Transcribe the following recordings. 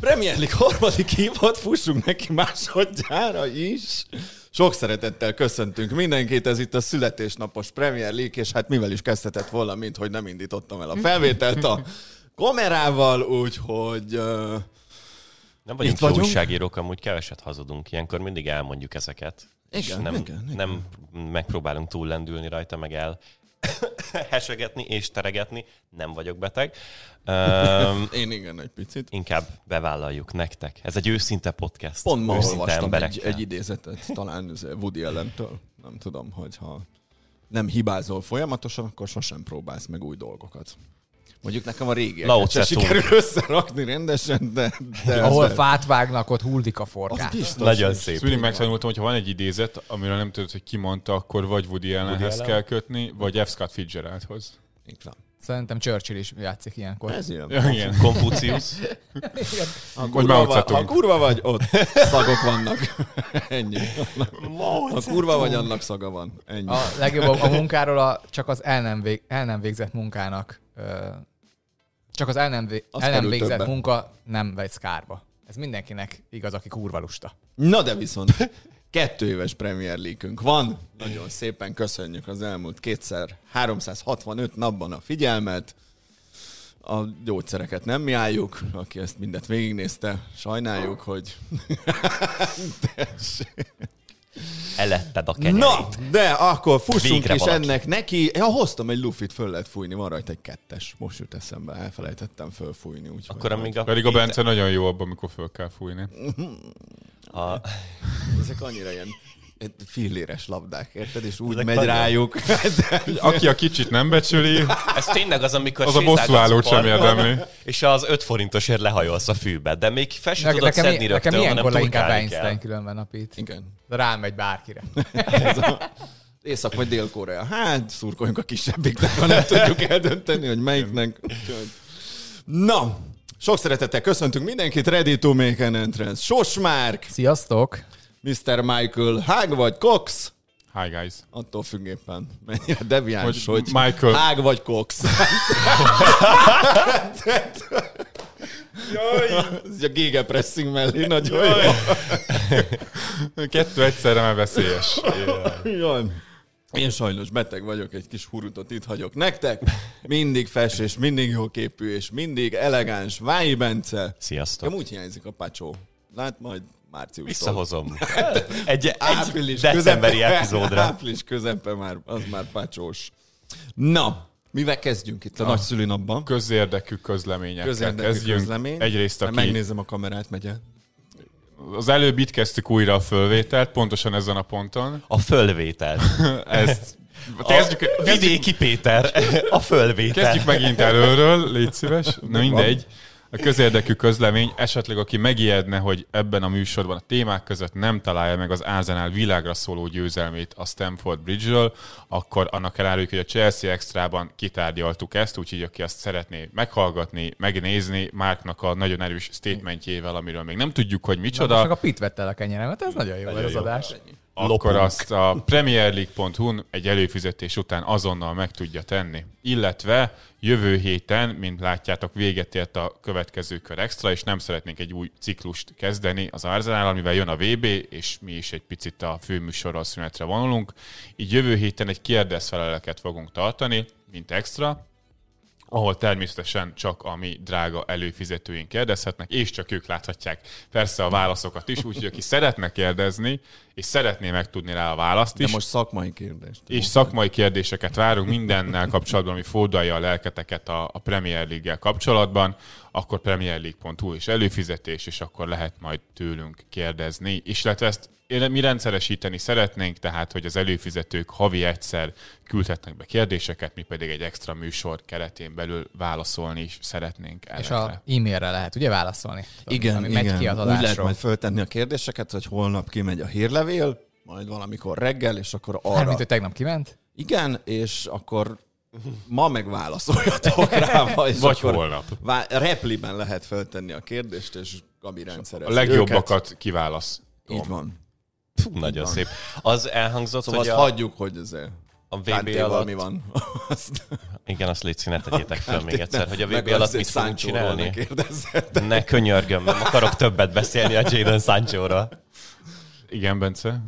Premier League harmadik évad, fussunk neki másodjára is. Sok szeretettel köszöntünk mindenkit, ez itt a születésnapos Premier League, és hát mivel is kezdhetett volna, mint hogy nem indítottam el a felvételt a kamerával, úgyhogy... Uh, nem vagyunk jó újságírók, amúgy keveset hazudunk, ilyenkor mindig elmondjuk ezeket. Igen, és nem, igen, igen. nem megpróbálunk túllendülni rajta, meg el hesegetni és teregetni. Nem vagyok beteg. Um, Én igen, egy picit. Inkább bevállaljuk nektek. Ez egy őszinte podcast. Pont ma olvastam egy, egy idézetet, talán Woody Ellentől. Nem tudom, hogyha nem hibázol folyamatosan, akkor sosem próbálsz meg új dolgokat. Mondjuk nekem a régi se sikerül összerakni rendesen, de... de Ahol ez fát vágnak, ott hullik a forgás. Nagyon szép. Ezt mindig megtanultam, hogyha van egy idézet, amiről nem tudod, hogy ki mondta, akkor vagy Woody Allenhez Woody kell kötni, vagy F. Scott Fitzgeraldhoz. Így van. Szerintem Churchill is játszik ilyenkor. Ez ilyen. Ja, igen. Konfucius. Ha kurva, vagy, ha kurva vagy, ott szagok vannak. Ennyi. Ha kurva vagy, annak szaga van. Ennyi. A legjobb a munkáról a, csak az el nem, vég, el nem végzett munkának csak az el nem, vé- el nem végzett többen. munka nem vegy kárba. Ez mindenkinek igaz, aki kurva lusta. Na de viszont kettő éves Premier league van. Nagyon szépen köszönjük az elmúlt kétszer 365 napban a figyelmet. A gyógyszereket nem mi álljuk, aki ezt mindet végignézte, sajnáljuk, hogy... Eletted a kenyerét. Na, de akkor fussunk Végre is valaki. ennek neki. Ja, hoztam egy lufit, föl lehet fújni, van rajta egy kettes. Most jut eszembe, elfelejtettem fölfújni. Úgy akkor amíg a... Pedig a Bence nagyon jó abban, amikor föl kell fújni. A... Ezek annyira ilyen filléres labdák, érted? És úgy Ezek megy nagyon... rájuk. Aki a kicsit nem becsüli, ez tényleg az, amikor az a bosszúállót sem érdemli. És az öt forintosért lehajolsz a fűbe, de még fel sem tudod nekem, szedni rögtön, Nekem ilyenkor leginkább Einstein különben napít. Igen. De rámegy bárkire. Észak vagy Dél-Korea. Hát, szurkoljunk a kisebbiknek, ha nem tudjuk eldönteni, hogy melyiknek. Na, sok szeretettel köszöntünk mindenkit, ready to make an entrance. Sosmárk! Sziasztok! Mr. Michael Hag vagy Cox? Hi guys. Attól függéppen mennyire deviáns, hogy, hogy Michael. Hag vagy Cox. Jaj! Ez a gigapressing mellé nagyon Jaj. jó. Kettő egyszerre már veszélyes. Jaj. Én sajnos beteg vagyok, egy kis hurutot itt hagyok nektek. Mindig fes, és mindig jó képű, és mindig elegáns. Váj Bence. Sziasztok. Nem úgy hiányzik a pacsó. Lát majd március. Visszahozom. egy, egy április decemberi közepe, epizódra. Április közepe már, az már pacsós. Na, mivel kezdjünk itt a, a nagy szülinapban? Közérdekű közleményekkel Közérdekű kezdjünk. közlemény. Egyrészt, aki... Megnézem a kamerát, megye. Az előbb itt kezdtük újra a fölvételt, pontosan ezen a ponton. A fölvételt. Ezt Kezdjük, a vidéki Péter, a fölvétel. Kezdjük megint előről, légy szíves. Na mindegy a közérdekű közlemény, esetleg aki megijedne, hogy ebben a műsorban a témák között nem találja meg az Arsenal világra szóló győzelmét a Stamford Bridge-ről, akkor annak eláruljuk, hogy a Chelsea Extrában kitárgyaltuk ezt, úgyhogy aki azt szeretné meghallgatni, megnézni Márknak a nagyon erős statementjével, amiről még nem tudjuk, hogy micsoda. Na, most a Pit vette el a kenyeremet, ez nagyon jó nagyon az jó. adás. Ennyi akkor azt a premierleague.hu-n egy előfizetés után azonnal meg tudja tenni. Illetve jövő héten, mint látjátok, véget ért a következő kör extra, és nem szeretnénk egy új ciklust kezdeni az Arsenal, mivel jön a VB, és mi is egy picit a főműsorral szünetre vonulunk. Így jövő héten egy kérdezfeleleket fogunk tartani, mint extra, ahol természetesen csak a mi drága előfizetőink kérdezhetnek, és csak ők láthatják persze a válaszokat is, úgyhogy aki szeretne kérdezni, és szeretné megtudni rá a választ is. De most szakmai kérdést. És szakmai kérdéseket várunk mindennel kapcsolatban, ami fordulja a lelketeket a, a Premier League-gel kapcsolatban, akkor premierleague.hu és előfizetés, és akkor lehet majd tőlünk kérdezni. És illetve ezt mi rendszeresíteni szeretnénk, tehát hogy az előfizetők havi egyszer küldhetnek be kérdéseket, mi pedig egy extra műsor keretén belül válaszolni is szeretnénk erre. És a e-mailre lehet ugye válaszolni? Igen, ami igen. Megy ki az adásról. Úgy lehet majd föltenni a kérdéseket, hogy holnap kimegy a hírlevél, majd valamikor reggel, és akkor arra... Mármint, hogy tegnap kiment? Igen, és akkor ma megválaszoljatok rá, vagy, vagy holnap. Vá- repliben lehet feltenni a kérdést, és Gabi rendszerez A legjobbakat őket. kiválasz. Így van. Fú, nagyon szép. Az elhangzott, szóval hogy azt a... hagyjuk, hogy azért a VB alatt... mi van? Azt, Igen, azt légy színe, tegyétek fel még egyszer, hogy a VB alatt mit fogunk csinálni. Ne. Ne könyörgöm, nem akarok többet beszélni a Jadon Sancho-ról. Igen, Bence.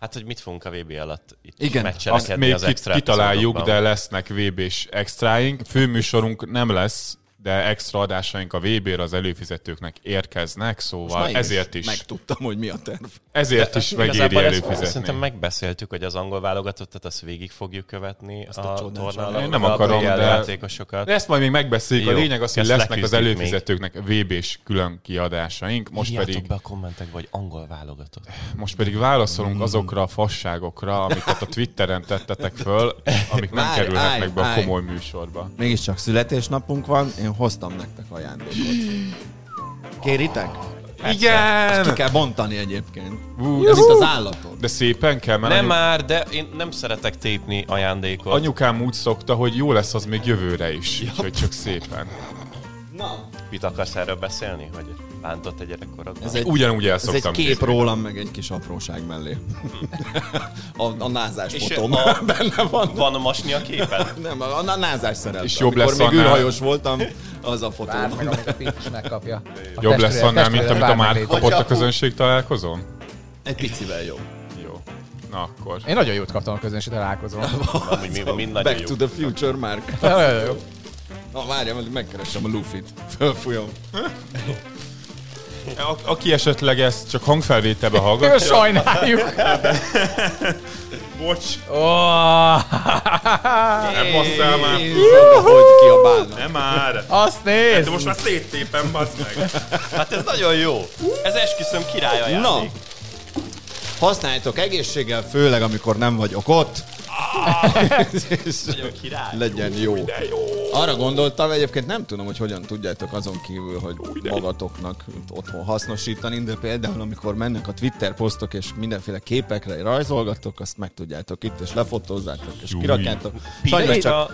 Hát, hogy mit fogunk a VB alatt itt Igen, Azt még az extra kitaláljuk, de lesznek VB-s extráink. Főműsorunk nem lesz, de extra adásaink a VB-re az előfizetőknek érkeznek, szóval ezért is, Megtudtam, hogy mi a terv. ezért is megéri Igazából ezt előfizetni. Szerintem megbeszéltük, hogy az angol válogatottat azt végig fogjuk követni Azt a, a a tornán. Én nem akarom, de- játékosokat. De ezt majd még megbeszéljük. A Jó, lényeg az, hogy ezt lesznek az előfizetőknek VB-s külön kiadásaink. Most Írjátok pedig, be a kommentekbe, hogy angol válogatott. most pedig válaszolunk azokra a fasságokra, amiket a Twitteren tettetek föl, amik nem Várj, kerülhetnek állj, be a állj. komoly műsorba. Mégiscsak születésnapunk van, én hoztam nektek ajándékot. Kéritek? Ezt ki Igen! kell bontani egyébként. Ú, Ez itt az állatot. De szépen kell, mert Nem anyu- már, de én nem szeretek tépni ajándékot. anyukám úgy szokta, hogy jó lesz az még jövőre is. Úgyhogy csak szépen. Na, Mit akarsz erről beszélni? Hogy bántott egy gyerekkorodban? ez egy, Ugyanúgy el ez egy kép képzelni. rólam, meg egy kis apróság mellé. a, a názás És fotóm a- benne van. Van a masni a képen? Nem, a, a názás szerelem. És jobb Amikor lesz még annál- űrhajós voltam, az a fotó. Várd meg, amit a Pink is megkapja. A Jobb lesz annál, mint amit a már kapott a közönség találkozón? Egy picivel jobb. Jó. Na akkor. Én nagyon jót kaptam a közönség találkozón. Mind Back jó. to the future, Mark. Nagyon jó. Na, várjál, megkeresem a Luffy-t. Fölfújom. A, aki esetleg ezt csak hangfelvételbe hallgatja. sajnáljuk. Bocs, Oh, nem basszál már. Jézus, hogy kiabálnak. Nem már. azt nézd! Most már széttépem, bazd meg. Hát ez nagyon jó. Ez esküszöm király Na, használjátok egészséggel, főleg amikor nem vagyok ott. Király. legyen jó. Arra gondoltam, egyébként nem tudom, hogy hogyan tudjátok azon kívül, hogy magatoknak otthon hasznosítani, de például amikor mennek a Twitter posztok, és mindenféle képekre rajzolgatok, azt meg tudjátok itt, és lefotózzátok, és kirakjátok. Sajnos csak... a,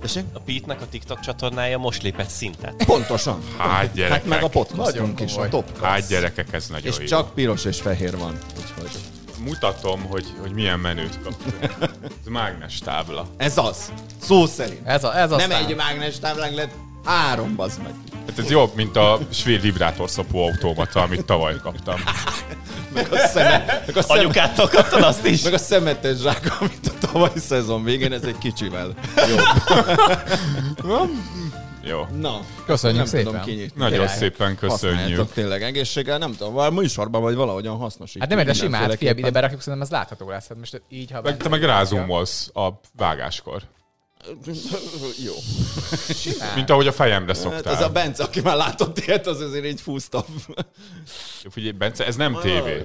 Tessék? a Pete-nek a TikTok csatornája most lépett szintet. Pontosan. Hát Hát gyerekek. meg a podcastunk Nagyon is, a top. Hát gyerekek, ez nagyon És jó. csak piros és fehér van. Úgyhogy Mutatom, hogy, hogy milyen menőt kaptunk. Ez mágnes tábla. ez az. Szó szerint. Ez, a, ez Nem aztán. egy mágnes táblánk lett, három bazd meg. Hát ez jobb, mint a svéd vibrátorszopó automata, amit tavaly kaptam. Meg a, szeme, meg a, szeme, Anyukától kaptad azt is? meg a szemetes zsák, amit a tavalyi szezon végén, ez egy kicsivel jobb. Jó. Na, Köszönjük nem szépen. tudom kinyitni. Nagyon Király. szépen köszönjük. Használjátok tényleg egészséggel, nem tudom, valami műsorban vagy valahogyan hasznosítjuk. Hát nem, de simán, hát figyelj, ide berakjuk, szerintem ez látható lesz. Hát most így, ha... Meg te meg rázumolsz a vágáskor. Jó. Mint ahogy a fejemre Hát szoktál. ez a Bence, aki már látott ilyet, az azért így fúzta. Figyelj, Bence, ez nem tévé.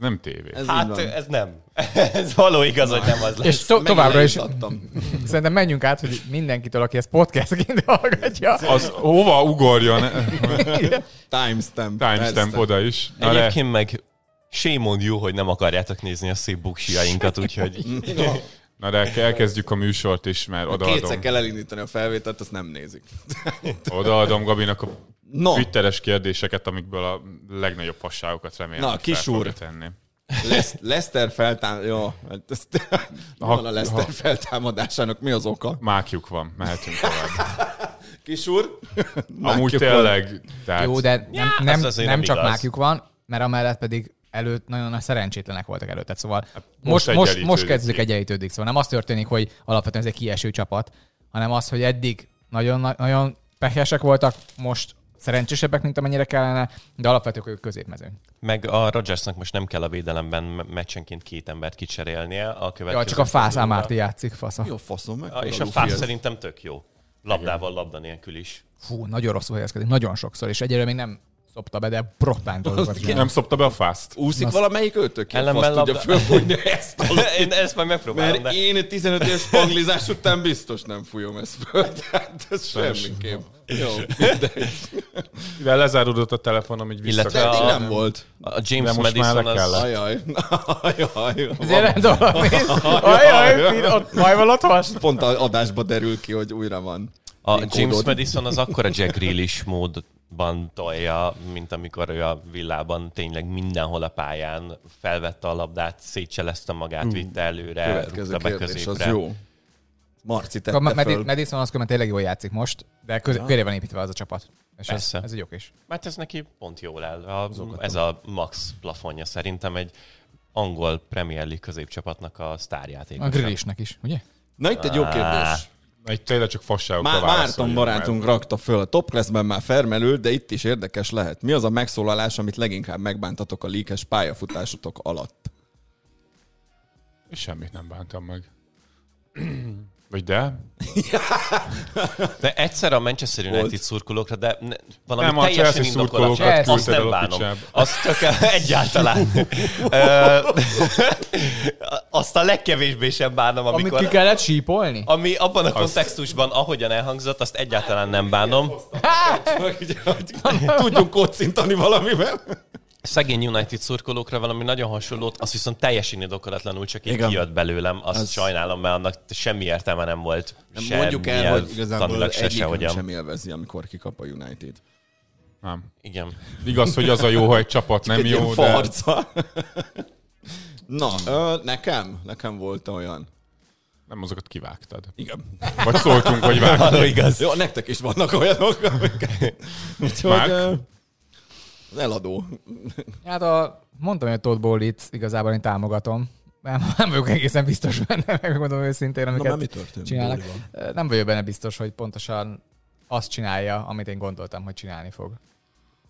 Nem tévé. Ez Hát ez nem. ez való igaz, hogy nem az lesz. És to- továbbra le is adtam. szerintem menjünk át, hogy mindenkitől, aki ezt podcastként hallgatja. Az hova ugorjon? Timestamp. Timestamp oda is. Na Egyébként meg shame on you, hogy nem akarjátok nézni a szép buksiainkat, úgyhogy na de elkezdjük a műsort is, mert Kétszer odaadom, kell elindítani a felvételt, azt nem nézik. odaadom Gabinak a No, twitteres kérdéseket, amikből a legnagyobb fasságokat remélem, Na, hogy fel kis úr. tenni. Lesz, Lester feltám... Jó, hát ezt... Ha- van a Lester ha- feltámadásának, mi az oka? Mákjuk van, mehetünk tovább. Kis úr? Amúgy tényleg, tehát Jó, de nem, nem, nem nem csak igaz. mákjuk van, mert amellett pedig előtt nagyon nagy szerencsétlenek voltak előtte, szóval most, most most, most, most kezdődik egyenlítődik, szóval nem az történik, hogy alapvetően ez egy kieső csapat, hanem az, hogy eddig nagyon, nagyon pehesek voltak, most szerencsésebbek, mint amennyire kellene, de alapvetően ők középmezőn. meg a Rodgersnak most nem kell a védelemben me- meccsenként két embert kicserélnie. A következő Ja, csak a Fász. Amárti játszik, fasza. Jó faszom meg. A- És a Fász szerintem tök jó. Labdával, labda nélkül is. Fú, nagyon rosszul helyezkedik, nagyon sokszor, és egyelőre még nem szopta be, de csinál. nem szopta be a fászt. Úszik Azt- valamelyik őtök ki? Ellenben tudja labda- fölfújni ezt a Én ezt majd megpróbálom, Mert de... én 15 éves spanglizás után biztos nem fújom ezt föl. Tehát ez semmiképp. Jó. Mivel lezáródott a telefonom, így Illetve vissza. Eddig a- nem volt. A James De most már Madison le az... kellett. Ajaj. Ajaj. Ezért nem Ajaj, ott majd van ott vas. Pont a adásba derül ki, hogy újra van. A James. Madison az akkora Jack Grealish mód ban tolja, mint amikor ő a villában tényleg mindenhol a pályán felvette a labdát, szétcselezte magát, vitte előre, Következő rúgta be kérdés, az középre. jó. Marci tette A Medi- föl. Madison az tényleg jól játszik most, de köz- köré van építve az a csapat. És ez, Persze. ez egy okés. Mert ez neki pont jól áll. A, ez a max plafonja szerintem egy angol Premier League középcsapatnak a sztárjáték. A Grealishnek is, ugye? Na itt egy jó Á. kérdés. Egy tényleg csak fasságokra Má- válaszoljuk, Márton mert- barátunk rakta föl. A top classben már felmerült, de itt is érdekes lehet. Mi az a megszólalás, amit leginkább megbántatok a líkes pályafutásotok alatt? Semmit nem bántam meg. Vagy de? De egyszer a Manchester United Volt. szurkolókra, de ne, valami Nem, teljesen indokolatlan. szurkolókat Azt nem bánom. Azt tök egyáltalán. Azt a legkevésbé sem bánom, Amit amikor... ki kellett sípolni? Ami abban a kontextusban, ahogyan elhangzott, azt egyáltalán nem bánom. Tudjunk kocintani valamivel? Szegény United szurkolókra valami nagyon hasonlót, azt viszont teljesen indokolatlanul csak így Igen. kijött belőlem, azt Az- sajnálom, mert annak semmi értelme nem volt. Nem se mondjuk el, hogy igazából se sehogyan. sem élvezi, amikor kikap a United. Nem. Igen. Igaz, hogy az a jó, ha egy csapat nem Egy jó, de... farca. Na, ö, nekem? Nekem volt olyan. Nem azokat kivágtad. Igen. Vagy szóltunk, hogy vágtad. Való igaz. Jó, nektek is vannak olyanok, amik... Úgyhogy az eladó. Hát a, mondtam, hogy a Todd Bowley-t igazából én támogatom. Nem, nem vagyok egészen biztos benne, megmondom őszintén, Na, amiket már mi történt? csinálnak. Bowley-val? Nem vagyok benne biztos, hogy pontosan azt csinálja, amit én gondoltam, hogy csinálni fog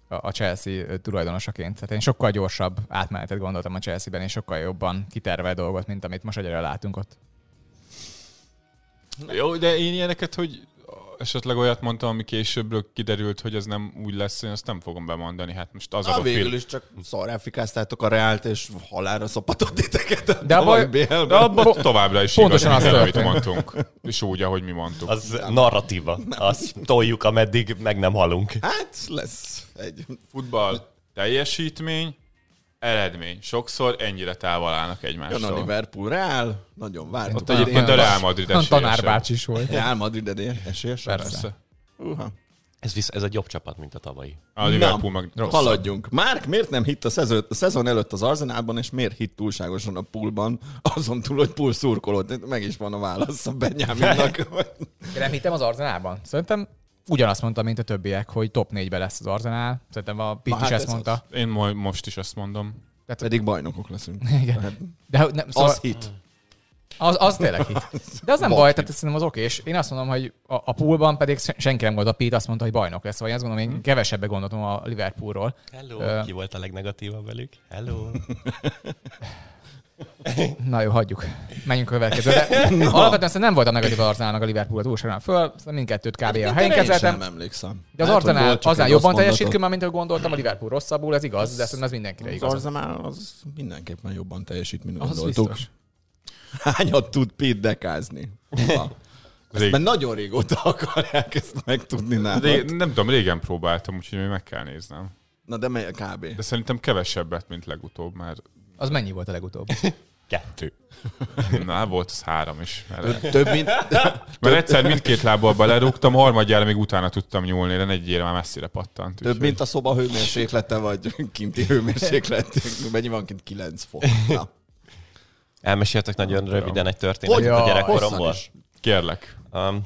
a Chelsea tulajdonosaként. Tehát én sokkal gyorsabb átmenetet gondoltam a Chelsea-ben, és sokkal jobban kitervel dolgot, mint amit most egyre látunk ott. Jó, de én ilyeneket, hogy esetleg olyat mondtam, ami későbbről kiderült, hogy ez nem úgy lesz, én azt nem fogom bemondani. Hát most az Na, a végül film. is csak szarrá fikáztátok a Reált, és halára szopatott titeket. De a baj- BL-ben. De abban továbbra is Pontosan igaz, az minden, amit mondtunk. És úgy, ahogy mi mondtuk. Az narratíva. Azt toljuk, ameddig meg nem halunk. Hát lesz egy. Futball teljesítmény, eredmény. Sokszor ennyire távol állnak Jön a egymástól. Liverpool, Reál, nagyon vártuk. Ott egyébként a Real Madrid esélyesebb. tanárbács is volt. Reál Madrid esélyes? Persze. Uha. Ez, visz, ez a jobb csapat, mint a tavalyi. A Liverpool meg rosszabb. Haladjunk. Márk miért nem hitt a szezon, a szezon előtt az Arzenálban, és miért hitt túlságosan a poolban, azon túl, hogy pool szurkolót? Meg is van a válasz a Benyáminnak. Én nem hittem az Arzenálban. Szerintem ugyanazt mondta, mint a többiek, hogy top 4-be lesz az Arzenál. Szerintem a Pitt Na, is hát ezt ez mondta. Én mo- most is azt mondom. Tehát, Pedig bajnokok leszünk. igen. De hogy nem, szóval, Az hit. az, az tényleg hit. De az nem baj, hit. tehát ez szerintem az okés. Én azt mondom, hogy a, a poolban pedig senki nem gondolt, a Pitt azt mondta, hogy bajnok lesz. Vagy én azt gondolom, én kevesebbe gondoltam a Liverpoolról. Hello. Ö. Ki volt a legnegatívabb velük? Hello. Na jó, hagyjuk. Menjünk a következő. De alapvetően nem voltam negatív az Arzenálnak a Liverpool túlságosan föl. Szerintem mindkettőt kb. a helyén Én kezeltem. sem emlékszem. De az volt azán egy jobban teljesít, már mint ahogy gondoltam, a Liverpool rosszabbul, ez igaz, de szerintem ez mindenkire Az igaz. Arzenál az mindenképpen jobban teljesít, mint Az gondoltuk. Hányat tud Pitt dekázni? Rég- már nagyon régóta akarják ezt megtudni nálad. Ré- nem tudom, régen próbáltam, úgyhogy meg kell néznem. Na de mely kb. De szerintem kevesebbet, mint legutóbb, mert Az mennyi volt a legutóbb? Kettő. na, volt az három is. Mert, Több mint... mert egyszer mindkét lábbal belerúgtam, harmadjára még utána tudtam nyúlni, de negyére már messzire pattant. Több, úgyhogy- mint a szoba hőmérséklete, vagy kinti hőmérséklet. Mennyi van kint? 9 fok. Na. Elmeséltek nagyon röviden egy történetet Ja, a gyerekkoromból. Kérlek. Um,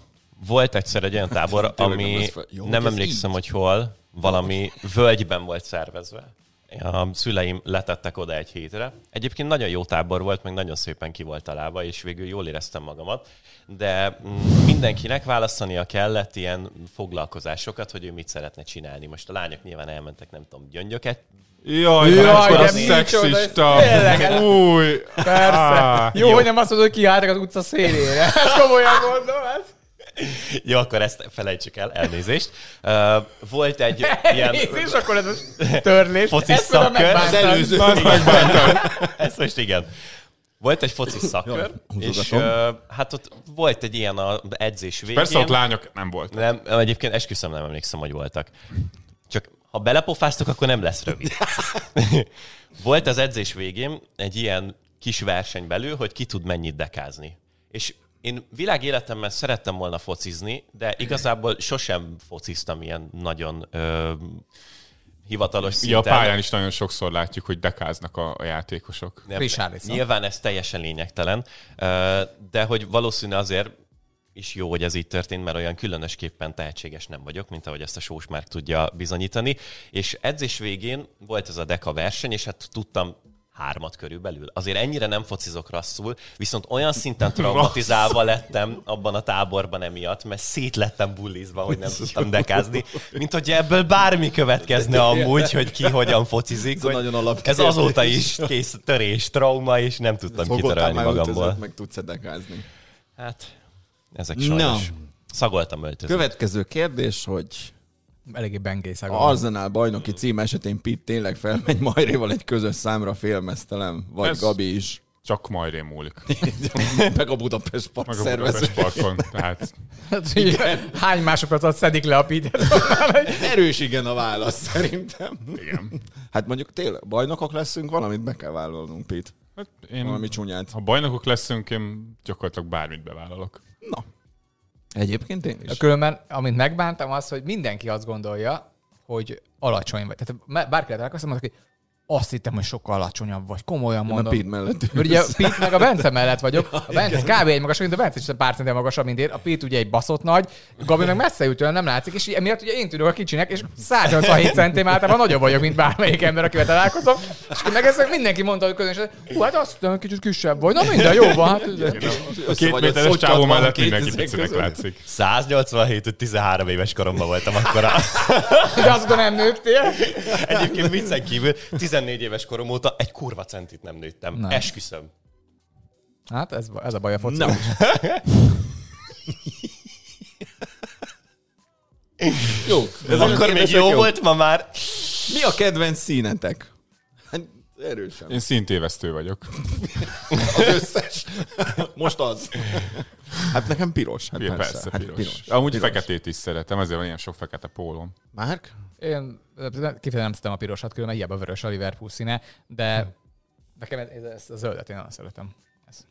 volt egyszer egy olyan tábor, ami lesz fel- Jó, nem emlékszem, így. hogy hol, valami völgyben volt szervezve. A szüleim letettek oda egy hétre. Egyébként nagyon jó tábor volt, meg nagyon szépen ki volt találva, és végül jól éreztem magamat. De mm, mindenkinek választania kellett ilyen foglalkozásokat, hogy ő mit szeretne csinálni. Most a lányok nyilván elmentek, nem tudom, gyöngyöket Jaj, Jaj, de szexista. tényleg. Új. Persze. Á, jó, hogy nem azt mondod, hogy kiálltak az utca szélére. Ezt komolyan mondom. Hát. Jó, akkor ezt felejtsük el, elnézést. Uh, volt egy ilyen És akkor ez a törlés. foci Ezt tudom szakkör. megbántani. előző. Ez most igen. Volt egy foci szakkör, és uh, hát ott volt egy ilyen a edzés végén. Persze ott lányok nem volt. Nem, egyébként esküszöm, nem emlékszem, hogy voltak. Csak ha belepofáztok, akkor nem lesz rövid. Volt az edzés végén egy ilyen kis verseny belül, hogy ki tud mennyit dekázni. És én világéletemben szerettem volna focizni, de igazából sosem fociztam ilyen nagyon ö, hivatalos Ugye a szinten. pályán is nagyon sokszor látjuk, hogy dekáznak a, a játékosok. Nem. Nyilván ez teljesen lényegtelen, ö, de hogy valószínű azért is jó, hogy ez így történt, mert olyan különösképpen tehetséges nem vagyok, mint ahogy ezt a sós már tudja bizonyítani. És edzés végén volt ez a deka verseny, és hát tudtam hármat körülbelül. Azért ennyire nem focizok rasszul, viszont olyan szinten traumatizálva lettem abban a táborban emiatt, mert szét lettem bullizva, hogy nem tudtam dekázni, mint hogy ebből bármi következne amúgy, hogy ki hogyan focizik. Ez hogy nagyon alap ez azóta is kész törés, trauma, és nem tudtam Fogottál kitarolni már magamból. meg tudsz edekázni. Hát, ezek sajnos. Na. Szagoltam öltözőt. Következő kérdés, hogy Eléggé bengészak. a Arsenal bajnoki cím esetén Pitt tényleg felmegy Majréval egy közös számra félmeztelem, vagy Ez- Gabi is. Csak majd én múlik. meg a Budapest Park Meg a. Budapest parkon. Tehát Hány másodpercet szedik le a Peter? Erős igen a válasz szerintem. igen. Hát mondjuk tényleg bajnokok leszünk, valamit be kell vállalnunk, Pit. Hát én, Valami csúnyát. ha bajnokok leszünk, én gyakorlatilag bármit bevállalok. Na. Egyébként én is. Különben, amit megbántam, az, hogy mindenki azt gondolja, hogy alacsony vagy. Tehát bárki lehet elkezdtem, mondta, hogy azt hittem, hogy sokkal alacsonyabb vagy. Komolyan Én a mondom. Pit mellett Mert ugye a Pete meg a Bence mellett vagyok. A Bence kb. egy magasabb, mint a Bence, és pár centivel magasabb, mint én. A Pete ugye egy baszott nagy, Gabi meg messze jut tőle, nem látszik, és emiatt ugye én tudok a kicsinek, és 187 centim általában nagyobb vagyok, mint bármelyik ember, akivel találkozom. És akkor meg ezt mindenki mondta, hogy közösen, hú, hát azt hittem, kicsit kisebb vagy. Na minden, jó van, hát. A két méteres csávó mellett mindenki picinek látszik. 187 hogy 13 éves koromban voltam akkor. De azóta nem nőttél. Egyébként viccen kívül 14 éves korom óta egy kurva centit nem nőttem. Nem. Esküszöm. Hát ez, ez a baj a foci. Na. Jó. Ez Akkor még jó volt, ma már. Mi a kedvenc színetek? Erősen. Én szintévesztő vagyok. Az összes. Most az. Hát nekem piros. Hát Persze, persze. persze hát piros. piros. Amúgy piros. feketét is szeretem, ezért van ilyen sok fekete pólom. Márk? Én kifejezetten nem szeretem a pirosat, különben hiába vörös a Liverpool színe, de nekem ez, ez a zöldet én nagyon szeretem. Ez.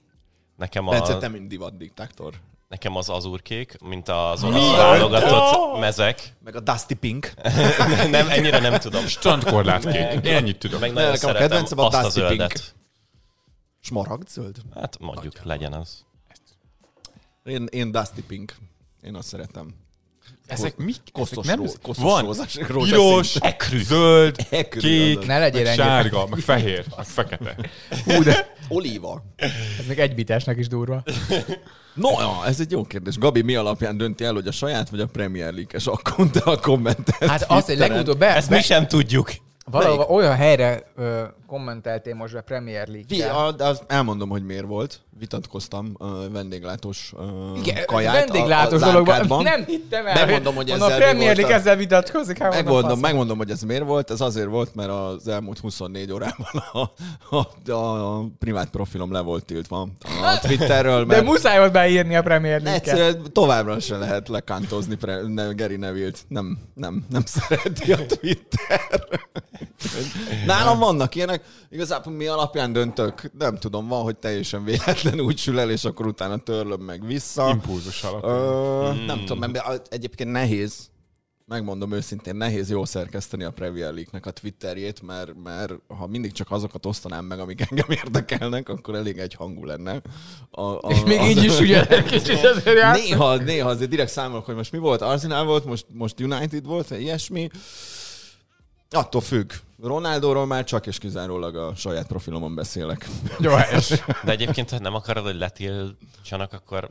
Nekem, a, Bence, te mind divat diktátor. Nekem az azurkék, mint az olasz válogatott mezek. Meg a Dusty Pink. Nem, ennyire nem tudom. Strandkorlátkék. Én ennyit tudok. Meg nagyon nekem a szeretem kedvencem a azt a Dusty Pink. Smaragd zöld? Hát mondjuk, legyen az. Én, én Dusty Pink. Én azt szeretem. Ezek mik? Kosztos, Ezek ró, nem... kosztos Van rózsás, piros, zöld, Ekrű, kék, Ne legyél ennyire. sárga, meg fehér, meg fekete. Hú, de Olíva. ez még egy bitesnek is durva. No, ja, ez egy jó kérdés. Gabi mi alapján dönti el, hogy a saját vagy a Premier League-es akkont a kommentet? Hát azt, hogy legutóbb be, Ezt mi be sem tudjuk. valahol olyan helyre ö, kommenteltél most be Premier League-tel. a, de azt elmondom, hogy miért volt. Vitatkoztam a vendéglátós uh, Igen, kaját vendéglátós a, a dologban. Nem hittem el, Megmondom, hogy ezzel a mi Premier League a- ezzel vitatkozik. hát mondom, Megmondom, megmondom, hogy ez miért volt. Ez azért volt, mert az elmúlt 24 órában a, a, a, a privát profilom le volt tiltva a Twitterről, De mert muszáj volt beírni a Premier League-et. egyszerűen továbbra se lehet lekántozni pre, ne, Gary Neville-t. Nem, nem, nem szereti a Twitter. Nálam vannak ilyenek. Igazából mi alapján döntök? Nem tudom, van, hogy teljesen véletlen úgy sül el, és akkor utána törlöm meg vissza. Impulzus alapján. Ö, Nem tudom, mert egyébként nehéz, megmondom őszintén, nehéz jól szerkeszteni a Premier League-nek a Twitterjét, mert, mert ha mindig csak azokat osztanám meg, amik engem érdekelnek, akkor elég egy hangú lenne. A, a, És még az- így is ugye kicsit azért játsz. Néha, néha azért direkt számolok, hogy most mi volt, Arsenal volt, most, most United volt, vagy ilyesmi. Attól függ. Ronaldóról már csak és kizárólag a saját profilomon beszélek. Jó helyes. De egyébként, ha nem akarod, hogy letiltsanak, akkor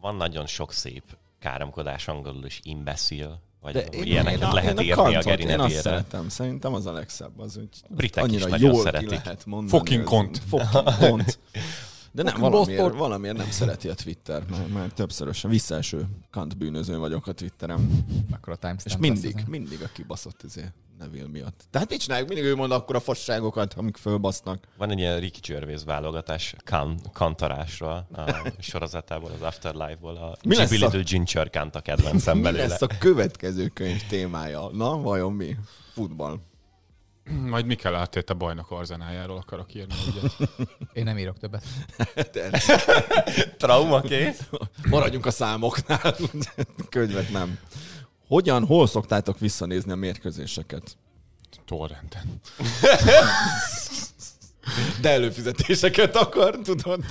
van nagyon sok szép káromkodás angolul is, imbecil, vagy De én, ilyeneket a- lehet a írni a kantot, Geri Én azt szeretem. Szerintem az a legszebb. Az, hogy Britek is annyira nagyon jól szeretik. ki lehet mondani. Fucking kont. Fucking kont. De nem, valamiért, valamiért nem szereti a Twitter, mert, mert többszörösen visszaeső kant bűnöző vagyok a Twitterem. Akkor a timestamp És lesz mindig, ezen. mindig a kibaszott izé Neville miatt. Tehát mit csináljuk? Mindig ő mond akkor a fasságokat, amik fölbasznak. Van egy ilyen Ricky Gervais válogatás kan, kantarásról a sorozatából, az Afterlife-ból. A Mi lesz Chibi a- Little Ginger Kant a kedvencem Mi belőle. lesz a következő könyv témája? Na, vajon mi? Futball. Majd Mikel Arteta bajnok arzenájáról akarok írni egyet. Én nem írok többet. Trauma kész. Maradjunk a számoknál. Könyvet nem. Hogyan, hol szoktátok visszanézni a mérkőzéseket? Torrenten. De előfizetéseket akar, tudod?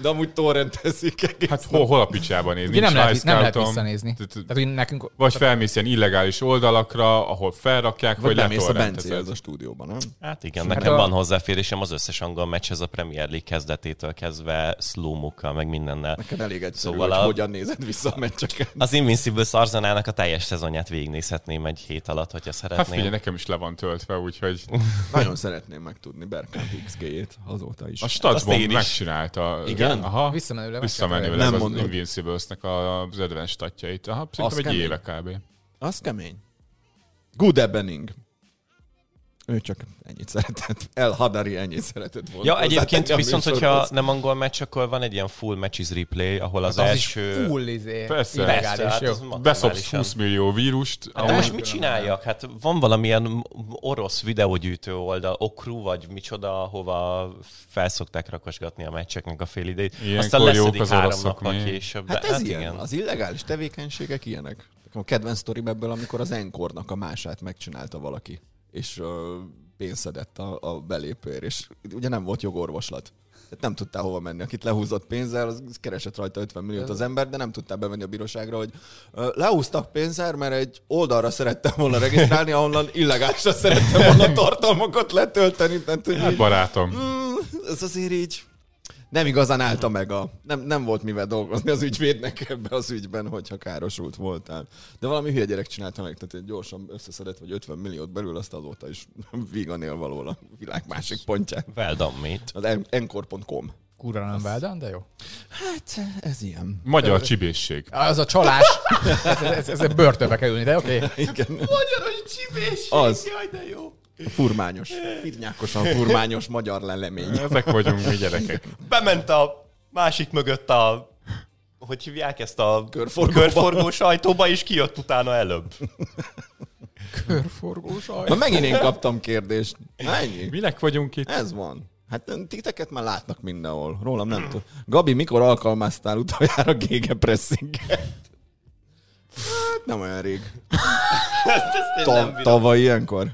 De amúgy torrentezik egész. Hát hol, hol a picsában nézni? Nem lehet, nem lehet visszanézni. Tehát- hogy nekünk... Vagy felmész ilyen illegális oldalakra, ahol felrakják, Vagy vagy bemész a. Bencéhez a stúdióban, nem? Hát igen, Hát nekem van hozzáférésem az összes angol meccshez a Premier League kezdetétől kezdve, slow meg mindennel. Neked elég egyszerű, Szóval hogy a- hogyan nézed vissza a meccseket. Az Invincible Arzenának a teljes szezonját végignézhetném egy hét alatt, hogyha Hát szeretném. figyelj, nekem is le van töltve, úgyhogy Nagyon szeretném megtudni Bergkamp XG-jét azóta is. a is. megcsinálta. Igen? Aha. Visszamenőleg. Visszamenőleg Nem az. Invincibles-nek az advanced statjait. Aha, szerintem egy kemény. éve kb. Az kemény. Good Ebening. Ő csak ennyit szeretett. El Hadari ennyit szeretett volna. Ja, egyébként viszont, hogyha nem angol meccs, akkor van egy ilyen full matches replay, ahol az, Az első... is full izé. Persze. illegális, Persze, hát jó. az Beszopsz maximálisan. 20 millió vírust. De amúgy- most mit csináljak? Hát van valamilyen orosz videógyűjtő oldal, Okru vagy micsoda, ahova felszokták rakosgatni a meccseknek a fél idejét. Ilyenkor Aztán leszedik az három nappal később. Hát ez hát ilyen. igen. Az illegális tevékenységek ilyenek. A kedvenc sztorim ebből, amikor az Enkornak a mását megcsinálta valaki, és uh, pénzszedett a, a belépőért, és ugye nem volt jogorvoslat. Tehát nem tudtál hova menni. Akit lehúzott pénzzel, az keresett rajta 50 milliót az ember, de nem tudtál bevenni a bíróságra, hogy lehúztak pénzzel, mert egy oldalra szerettem volna regisztrálni, ahonnan illegálisra szerettem volna tartalmakat letölteni. Tehát, hogy Hát így, barátom. mm, ez azért így nem igazán állta meg a... Nem, nem volt mivel dolgozni az ügyvédnek ebbe az ügyben, hogyha károsult voltál. De valami hülye gyerek csinálta meg, tehát egy gyorsan összeszedett, vagy 50 milliót belül, azt azóta is vígan él valahol a világ másik pontján. Well done, mate. Az en- encore.com. Kurva nem Veldan, de jó. Hát, ez ilyen. Magyar csibészség. Az a csalás, ez, ez, ez, ez börtönbe kerülni, de oké. Okay. Igen. Magyaros csibés! Az. Jaj, de jó! A furmányos. Firnyákosan furmányos magyar lelemény. Ezek vagyunk mi gyerekek. Bement a másik mögött a hogy hívják ezt a Körforgóba. körforgós ajtóba, és kijött utána előbb. Körforgós aj. Na megint én kaptam kérdést. Ennyi. Minek vagyunk itt? Ez van. Hát titeket már látnak mindenhol. Rólam nem tudom. Gabi, mikor alkalmaztál utoljára gégepressinget? Hát nem olyan rég. Ta- tavaly ilyenkor?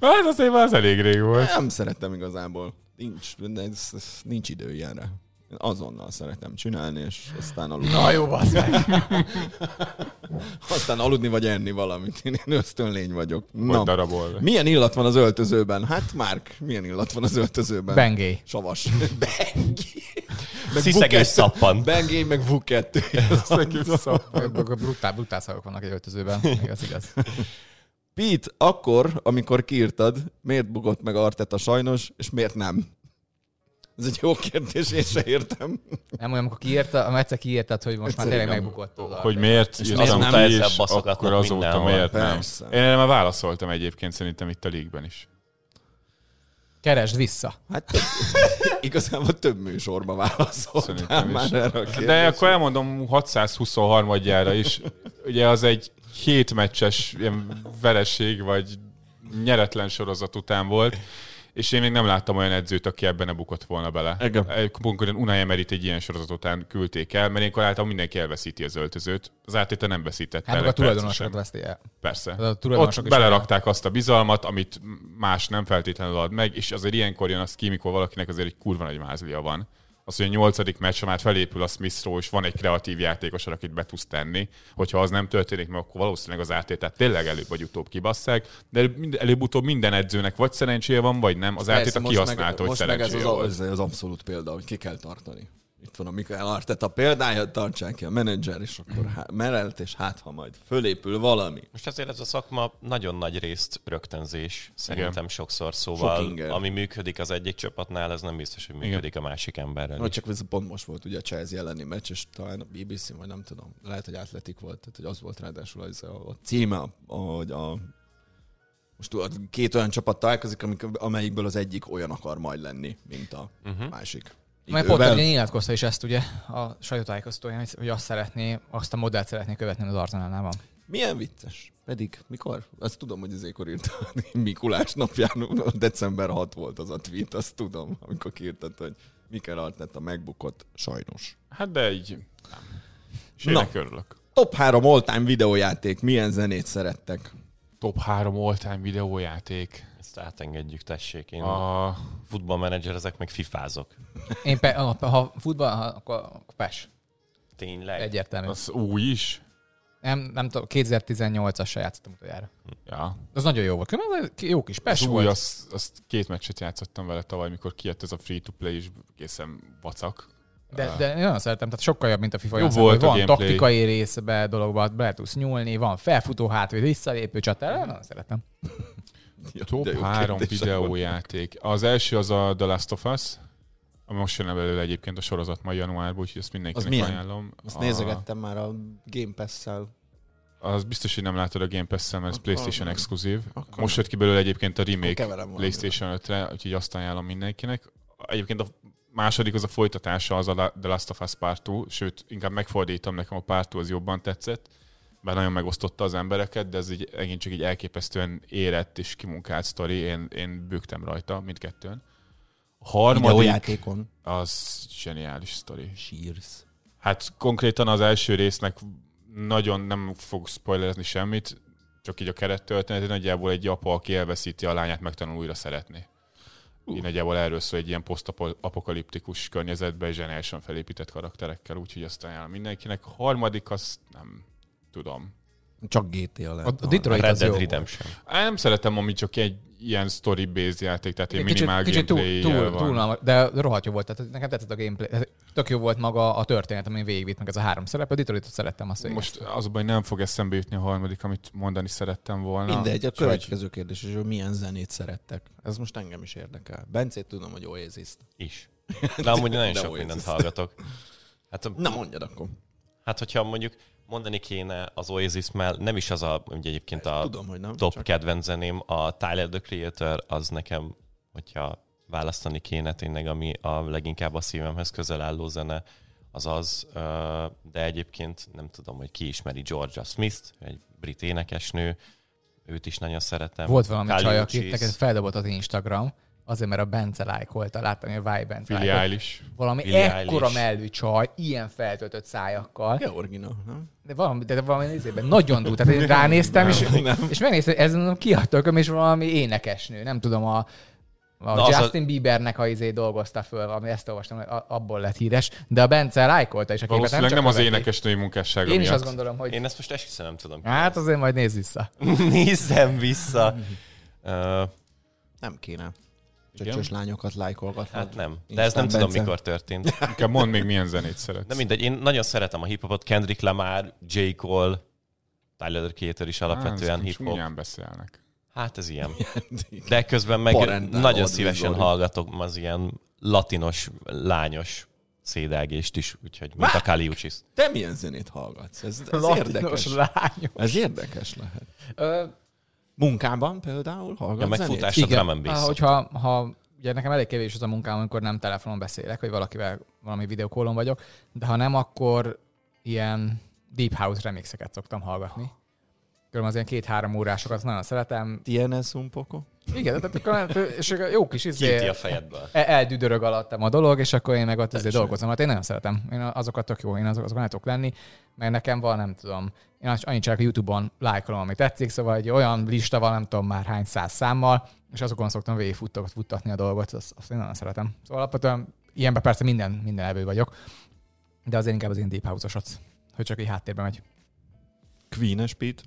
Hát azért már az elég rég volt. Nem szeretem igazából. Nincs, ez, nincs idő ilyenre. Én azonnal szeretem csinálni, és aztán aludni. Na jó, meg. Aztán aludni vagy enni valamit. Én, én ösztönlény vagyok. Hogy Na, darabol. milyen illat van az öltözőben? Hát, Márk, milyen illat van az öltözőben? Bengé. Savas. Bengi. Meg Sziszegés szappan. Bengé, meg Vuket. Brutál, brutál szavak vannak egy öltözőben. Igaz, igaz. Pete, akkor, amikor kiírtad, miért bugott meg Arteta sajnos, és miért nem? Ez egy jó kérdés, én se értem. Nem olyan, amikor kiírta, egyszer kiírtad, hogy most már tényleg nem. megbukott. oda. Hogy miért És írtam azóta ki, és akkor azóta mindenhol. miért nem? Persze. Én már válaszoltam egyébként szerintem itt a league is. Keresd vissza. Hát több, igazából több műsorba válaszoltál Szerintem is. már erre a kérdésre. De akkor elmondom 623-jára is. Ugye az egy hét meccses ilyen vereség, vagy nyeretlen sorozat után volt, és én még nem láttam olyan edzőt, aki ebben ne bukott volna bele. Igen. Konkrétan Unai Emeryt egy ilyen sorozat után küldték el, mert én általában mindenki elveszíti az öltözőt. Az átéte nem veszített Hát el a egy tulajdonosok percet sem. veszti el. Persze. Az a Ott belerakták azt a bizalmat, amit más nem feltétlenül ad meg, és azért ilyenkor jön az ki, mikor valakinek azért egy kurva nagy mázlia van. Az, hogy a nyolcadik meccs, ha már felépül a smith és van egy kreatív játékos, akit be tudsz tenni, hogyha az nem történik meg, akkor valószínűleg az átétát tényleg előbb vagy utóbb kibasszák, de előbb- előbb-utóbb minden edzőnek vagy szerencséje van, vagy nem. Az meg, kihasználta, hogy most meg ez szerencséje az, az, az abszolút példa, hogy ki kell tartani. Itt van a Mikael Arteta példája, tartsák ki a menedzser, és akkor há- merelt, és hát ha majd fölépül valami. Most azért ez a szakma nagyon nagy részt rögtönzés, szerintem Igen. sokszor, Sok szóval inger. ami működik az egyik csapatnál, ez nem biztos, hogy működik a másik emberrel. Vagy csak ez pont most volt ugye a Chelsea elleni meccs, és talán a BBC, vagy nem tudom, lehet, hogy Atletik volt, tehát hogy az volt ráadásul az a, a címe, hogy a most két olyan csapat találkozik, amik, amelyikből az egyik olyan akar majd lenni, mint a uh-huh. másik. Mert pont ugye nyilatkozta is ezt ugye a sajtótájékoztatóján, hogy azt szeretné, azt a modellt szeretné követni az Arsenalnál van. Milyen vicces. Pedig mikor? Azt tudom, hogy ezékor írta Mikulás napján, december 6 volt az a tweet, azt tudom, amikor kiírtad, hogy Mikel Arteta megbukott, sajnos. Hát de így nem. És Na. örülök. Top 3 all-time videójáték, milyen zenét szerettek? Top 3 all-time videójáték. Ezt átengedjük, tessék. Én a... Futballmenedzser, ezek meg fifázok. Én pe, ha, futball, ha, akkor, akkor PES. Tényleg? Egyértelmű. Az új is. Nem, nem tudom, 2018-asra játszottam utoljára. Ja. Az nagyon jó volt. Különben Jó kis PES Az új, volt. azt, azt két meccset játszottam vele tavaly, mikor kijött ez a free-to-play, és egészen vacak. De, de én nagyon szeretem, tehát sokkal jobb, mint a FIFA. Olyan volt Van gameplay. taktikai részbe dologba, bele tudsz nyúlni, van felfutó hátvéd, visszalépő csatár, nagyon szeretem. Top De jó 3 kérdések videójáték. Az első az a The Last of Us, ami most jön belőle egyébként a sorozat majd januárban, úgyhogy ezt mindenkinek milyen? ajánlom. Azt a, nézegettem már a Game Pass-szel. Az biztos, hogy nem látod a Game Pass-szel, mert ez Akkor PlayStation exkluzív. Akkor Most jött ki belőle egyébként a remake. PlayStation 5-re, úgyhogy azt ajánlom mindenkinek. Egyébként a második az a folytatása, az a La- The Last of Us Part 2, sőt, inkább megfordítom, nekem a Part 2 az jobban tetszett, bár nagyon megosztotta az embereket, de ez így, megint csak egy elképesztően érett és kimunkált sztori, én, én bőgtem rajta mindkettőn. A harmadik az zseniális sztori. Sírsz. Hát konkrétan az első résznek nagyon nem fog spoilerezni semmit, csak így a kerettörténet, nagyjából egy apa, aki elveszíti a lányát, megtanul újra szeretni. Így nagyjából erről szól egy ilyen posztapokaliptikus környezetben, zseniálisan felépített karakterekkel, úgyhogy azt ajánlom mindenkinek. A harmadik, azt nem tudom. Csak GTA lehet. A Detroit Red az jó Dead. Redemption. Á, Nem szeretem, ami csak egy ilyen story-based játék, tehát egy minimál kicsit gameplay túl, van. túl, túl, de rohadt jó volt. Tehát nekem tetszett a gameplay. Tehát Tök jó volt maga a történet, ami végigvitt meg ez a három szerep. A Detroitot szerettem azt végig. Most az a baj, nem fog eszembe jutni a harmadik, amit mondani szerettem volna. Mindegy, a következő kérdés, hogy milyen zenét szerettek. Ez most engem is érdekel. Bencét tudom, hogy Oasis-t. Is. De amúgy nagyon sok Oasis. mindent hallgatok. Hát, a- Na mondjad akkor. hát hogyha mondjuk mondani kéne az Oasis mell nem is az a, ugye egyébként a Tudom, hogy nem. top csak kedvenc zeném, a Tyler, the Creator, az nekem, hogyha választani kéne tényleg, ami a leginkább a szívemhez közel álló zene, az az, de egyébként nem tudom, hogy ki ismeri Georgia Smith-t, egy brit énekesnő, őt is nagyon szeretem. Volt valami Kali csaj, aki neked feldobott az Instagram, azért, mert a Bence lájkolta. Láttam, hogy a Vibe Bence. Eilish. Valami Billie ekkora mellű csaj, ilyen feltöltött szájakkal. Georgina, nem? De valami, de valami nézében nagyon durva. Tehát én ránéztem, és, és megnéztem, ez mondom, ki a tököm, és valami énekesnő. Nem tudom, a, a Na, az a- Justin Biebernek a izé dolgozta föl, valami ezt olvastam, abból lett híres, de a Bence lájkolta is a képet. Valószínűleg csak nem az követi. énekesnői munkássága Én is miatt. azt gondolom, hogy Én ezt most esküszöm nem tudom. hát azért majd nézz vissza. Nézzem vissza. Ö, Nem kéne. Csöcsös lányokat lájkolgatni. hát nem. De ez nem tudom, mikor történt. Inkább mondd még milyen zenét szeretsz. De mindegy, én nagyon szeretem a hip-hopot, Kendrick Lamar, J. Cole, Tyler the Creator is alapvetően Á, hip-hop. Milyen beszélnek. Hát ez ilyen. De közben meg Parentál nagyon szívesen Zoli. hallgatok az ilyen latinos, lányos szédelgést is, úgyhogy mint a Kali Uchis. Te milyen zenét hallgatsz? Ez, ez érdekes. lány. Ez érdekes lehet. Ö, Munkában például hallgatsz Ja, zenét? megfutásra drum and bass Ah, hogyha ha, ugye nekem elég kevés az a munkám, amikor nem telefonon beszélek, vagy valakivel valami videókólon vagyok, de ha nem, akkor ilyen deep house remixeket szoktam hallgatni. Körülbelül az ilyen két-három órásokat nagyon szeretem. TNS un poco? Igen, tehát akkor, és jó kis izé, a fejedből. el- eldüdörög alattam a dolog, és akkor én meg ott izé dolgozom. Hát én nagyon szeretem. Én azokat tök jó, én azok, tudok lenni, mert nekem van, nem tudom, én azt- annyit csak YouTube-on lájkolom, ami tetszik, szóval egy olyan lista van, nem tudom már hány száz számmal, és azokon szoktam végigfuttatni futtatni a dolgot, azt, azt én nagyon szeretem. Szóval alapvetően ilyenben persze minden, minden elvő vagyok, de azért inkább az én deep house-osat, hogy csak így háttérben megy. Queen-es Pete?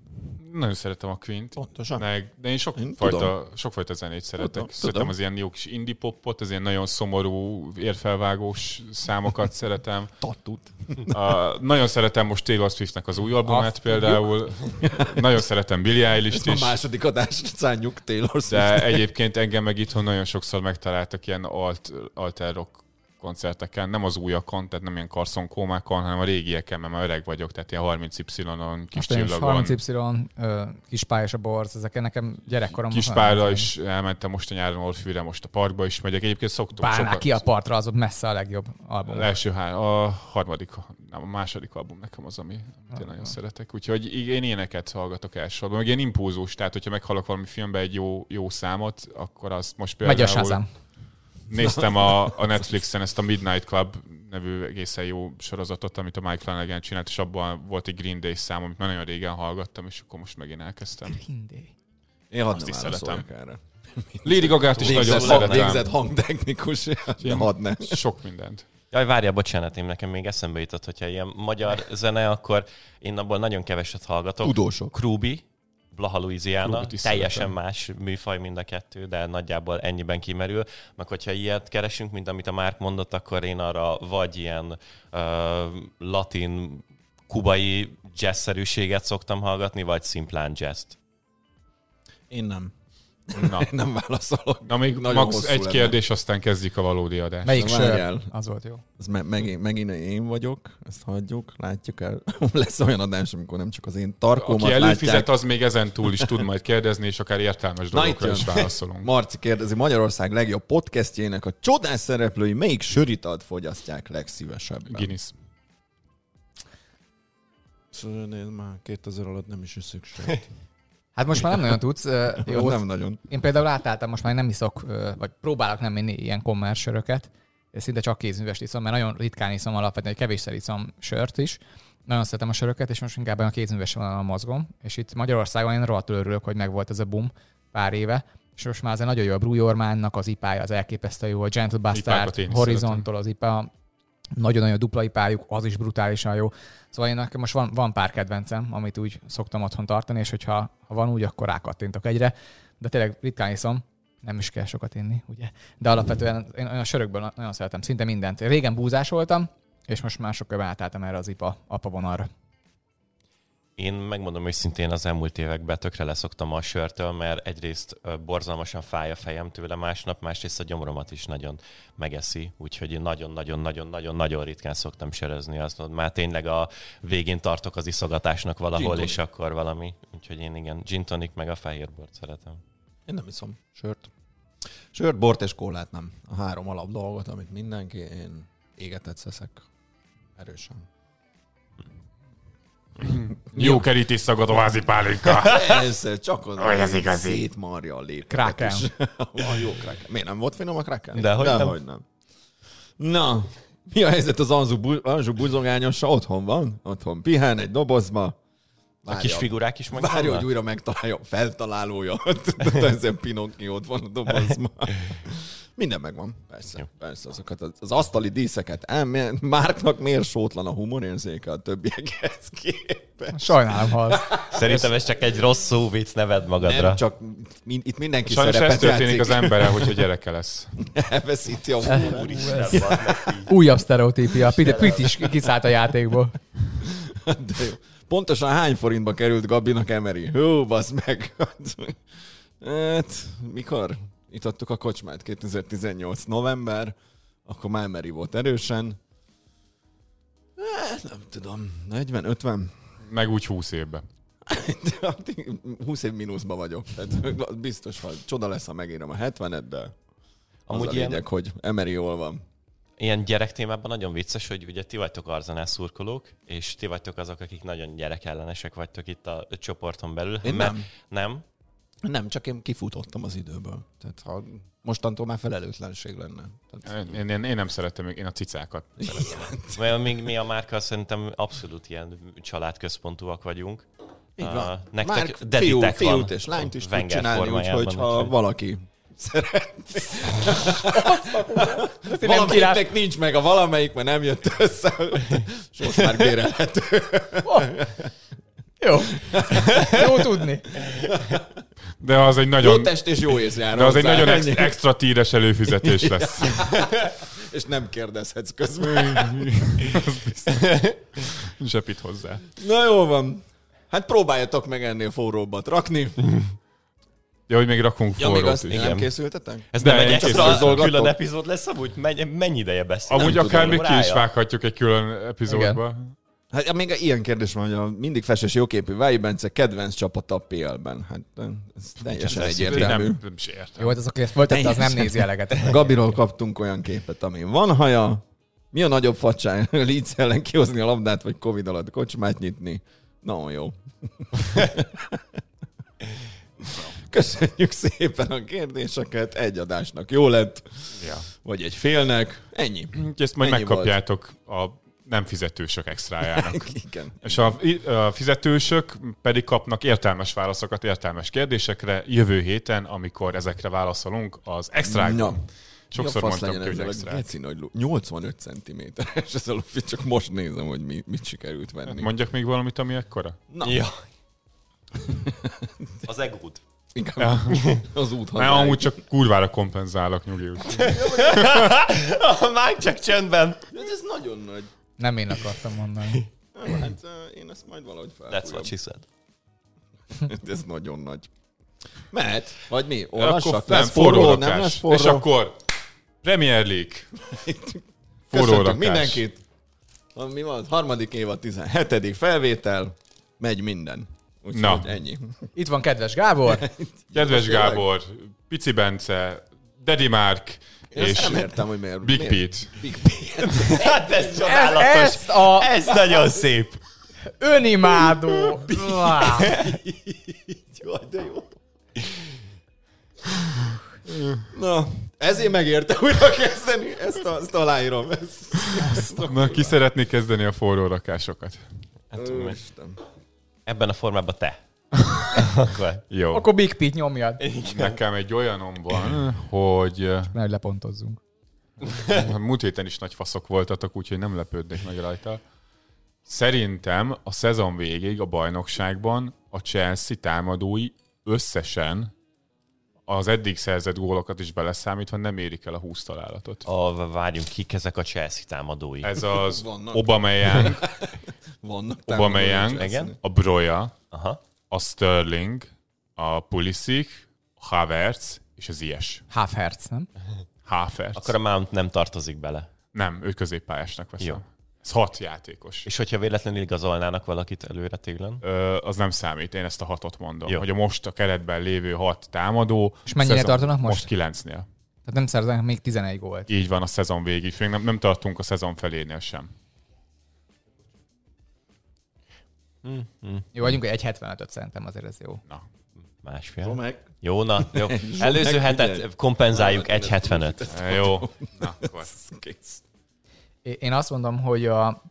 Nagyon szeretem a Queen-t. Pontosan. Meg, de én Én sokfajta, sokfajta zenét szeretek. Tudom, Szeretem tudom. az ilyen jó kis indie popot, az ilyen nagyon szomorú, érfelvágós számokat szeretem. Tatut. A, nagyon szeretem most Taylor Swiftnek az új albumát Azt például. nagyon szeretem Billie Eilish-t A is. második adást szánjuk Taylor Swift. De egyébként engem meg itthon nagyon sokszor megtaláltak ilyen alt, alter rockot koncerteken, nem az újakon, tehát nem ilyen karszon-kómákon, hanem a régieken, mert már öreg vagyok, tehát ilyen 30Y-on, kis Most csillagon. 30Y, ö, Kispálya és a Borz, ezek nekem gyerekkoromban. Kispálra is elmentem most a nyáron Orfűre, most a parkba is megyek. Egyébként szoktunk Pálnák sokat. ki a partra, az ott messze a legjobb album. Első há- a harmadik, nem, a második album nekem az, ami, én nagyon szeretek. Úgyhogy én éneket hallgatok elsősorban. Meg ilyen impulzus, tehát hogyha meghalok valami filmbe egy jó, jó számot, akkor azt most Megy a például Shazam. Néztem a, a Netflixen ezt a Midnight Club nevű egészen jó sorozatot, amit a Mike Flanagan csinált, és abban volt egy Green Day szám, amit már nagyon régen hallgattam, és akkor most megint elkezdtem. Én hadd Azt nem is válaszoljak erre. Lady Gaga-t is nagyon Végzett, szeretem. végzett hangtechnikus, de hadd ne. Sok mindent. Jaj, várjál, bocsánat, én nekem még eszembe jutott, hogyha ilyen magyar zene, akkor én abból nagyon keveset hallgatok. Tudósok. Krúbi, Blaha Louisiana, teljesen szeretem. más műfaj mind a kettő, de nagyjából ennyiben kimerül. Meg hogyha ilyet keresünk, mint amit a Márk mondott, akkor én arra vagy ilyen uh, latin, kubai jazzszerűséget szoktam hallgatni, vagy szimplán jazzt. Én nem. Na, Én nem válaszolok. Na még Nagyon max egy lenne. kérdés, aztán kezdjük a valódi adást. Melyik Na, sör? Az volt jó. Ez me- megint, megint én vagyok, ezt hagyjuk, látjuk el. Lesz olyan adás, amikor nem csak az én tarkómat Aki előfizet, látják. az még ezen túl is tud majd kérdezni, és akár értelmes dolgokra is válaszolunk. Marci kérdezi, Magyarország legjobb podcastjének a csodás szereplői melyik söritalt fogyasztják legszívesebben? Guinness. Nézd már, 2000 alatt nem is iszük sört. Hát most már nem nagyon tudsz. Jó, nem nagyon. Én például átálltam, most már nem iszok, vagy próbálok nem inni ilyen kommer söröket. Szinte csak kézművest iszom, mert nagyon ritkán iszom alapvetően, hogy kevésszer iszom sört is. Nagyon szeretem a söröket, és most inkább a kézműves vonalon mozgom. És itt Magyarországon én rohadtul örülök, hogy megvolt ez a boom pár éve. És most már azért nagyon jó a Brujormánnak az ipája, az elképesztő jó, a Gentle Bastard, Horizontól az ipa, nagyon-nagyon dupla ipájuk, az is brutálisan jó. Szóval én nekem most van, van pár kedvencem, amit úgy szoktam otthon tartani, és hogyha ha van úgy, akkor rákattintok egyre. De tényleg ritkán iszom, nem is kell sokat inni, ugye? De alapvetően én a sörökből nagyon szeretem szinte mindent. Régen búzás voltam, és most már sokkal átálltam erre az IPA apa vonalra. Én megmondom őszintén, az elmúlt években tökre leszoktam a sörtől, mert egyrészt borzalmasan fáj a fejem tőle másnap, másrészt a gyomromat is nagyon megeszi, úgyhogy én nagyon-nagyon-nagyon-nagyon-nagyon ritkán szoktam sörözni. Azt már tényleg a végén tartok az iszogatásnak valahol, és akkor valami. Úgyhogy én igen, gin tonic meg a fehér bort szeretem. Én nem iszom sört. Sört, bort és kólát nem. A három alap dolgot, amit mindenki, én égetett szeszek. Erősen. Jó kerítés szaggató házi pálinka. Persze, csak az, Olyan az igazi. szétmarja a lépeket Kraken. is. Van jó kraken. Miért nem volt finom a kraken? Dehogy nem. Dehogy nem. Na, mi a helyzet az Anzsu, bu- Anzsu buzogányosa? Otthon van? Otthon pihen egy dobozba. A kis figurák is Várja, megvannak? hogy újra megtalálja a feltalálója. Ezen Pinocchiót van a dobozban. Minden megvan, persze. Jó. Persze, azokat az, az asztali díszeket. Ám, Márknak miért sótlan a humorérzéke a többiekhez képest? Sajnálom, hal. Szerintem ez csak egy rossz szó vicc, neved magadra. Nem, csak min, itt mindenki Sajnos ez történik játszik. az emberrel, hogyha gyereke lesz. Elveszíti a humorát. Újabb sztereotípia. Pit, Pit is kiszállt a játékból. De jó. Pontosan hány forintba került Gabinak Emery? Hú, basz meg. Hát, mikor itottuk a kocsmát? 2018 november. Akkor már Emery volt erősen. Hát, nem tudom, 40-50? Meg úgy 20 évben. 20 év mínuszba vagyok. Tehát biztos, hogy csoda lesz, ha megírom a 70-et, de az Amúgy a ilyen- lényeg, hogy Emery jól van. Ilyen gyerektémában nagyon vicces, hogy ugye ti vagytok arzenál szurkolók, és ti vagytok azok, akik nagyon gyerekellenesek vagytok itt a csoporton belül. Én Mert- nem. Nem? Nem, csak én kifutottam az időből. Tehát ha mostantól már felelőtlenség lenne. Tehát, Én, én, én nem szeretem, én a cicákat. Mert mi, mi a márka szerintem abszolút ilyen családközpontúak vagyunk. Így van. nektek Már fiú, deditek van fiút és lányt is tud csinálni, úgyhogy ha valaki szeret. Valamelyiknek nincs meg a valamelyik, mert nem jött össze. Sors már bérelhető. Jó. Jó tudni. De az egy Jó nagyon, test és jó ész jár de az egy hozzá. nagyon ex, extra tíres előfizetés lesz. És nem kérdezhetsz közben. Zsepít hozzá. Na jó van. Hát próbáljatok meg ennél forróbbat rakni. Ja, hogy még rakunk Ja, még forrót azt is. nem igen. készültetek? Ez De nem egy extra külön epizód lesz, amúgy mennyi, ideje beszél? Amúgy akár még ki is vághatjuk egy külön epizódba. Hát még ilyen kérdés van, hogy a mindig festes jóképű Vályi Bence kedvenc csapata a PL-ben. Hát ez teljesen egyértelmű. Nem, nem is értem. Jó, hát az, aki ezt föltette, az nem nézi eleget. Gabiról kaptunk olyan képet, ami van haja, mi a nagyobb facsány? Leeds ellen kihozni a labdát, vagy Covid alatt kocsmát nyitni? Nagyon jó. Köszönjük szépen a kérdéseket. Egy adásnak jó lett, Ja. vagy egy félnek. Ennyi. Úgyhogy Ezt majd Ennyi megkapjátok a nem fizetősök extrájának. Igen. És a, a fizetősök pedig kapnak értelmes válaszokat értelmes kérdésekre jövő héten, amikor ezekre válaszolunk az extrákban. Na. Sokszor Mi a fasz mondtam ki, hogy ezzel a extrák. geci nagy lu- 85 cm-es ez a lufi, csak most nézem, hogy mi, mit sikerült venni. Mondjak még valamit, ami ekkora? Na, Ja. Az egód. inkább Ja. az út Mert amúgy csak kurvára kompenzálok, nyugi. Már csak csöndben. Ez, ez nagyon nagy. Nem én akartam mondani. Nem, hát én ezt majd valahogy That's felfújom. what she said. Ez nagyon nagy. Mehet? Vagy mi? Akkor Olvassak? nem, Lesz forró? forró Nem lesz forró? És akkor Premier League. forró rakás. mindenkit. Mi van? Harmadik évad, 17. felvétel. Megy minden. Úgyhogy Na. ennyi. Itt van kedves Gábor. Kedves? Gábor, Pici Bence, Daddy Mark Én és nem értem, hogy miért. Big miért? Pete. Big Pete. Hát ez Ez, csodálatos. ezt a Ez nagyon szép. önimádó. Jaj, de jó. Na, ezért megérte újra kezdeni. Ezt, a, ezt aláírom. Ezt, Na, ki szeretné kezdeni a forró rakásokat? Hát, Úristen. Ebben a formában te. Akkor. Jó. Akkor Big Pete nyomjad. Nekem egy olyanom van, hogy eh, Nehogy lepontozzunk. múlt héten is nagy faszok voltatok, úgyhogy nem lepődnék meg rajta. Szerintem a szezon végéig a bajnokságban a Chelsea támadói összesen az eddig szerzett gólokat is beleszámítva nem érik el a 20 találatot. A, várjunk, kik ezek a Chelsea támadói? Ez az Vannak. Aubameyang, Vannak Igen? a Broja, Aha. A Sterling, a Pulisic, a Havertz és az Ies. Half hertz, nem? Havertz. Akkor a Mount nem tartozik bele. Nem, ő középpályásnak veszem. Jó. Ez hat játékos. És hogyha véletlenül igazolnának valakit előre téglen? Ö, az nem számít, én ezt a hatot mondom. Jó. Hogy a most a keretben lévő hat támadó. És mennyire szezon- tartanak most? Most kilencnél. Tehát nem szerzenek még 11 gólt. Így van a szezon végig. Még nem, nem tartunk a szezon felénél sem. Jó, vagyunk egy 75-öt szerintem azért ez jó. Na. Másfél. Meg. Jó, na, jó. Előző hetet kompenzáljuk 1,75. E, jó. Na, akkor. Kész. Én azt mondom, hogy a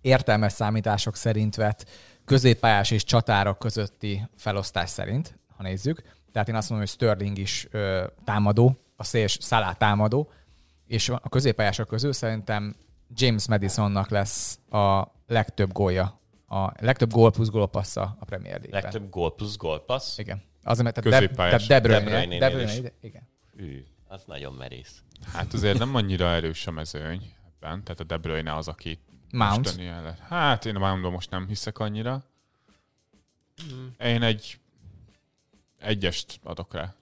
értelmes számítások szerint vett középpályás és csatárok közötti felosztás szerint, ha nézzük. Tehát én azt mondom, hogy Sterling is ö, támadó, a széls Szalá támadó, és a középpályások közül szerintem James Madisonnak lesz a legtöbb gólja, a legtöbb gól plusz gólpassza a Premier League-ben. Legtöbb gól plusz gól passz. Igen. Az, mert tehát De, tehát De Bruyne, De Bruyne-nél De Bruyne, is. ide- igen. Hű, az nagyon merész. Hát azért nem annyira erős a mezőny ebben. Tehát a De Bruyne az, aki Mount. ellen- Hát én a Mountban most nem hiszek annyira. Én egy egyest adok rá.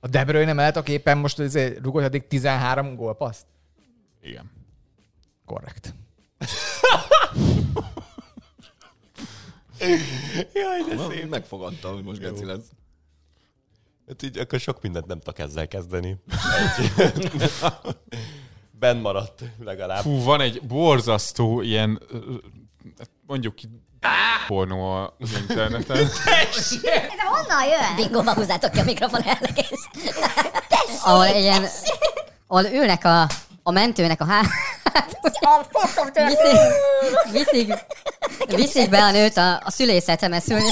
A De Bruyne mellett, aki éppen most azért rugott eddig 13 gólpaszt? Igen. Korrekt. Jaj, de Na, Megfogadta, hogy most geci lesz. Hát így akkor sok mindent nem tudok ezzel kezdeni. Ben maradt legalább. Fú, van egy borzasztó ilyen, mondjuk ki pornó az interneten. Ez honnan jön? Bingóba húzzátok ki a mikrofon ellegés. Ahol ilyen, ahol ülnek a, a mentőnek a hát. Viszik, viszik, viszik be a nőt a, a szülészetre, mert szülni.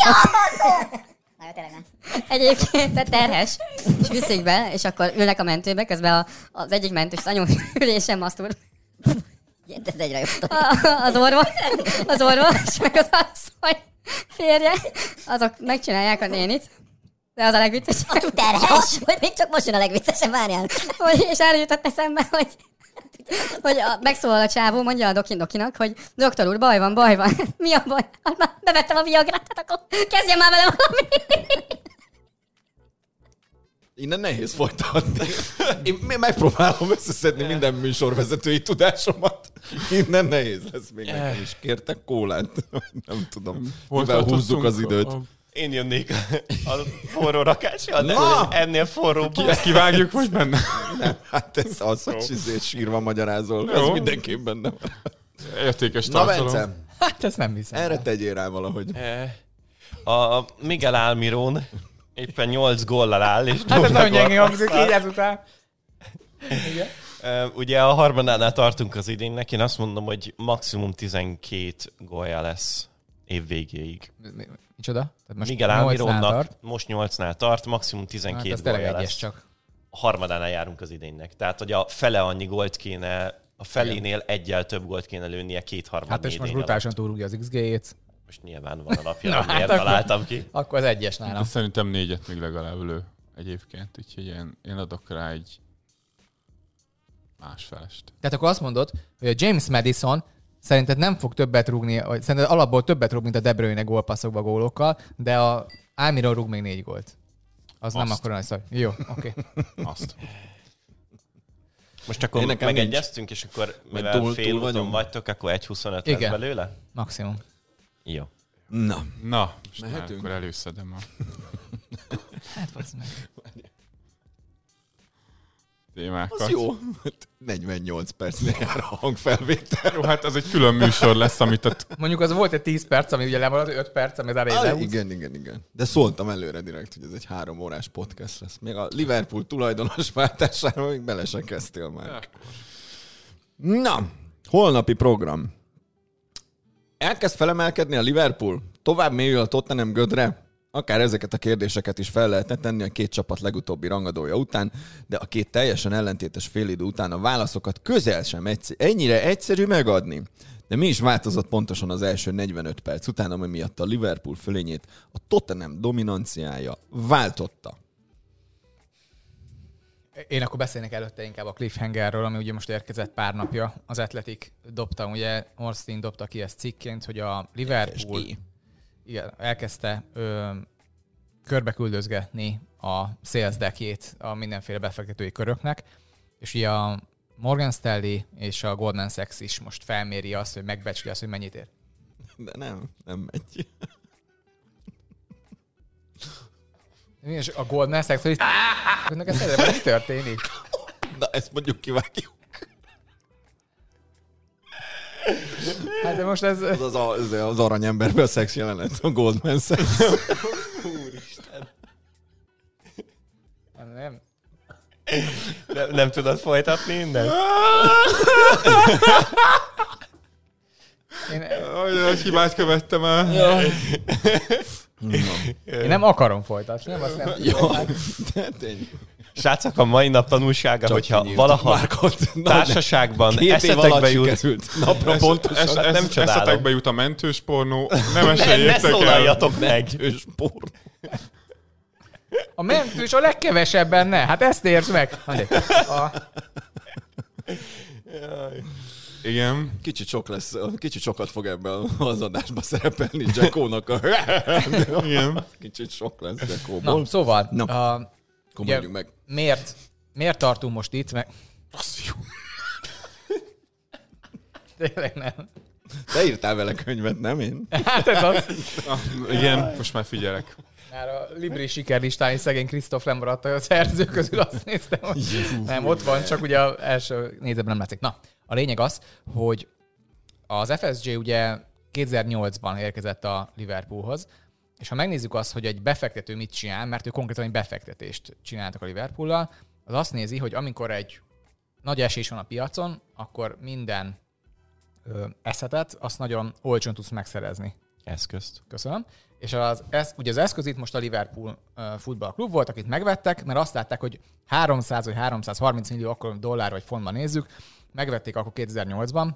Na jó, tényleg nem. Egyébként te terhes, és viszik be, és akkor ülnek a mentőbe, közben a, az egyik mentős az anyu ülésen masztul. Ez egyre jobb. Az orvos, az orvos, meg az asszony férje, azok megcsinálják a nénit, de az a legviccesebb. Terhes? Hogy még csak most jön a legviccesebb, várjál. Hogy, és erre jutott eszembe, hogy hogy a, megszólal a csávó, mondja a dokin dokinak, hogy doktor úr, baj van, baj van. Mi a baj? Hát már bevettem a viagrát, hát akkor kezdjen már vele valami. Innen nehéz folytatni. Én megpróbálom összeszedni minden műsorvezetői tudásomat. Innen nehéz lesz még nekem is. Kértek kólát? Nem tudom. Mivel húzzuk az időt. A- Én jönnék a forró rakással, de Na! ennél forróbb. Ezt kivágjuk, vagy benne? Nem, hát ez az, hogy izé sírva magyarázol. Ez Jó. mindenképp benne van. Értékes Na, tartalom. Bence, Hát ezt nem hiszem. erre tegyél rá valahogy. A Miguel Almirón éppen 8 góllal áll, és Hát ez nagyon gyengén hangzik így ezután. Igen. Ugye a harmadánál tartunk az idénynek, én azt mondom, hogy maximum 12 gólja lesz év végéig. Mi- mi- Micsoda? Tehát Most Miguel tart. most 8-nál tart, maximum Hát 12 ez tényleg gólja lesz. csak. A harmadánál járunk az idénynek. Tehát, hogy a fele annyi gólt kéne, a felénél egyel több gólt kéne lőnie két harmad Hát és most brutálisan túlrúgja az XG-jét. Most nyilván van a napja, Na, hát akkor- találtam ki. Akkor az egyes De nálam. szerintem négyet még legalább lő egyébként, úgyhogy én, én adok rá egy másfelest. Tehát akkor azt mondod, hogy a James Madison szerinted nem fog többet rúgni, vagy szerinted alapból többet rúg, mint a De Bruyne gólpasszokba gólokkal, de a Almiron rúg még négy gólt. Az nem Azt. akkor nagy szó. Jó, oké. Azt. Most akkor Én nekem megegyeztünk, és akkor mivel túl- fél túl úton vagyunk? vagytok, akkor 1.25 lesz belőle? Maximum. Jó. Na, Na, most Mehetünk? akkor előszedem a Hát meg. témákat. az jó. 48 percnél jár a hangfelvétel. Jó, hát az egy külön műsor lesz, amit a Mondjuk az volt egy 10 perc, ami ugye lemaradt, 5 perc, ami az elején Ah, igen, igen, igen. De szóltam előre direkt, hogy ez egy három órás podcast lesz. Még a Liverpool tulajdonos váltására még bele se kezdtél már. Na, holnapi program. Elkezd felemelkedni a Liverpool? Tovább mélyül a Tottenham gödre? Akár ezeket a kérdéseket is fel lehetne tenni a két csapat legutóbbi rangadója után, de a két teljesen ellentétes félidő után a válaszokat közel sem egyszer, ennyire egyszerű megadni. De mi is változott pontosan az első 45 perc után, ami miatt a Liverpool fölényét a Tottenham dominanciája váltotta. Én akkor beszélnek előtte inkább a cliffhangerről, ami ugye most érkezett pár napja. Az Atletik dobta, ugye Orstein dobta ki ezt cikként, hogy a Liverpool FSG. Igen, elkezdte ö, körbeküldözgetni a sales deckjét a mindenféle befektetői köröknek, és ugye a Morgan Stanley és a Goldman Sachs is most felméri azt, hogy megbecsli azt, hogy mennyit ér. De nem, nem megy. És a Goldman Sachs, hogy ezt ezzel, mi történik? Na, ezt mondjuk kivágjuk. Hát de most ez... Az az, a, az, az aranyemberben a szex jelenet, a Goldman Sachs. Nem. Nem, nem tudod folytatni innen? Én, nagy hibát követtem el. én nem akarom folytatni, nem azt nem. Jó, de tény. Srácok, a mai nap tanulsága, Csak hogyha kinyírtuk valaha Márkot. Társaságban Két eszetekbe jut, sikerült. Napra pontosan. Es, nem es, csodálom. eszetekbe jut a mentős pornó, nem ne, ne esélyétek el. meg. sport. A mentős a legkevesebb benne. Hát ezt értsd meg. A, Igen. Kicsit sok lesz, kicsit sokat fog ebben az adásban szerepelni Jackónak a... Igen. Kicsit sok lesz Jackóból. na, szóval, Na. A, Mondjuk meg. miért, miért tartunk most itt? Meg... Rossz jó. Tényleg nem. Te írtál vele könyvet, nem én? Hát ez az. Ah, igen, most már figyelek. Már a Libri sikerlistán is szegény Krisztof lemaradt a szerző közül, azt néztem, hogy nem, ott van, csak ugye az első nézetben nem látszik. Na, a lényeg az, hogy az FSG ugye 2008-ban érkezett a Liverpoolhoz, és ha megnézzük azt, hogy egy befektető mit csinál, mert ő konkrétan egy befektetést csináltak a Liverpoollal, az azt nézi, hogy amikor egy nagy esés van a piacon, akkor minden ö, eszetet azt nagyon olcsón tudsz megszerezni. Eszközt. Köszönöm. És az, ez, ugye az eszköz itt most a Liverpool uh, Football Club volt, akit megvettek, mert azt látták, hogy 300 vagy 330 millió akkor dollár vagy fontban nézzük, megvették akkor 2008-ban,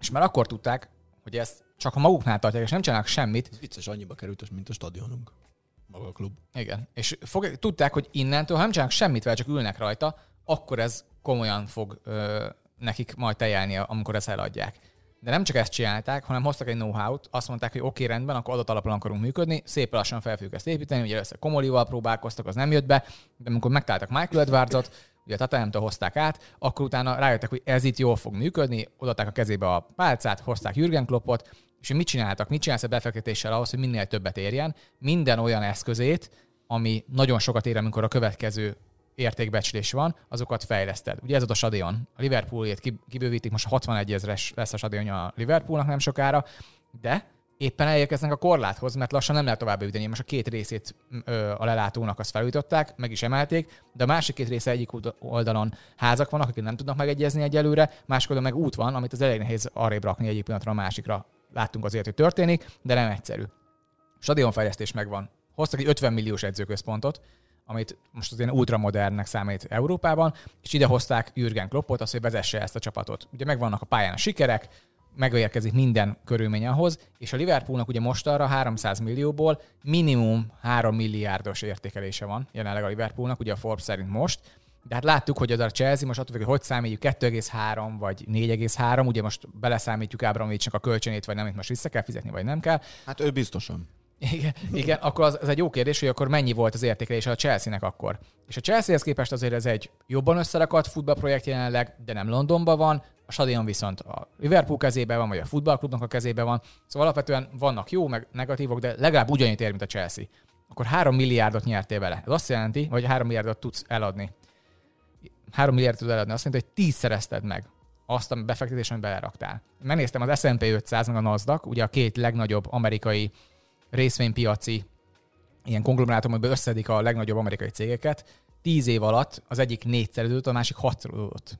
és már akkor tudták, hogy ezt csak a maguknál tartják, és nem csinálnak semmit. Ez vicces, annyiba került, mint a stadionunk. Maga a klub. Igen. És fog, tudták, hogy innentől, ha nem csinálnak semmit vele, csak ülnek rajta, akkor ez komolyan fog ö, nekik majd tejelni, amikor ezt eladják. De nem csak ezt csinálták, hanem hoztak egy know-how-t, azt mondták, hogy oké, okay, rendben, akkor adat alapon akarunk működni, szép lassan fel fogjuk ezt építeni, ugye először Komolival próbálkoztak, az nem jött be, de amikor megtaláltak Michael Edwardsot, ugye a Tatanemtől hozták át, akkor utána rájöttek, hogy ez itt jól fog működni, odaadták a kezébe a pálcát, hozták Jürgen Kloppot, és mit csináltak? Mit csinálsz a befektetéssel ahhoz, hogy minél többet érjen? Minden olyan eszközét, ami nagyon sokat ér, amikor a következő értékbecslés van, azokat fejleszted. Ugye ez ott a stadion. A Liverpoolét kibővítik, most 61 ezeres lesz a stadionja a Liverpoolnak nem sokára, de éppen elérkeznek a korláthoz, mert lassan nem lehet tovább üteni. Most a két részét ö, a lelátónak azt felújították, meg is emelték, de a másik két része egyik oldalon házak vannak, akik nem tudnak megegyezni egyelőre, másik oldalon meg út van, amit az elég nehéz arrébb rakni egyik pillanatra a másikra. Láttunk azért, hogy történik, de nem egyszerű. Stadionfejlesztés megvan. Hoztak egy 50 milliós edzőközpontot, amit most az ilyen ultramodernnek számít Európában, és ide hozták Jürgen Kloppot, azt, hogy vezesse ezt a csapatot. Ugye megvannak a pályán a sikerek, megérkezik minden körülmény ahhoz, és a Liverpoolnak ugye most arra 300 millióból minimum 3 milliárdos értékelése van jelenleg a Liverpoolnak, ugye a Forbes szerint most, de hát láttuk, hogy az a Chelsea most attól, hogy hogy számítjuk 2,3 vagy 4,3, ugye most beleszámítjuk Abramovicsnak a kölcsönét, vagy nem, itt most vissza kell fizetni, vagy nem kell. Hát ő biztosan. Igen, igen akkor az, ez egy jó kérdés, hogy akkor mennyi volt az értékelése a Chelsea-nek akkor. És a Chelsea-hez képest azért ez egy jobban összerakadt futballprojekt jelenleg, de nem Londonban van, a stadion viszont a Liverpool kezében van, vagy a futballklubnak a kezében van. Szóval alapvetően vannak jó, meg negatívok, de legalább ugyanúgy ér, mint a Chelsea. Akkor 3 milliárdot nyertél vele. Ez azt jelenti, hogy 3 milliárdot tudsz eladni. 3 milliárdot eladni. Azt jelenti, hogy tízszerezted meg azt a befektetést, amit beleraktál. Megnéztem az S&P 500 meg a Nasdaq, ugye a két legnagyobb amerikai részvénypiaci ilyen amiben összedik a legnagyobb amerikai cégeket, tíz év alatt az egyik négyszerűdött, a másik hatszorozódott.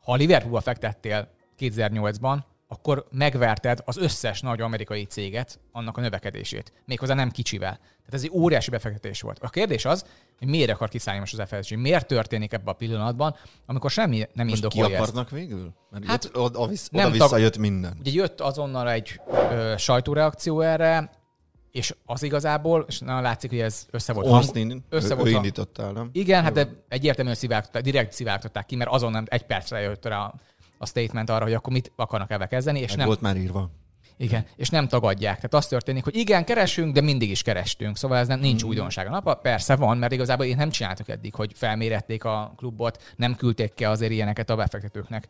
Ha a Liverpoolba fektettél 2008-ban, akkor megverted az összes nagy amerikai céget, annak a növekedését. Méghozzá nem kicsivel. Tehát ez egy óriási befektetés volt. A kérdés az, hogy miért akar kiszállni most az FSG? Miért történik ebben a pillanatban, amikor semmi nem most indokolja ki akarnak ezt? végül? Mert hát, jött, oda, oda, nem visszajött minden. Ugye jött azonnal egy ö, sajtóreakció erre, és az igazából, és na, látszik, hogy ez össze volt. Hang, össze volt ő nem? Igen, hát de egyértelműen szivárgották, direkt szivárgották ki, mert azon nem egy percre jött rá a, a statement arra, hogy akkor mit akarnak ebbe kezdeni. És Meg nem, volt már írva. Igen, és nem tagadják. Tehát az történik, hogy igen, keresünk, de mindig is kerestünk. Szóval ez nem, nincs mm. újdonság a nap. Persze van, mert igazából én nem csináltak eddig, hogy felmérették a klubot, nem küldték ki azért ilyeneket a befektetőknek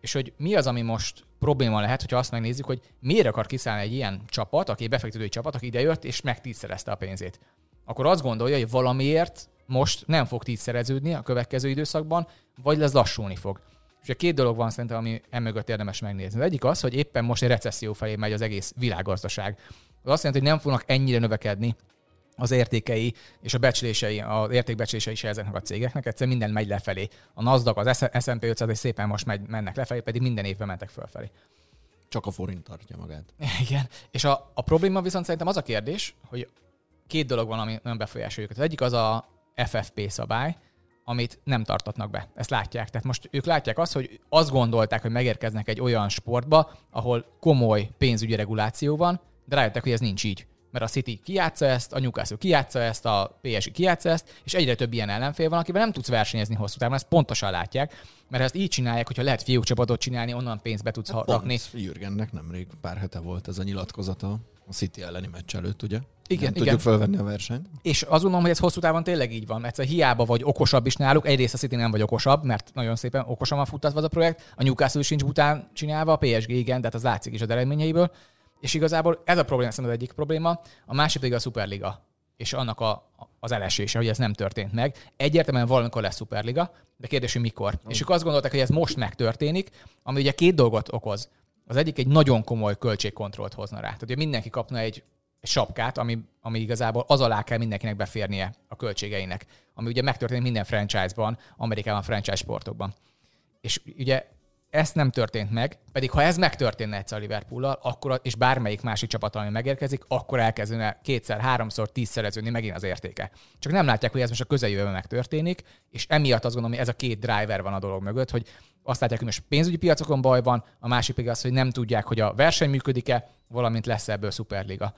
és hogy mi az, ami most probléma lehet, hogyha azt megnézzük, hogy miért akar kiszállni egy ilyen csapat, aki egy befektetői csapat, aki idejött és megtízszerezte a pénzét. Akkor azt gondolja, hogy valamiért most nem fog tízszereződni a következő időszakban, vagy lesz lassulni fog. És két dolog van szerintem, ami emögött érdemes megnézni. Az egyik az, hogy éppen most egy recesszió felé megy az egész világgazdaság. Az azt jelenti, hogy nem fognak ennyire növekedni az értékei és a becslései, az értékbecslései is ezeknek a cégeknek, egyszerűen minden megy lefelé. A NASDAQ, az S&P 500 és szépen most megy, mennek lefelé, pedig minden évben mentek fölfelé. Csak a forint tartja magát. Igen. És a, a probléma viszont szerintem az a kérdés, hogy két dolog van, ami nagyon befolyásolja őket. Az egyik az a FFP szabály, amit nem tartatnak be. Ezt látják. Tehát most ők látják azt, hogy azt gondolták, hogy megérkeznek egy olyan sportba, ahol komoly pénzügyi reguláció van, de rájöttek, hogy ez nincs így mert a City kijátsza ezt, a Newcastle kijátsza ezt, a PSG kijátsza ezt, és egyre több ilyen ellenfél van, akivel nem tudsz versenyezni hosszú távon, ezt pontosan látják, mert ezt így csinálják, hogyha lehet fiúk csapatot csinálni, onnan pénzt be tudsz hát rakni. Pont Jürgennek nemrég pár hete volt ez a nyilatkozata a City elleni meccs előtt, ugye? Igen, nem igen. tudjuk felvenni a versenyt. És azt gondolom, hogy ez hosszú távon tényleg így van. Egyszer hiába vagy okosabb is náluk, egyrészt a City nem vagy okosabb, mert nagyon szépen okosan van futtatva az a projekt, a Newcastle sincs után csinálva, a PSG igen, tehát az látszik is az eredményeiből. És igazából ez a probléma szerintem az egyik probléma, a másik pedig a Superliga és annak a, az elesése, hogy ez nem történt meg. Egyértelműen valamikor lesz Superliga, de kérdés, hogy mikor. Mm. És ők azt gondolták, hogy ez most megtörténik, ami ugye két dolgot okoz. Az egyik egy nagyon komoly költségkontrollt hozna rá. Tehát, hogy mindenki kapna egy sapkát, ami, ami igazából az alá kell mindenkinek beférnie a költségeinek. Ami ugye megtörténik minden franchise-ban, Amerikában franchise sportokban. És ugye ezt nem történt meg, pedig ha ez megtörténne egyszer a liverpool akkor, és bármelyik másik csapat, ami megérkezik, akkor elkezdene kétszer, háromszor, tízszereződni megint az értéke. Csak nem látják, hogy ez most a közeljövőben megtörténik, és emiatt azt gondolom, hogy ez a két driver van a dolog mögött, hogy azt látják, hogy most pénzügyi piacokon baj van, a másik pedig az, hogy nem tudják, hogy a verseny működik-e, valamint lesz ebből szuperliga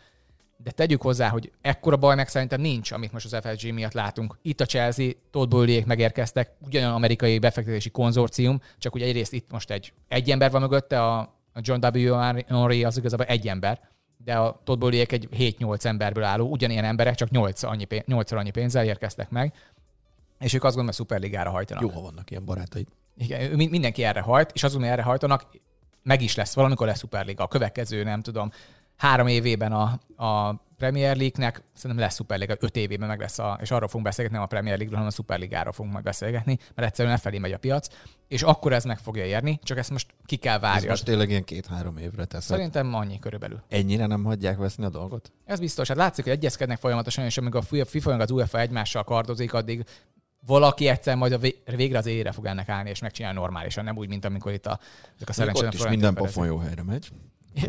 de tegyük hozzá, hogy ekkora baj meg szerintem nincs, amit most az FSG miatt látunk. Itt a Chelsea, Todd Bowleyék megérkeztek, ugyanolyan amerikai befektetési konzorcium, csak ugye egyrészt itt most egy, egy ember van mögötte, a John W. Henry az igazából egy ember, de a Todd Bowleyek egy 7-8 emberből álló, ugyanilyen emberek, csak 8 annyi, 8 annyi pénzzel érkeztek meg, és ők azt gondolom, hogy szuperligára hajtanak. Jó, ha vannak ilyen barátaid. Igen, mindenki erre hajt, és azon, erre hajtanak, meg is lesz, valamikor lesz Superliga. A következő, nem tudom, három évében a, a Premier League-nek szerintem lesz Superliga, öt évében meg lesz, a, és arról fogunk beszélgetni, nem a Premier League-ről, hanem a Superligáról fogunk majd beszélgetni, mert egyszerűen felé megy a piac, és akkor ez meg fogja érni, csak ezt most ki kell várni. Most tényleg ilyen két-három évre tesz. Szerintem annyi körülbelül. Ennyire nem hagyják veszni a dolgot? Ez biztos. Hát látszik, hogy egyezkednek folyamatosan, és amíg a FIFA meg az UEFA egymással kardozik, addig valaki egyszer majd a végre az élére fog ennek állni, és megcsinálni normálisan, nem úgy, mint amikor itt a, ezek a szerencsétlen Ott is minden pofon jó helyre megy.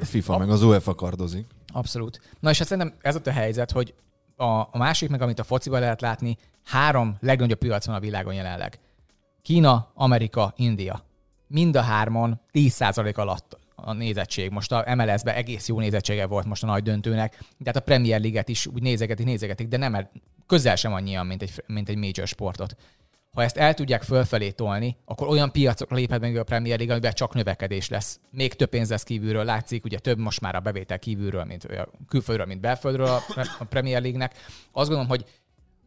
FIFA meg az UEFA kardozik. Abszolút. Na és hát szerintem ez ott a helyzet, hogy a, a másik, meg amit a fociban lehet látni, három legnagyobb piac van a világon jelenleg. Kína, Amerika, India. Mind a hárman 10% alatt a nézettség. Most a MLS-ben egész jó nézettsége volt most a nagy döntőnek, tehát a Premier League-et is úgy nézegetik, nézegetik, de nem közel sem annyian, mint egy, mint egy major sportot. Ha ezt el tudják fölfelé tolni, akkor olyan piacokra léphet meg a Premier League, amiben csak növekedés lesz. Még több pénz lesz kívülről, látszik, ugye több most már a bevétel kívülről, mint a külföldről, mint belföldről a Premier League-nek. Azt gondolom, hogy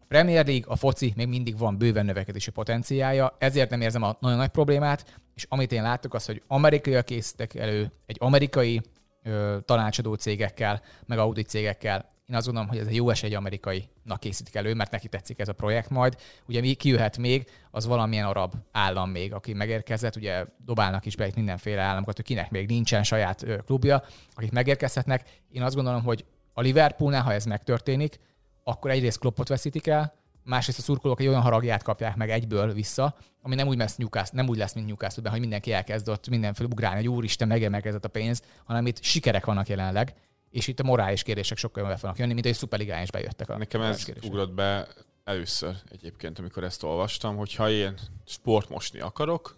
a Premier League, a foci még mindig van bőven növekedési potenciája, ezért nem érzem a nagyon nagy problémát, és amit én láttuk, az, hogy amerikaiak készítek elő egy amerikai ö, tanácsadó cégekkel, meg audit cégekkel én azt gondolom, hogy ez egy jó esély egy amerikainak készítik elő, mert neki tetszik ez a projekt majd. Ugye mi kijöhet még, az valamilyen arab állam még, aki megérkezett, ugye dobálnak is be itt mindenféle államokat, hogy kinek még nincsen saját klubja, akik megérkezhetnek. Én azt gondolom, hogy a Liverpoolnál, ha ez megtörténik, akkor egyrészt Kloppot veszítik el, másrészt a szurkolók egy olyan haragját kapják meg egyből vissza, ami nem úgy lesz, Newcastle, nem úgy lesz mint newcastle hogy mindenki elkezdett mindenféle ugrálni, hogy úristen, megemelkedett a pénz, hanem itt sikerek vannak jelenleg, és itt a morális kérdések sokkal jobban fognak jönni, mint hogy szuperligán is bejöttek. A Nekem ez kérdések. ugrott be először egyébként, amikor ezt olvastam, hogy ha én sportmosni akarok,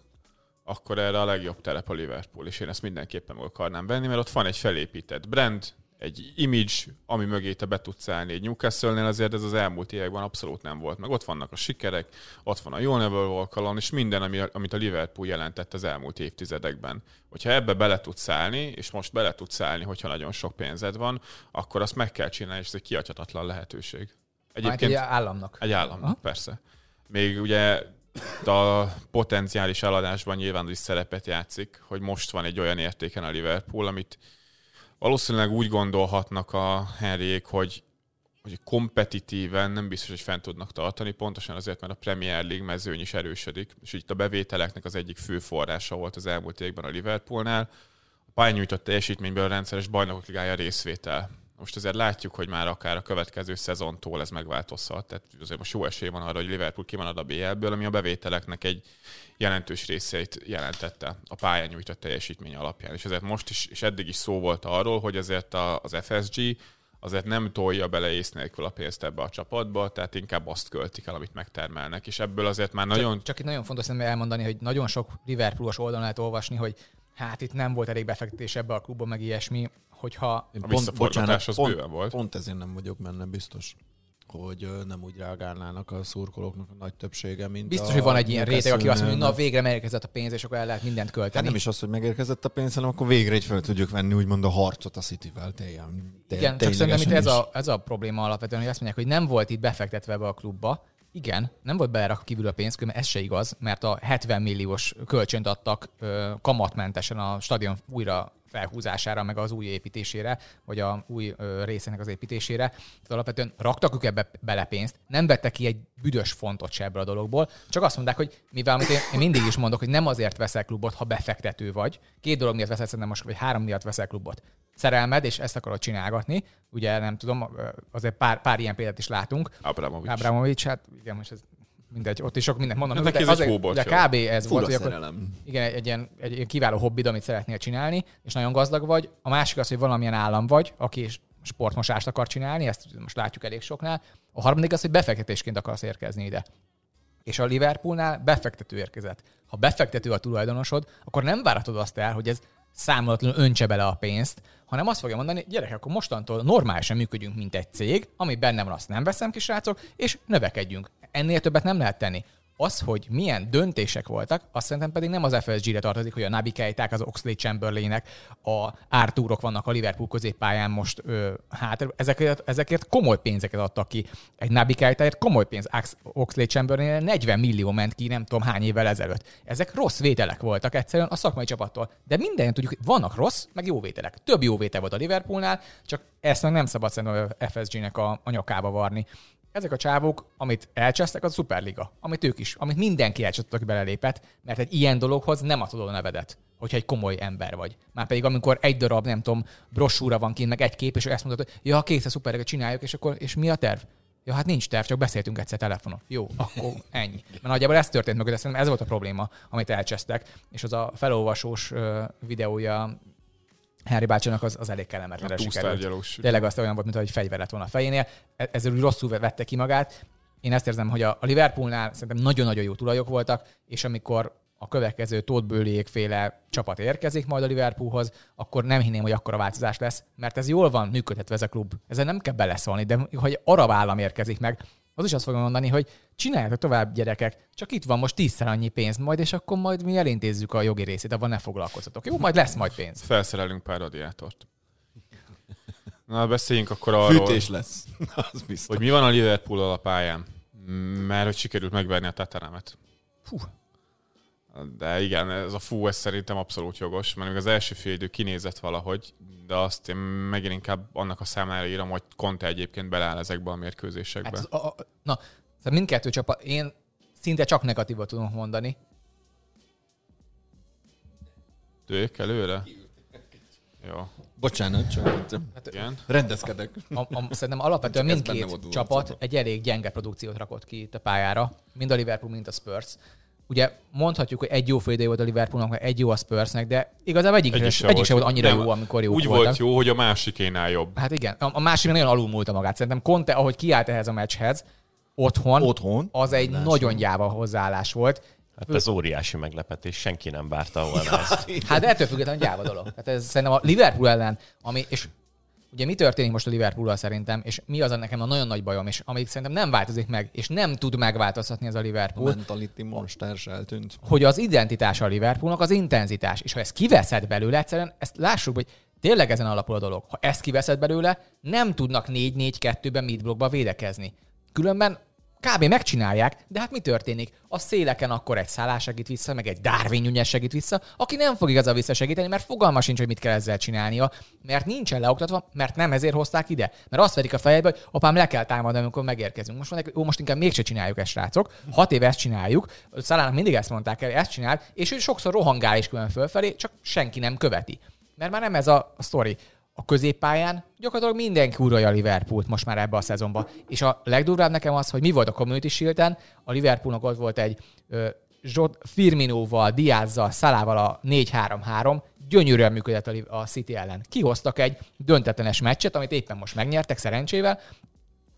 akkor erre a legjobb telep a Liverpool, és én ezt mindenképpen akarnám venni, mert ott van egy felépített brand, egy image, ami mögé te be tudsz állni. Egy Newcastle-nél azért ez az elmúlt években abszolút nem volt. Meg ott vannak a sikerek, ott van a Walk Alone, és minden, ami, amit a Liverpool jelentett az elmúlt évtizedekben. Hogyha ebbe bele tudsz állni, és most bele tudsz állni, hogyha nagyon sok pénzed van, akkor azt meg kell csinálni, és ez egy kiadhatatlan lehetőség. Egyébként, egy államnak. Egy államnak, Aha. persze. Még ugye a potenciális eladásban nyilván is szerepet játszik, hogy most van egy olyan értéken a Liverpool, amit valószínűleg úgy gondolhatnak a Henryék, hogy hogy kompetitíven nem biztos, hogy fent tudnak tartani, pontosan azért, mert a Premier League mezőny is erősödik, és itt a bevételeknek az egyik fő forrása volt az elmúlt években a Liverpoolnál. A pályanyújtott teljesítményből a rendszeres bajnokok ligája részvétel. Most azért látjuk, hogy már akár a következő szezontól ez megváltozhat. Tehát azért most jó esély van arra, hogy Liverpool kimarad a BL-ből, ami a bevételeknek egy jelentős részeit jelentette a pályán nyújtott teljesítmény alapján. És ezért most is, és eddig is szó volt arról, hogy azért az FSG azért nem tolja bele ész nélkül a pénzt ebbe a csapatba, tehát inkább azt költik el, amit megtermelnek. És ebből azért már nagyon... Csak, csak itt nagyon fontos elmondani, hogy nagyon sok Liverpoolos oldalon lehet olvasni, hogy hát itt nem volt elég befektetés ebbe a klubba, meg ilyesmi, hogyha... A pont, bocsánat, az pont, bőven volt. Pont ezért nem vagyok benne biztos hogy nem úgy reagálnának a szurkolóknak a nagy többsége, mint Biztos, a hogy van egy ilyen réteg, aki azt mondja, hogy na végre megérkezett a pénz, és akkor el lehet mindent költeni. Hát nem is az, hogy megérkezett a pénz, hanem akkor végre egy fel tudjuk venni úgymond a harcot a City-vel. Tényleg, Igen, csak szerintem itt ez a, ez a probléma alapvetően, hogy azt mondják, hogy nem volt itt befektetve ebbe a klubba, igen, nem volt belerak kívül a pénz, mert ez se igaz, mert a 70 milliós kölcsönt adtak ö, kamatmentesen a stadion újra felhúzására, meg az új építésére, vagy a új részének az építésére. Tehát alapvetően raktak ők ebbe bele pénzt, nem vettek ki egy büdös fontot se ebből a dologból, csak azt mondták, hogy mivel amit én, én mindig is mondok, hogy nem azért veszel klubot, ha befektető vagy. Két dolog miatt veszel szerintem most, vagy három miatt veszel klubot. Szerelmed, és ezt akarod csinálgatni. Ugye nem tudom, azért pár, pár ilyen példát is látunk. Abramovics. Abramovics, hát igen, most ez mindegy, ott is sok mindent mondanak. Hát de, az, egy de kb. ez Fura volt, hogy akkor, igen, egy, egy, ilyen, egy ilyen kiváló hobbid, amit szeretnél csinálni, és nagyon gazdag vagy. A másik az, hogy valamilyen állam vagy, aki sportmosást akar csinálni, ezt most látjuk elég soknál. A harmadik az, hogy befektetésként akarsz érkezni ide. És a Liverpoolnál befektető érkezett. Ha befektető a tulajdonosod, akkor nem várhatod azt el, hogy ez számolatlanul öntse bele a pénzt, hanem azt fogja mondani, gyerekek, akkor mostantól normálisan működjünk, mint egy cég, ami benne van, azt nem veszem ki, srácok, és növekedjünk ennél többet nem lehet tenni. az, hogy milyen döntések voltak, azt szerintem pedig nem az FSG-re tartozik, hogy a Nabi Keiták, az Oxley Chamberlainek, a Arturok vannak a Liverpool középpályán most ö, hát ezekért, ezekért komoly pénzeket adtak ki. Egy Nabi Keitáért komoly pénz. Oxley Chamberlain 40 millió ment ki nem tudom hány évvel ezelőtt. Ezek rossz vételek voltak egyszerűen a szakmai csapattól. De minden tudjuk, hogy vannak rossz, meg jó vételek. Több jó vétel volt a Liverpoolnál, csak ezt meg nem szabad szerintem a FSG-nek a, a nyakába varni ezek a csávók, amit elcsesztek, az a Superliga. Amit ők is, amit mindenki elcsesztek, aki belelépett, mert egy ilyen dologhoz nem adod a nevedet, hogyha egy komoly ember vagy. Már pedig amikor egy darab, nem tudom, brossúra van kint, meg egy kép, és ezt mondod, hogy ja, kész a Superliga, csináljuk, és akkor, és mi a terv? Ja, hát nincs terv, csak beszéltünk egyszer telefonon. Jó, akkor ennyi. Mert nagyjából ez történt mögött, szerintem ez volt a probléma, amit elcsesztek, és az a felolvasós videója Harry bácsinak az, az elég kellemetlen sikerült. Tényleg azt olyan volt, mint hogy fegyver lett volna a fejénél. E- ezzel úgy rosszul vette ki magát. Én ezt érzem, hogy a Liverpoolnál szerintem nagyon-nagyon jó tulajok voltak, és amikor a következő Todd féle csapat érkezik majd a Liverpoolhoz, akkor nem hinném, hogy akkora változás lesz, mert ez jól van működhetve ez a klub. Ezzel nem kell beleszólni, de hogy arab állam érkezik meg, az is azt fogom mondani, hogy csináljátok tovább gyerekek, csak itt van most tízszer annyi pénz majd, és akkor majd mi elintézzük a jogi részét, abban ne foglalkozzatok. Jó, majd lesz majd pénz. Felszerelünk pár radiátort. Na, beszéljünk akkor arról, Fűtés lesz. Az biztos. hogy mi van a liverpool a pályán. Mert hogy sikerült megverni a Tataremet. Fú, de igen, ez a fú, ez szerintem abszolút jogos, mert még az első fél idő kinézett valahogy, de azt én megint inkább annak a számlára írom, hogy Conte egyébként beleáll ezekbe a mérkőzésekbe. Hát, a, a, na, szóval mindkettő csapat, én szinte csak negatívot tudom mondani. Tők előre? Jó. Bocsánat, csak hát, Igen. rendezkedek. A, a, szerintem alapvetően mindkét csapat egy elég gyenge produkciót rakott ki itt a pályára, mind a Liverpool, mind a Spurs ugye mondhatjuk, hogy egy jó fél volt a Liverpoolnak, egy jó a Spursnek, de igazából egyik, egyik, sem, egyik sem volt annyira nem, jó, amikor jó Úgy voltak. volt jó, hogy a másikénál jobb. Hát igen, a, a másik nagyon alulmúlta magát. Szerintem Conte, ahogy kiállt ehhez a meccshez, otthon, otthon az egy Lásom. nagyon gyáva hozzáállás volt. Hát ez óriási meglepetés, senki nem várta volna ezt. Hát ettől függetlenül gyáva dolog. Hát ez szerintem a Liverpool ellen, ami, és Ugye mi történik most a liverpool szerintem, és mi az a nekem a nagyon nagy bajom, és amelyik szerintem nem változik meg, és nem tud megváltoztatni ez a Liverpool. A mentality monster eltűnt. Hogy az identitás a Liverpoolnak az intenzitás, és ha ezt kiveszed belőle, egyszerűen ezt lássuk, hogy tényleg ezen alapul a dolog. Ha ezt kiveszed belőle, nem tudnak 4-4-2-ben midblockba védekezni. Különben kb. megcsinálják, de hát mi történik? A széleken akkor egy szállás segít vissza, meg egy Darwin Nunes segít vissza, aki nem fog igazán visszasegíteni, mert fogalma sincs, hogy mit kell ezzel csinálnia, mert nincsen leoktatva, mert nem ezért hozták ide. Mert azt verik a fejébe, hogy apám le kell támadni, amikor megérkezünk. Most mondják, ó, most inkább mégse csináljuk ezt, srácok. Hat éve ezt csináljuk. Szalának mindig ezt mondták el, ezt csinál, és ő sokszor rohangál is külön fölfelé, csak senki nem követi. Mert már nem ez a sztori a középpályán gyakorlatilag mindenki uralja a Liverpoolt most már ebbe a szezonba. És a legdurvább nekem az, hogy mi volt a Community shield a Liverpoolnak ott volt egy ö, Zsot, Firminóval, Diázzal, Szalával a 4-3-3, gyönyörűen működött a City ellen. Kihoztak egy döntetlenes meccset, amit éppen most megnyertek szerencsével,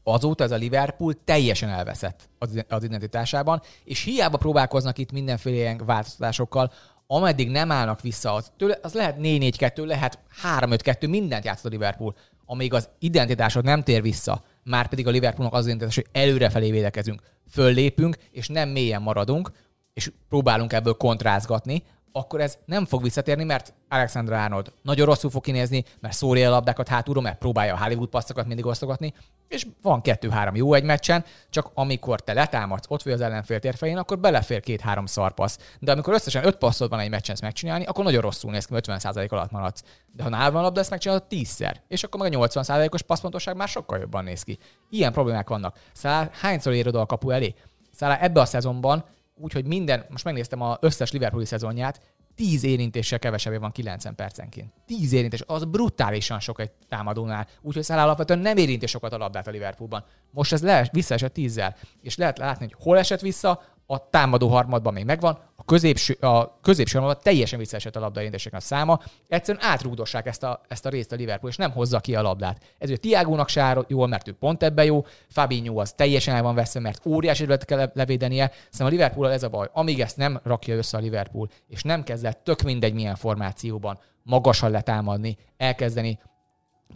azóta ez a Liverpool teljesen elveszett az identitásában, és hiába próbálkoznak itt mindenféle ilyen változtatásokkal, ameddig nem állnak vissza, az, tőle, az lehet 4-4-2, lehet 3-5-2, mindent játszott a Liverpool. Amíg az identitásod nem tér vissza, már pedig a Liverpoolnak az identitás, hogy előrefelé védekezünk, föllépünk, és nem mélyen maradunk, és próbálunk ebből kontrázgatni, akkor ez nem fog visszatérni, mert Alexander Arnold nagyon rosszul fog kinézni, mert szórja a labdákat hátulról, mert próbálja a Hollywood passzokat mindig osztogatni, és van kettő-három jó egy meccsen, csak amikor te letámadsz, ott vagy az ellenfél térfején, akkor belefér két-három szarpassz. De amikor összesen öt passzod van egy meccsen ezt megcsinálni, akkor nagyon rosszul néz ki, 50% alatt maradsz. De ha nálad van labda, ezt megcsinálod tízszer, és akkor meg a 80%-os passzpontosság már sokkal jobban néz ki. Ilyen problémák vannak. Szálá hányszor érod a kapu elé? Szálá ebbe a szezonban úgyhogy minden, most megnéztem az összes Liverpooli szezonját, 10 érintéssel kevesebbé van 90 percenként. 10 érintés, az brutálisan sok egy támadónál. Úgyhogy Szállá alapvetően nem érinti sokat a labdát a Liverpoolban. Most ez le, visszaesett 10 és lehet látni, hogy hol esett vissza, a támadó harmadban még megvan, középső, a középső harmadban teljesen visszaesett a labdaérintéseknek a száma. Egyszerűen átrúgdossák ezt a, ezt a részt a Liverpool, és nem hozza ki a labdát. Ez a Tiágónak sár jól, mert ő pont ebbe jó, Fabinho az teljesen el van veszve, mert óriási területet kell levédenie. Szerintem a Liverpool ez a baj. Amíg ezt nem rakja össze a Liverpool, és nem kezd el tök mindegy milyen formációban magasan letámadni, elkezdeni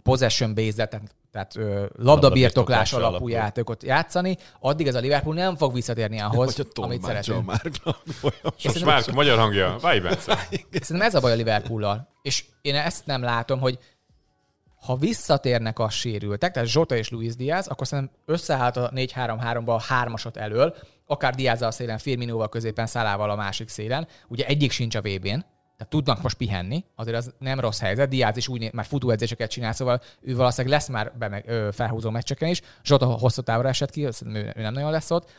possession based tehát ö, labdabirtoklás alapú. alapú játékot játszani, addig ez a Liverpool nem fog visszatérni ahhoz, Hogy a amit szeretünk. már. És Most már magyar hangja. Váj. Szerintem ez a baj a Liverpool-lal. És én ezt nem látom, hogy ha visszatérnek a sérültek, tehát Zsota és Luis Diaz, akkor szerintem összeállt a 4-3-3-ba a hármasot elől, akár diaz a szélen, Firminóval középen, Szalával a másik szélen. Ugye egyik sincs a VB-n, tehát tudnak most pihenni, azért az nem rossz helyzet. Diaz is úgy már futóedzéseket csinál, szóval ő valószínűleg lesz már be, ö, felhúzó meccseken is. Zsota hosszú távra esett ki, ő, ő nem nagyon lesz ott.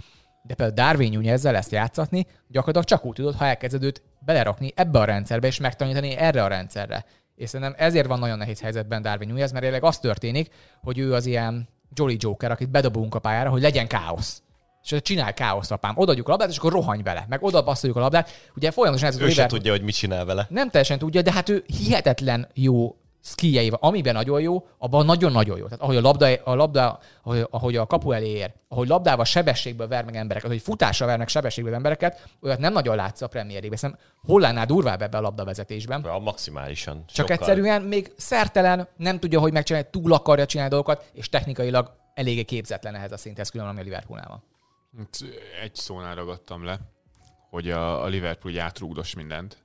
De például Darwin Nunezzel ezt játszatni, gyakorlatilag csak úgy tudod, ha elkezded őt belerakni ebbe a rendszerbe, és megtanítani erre a rendszerre. És szerintem ezért van nagyon nehéz helyzetben Darwin Nunez, mert jelenleg az történik, hogy ő az ilyen Jolly Joker, akit bedobunk a pályára, hogy legyen káosz. És csinál káoszt apám. Odaadjuk a labdát, és akkor rohanj vele. Meg oda basszoljuk a labdát. Ugye folyamatosan ez Ő se tudja, hogy mit csinál vele. nem teljesen tudja, de hát ő hihetetlen jó skijei. Amiben nagyon jó, abban nagyon-nagyon jó. Tehát ahogy a labda, a labda ahogy, ahogy a kapu elé ér, ahogy labdával sebességből ver meg embereket, ahogy futással vernek sebességből embereket, olyat nem nagyon látsz a Premier League-ben. Szerintem Hollandnál durvább ebbe a labdavezetésben. A maximálisan. Csak Sokkal. egyszerűen még szertelen, nem tudja, hogy megcsinálni, túl akarja csinálni dolgokat, és technikailag eléggé képzetlen ehhez a szinthez, ami a Liverpoolnál van. Egy szónál ragadtam le, hogy a, a Liverpool így átrúgdos mindent.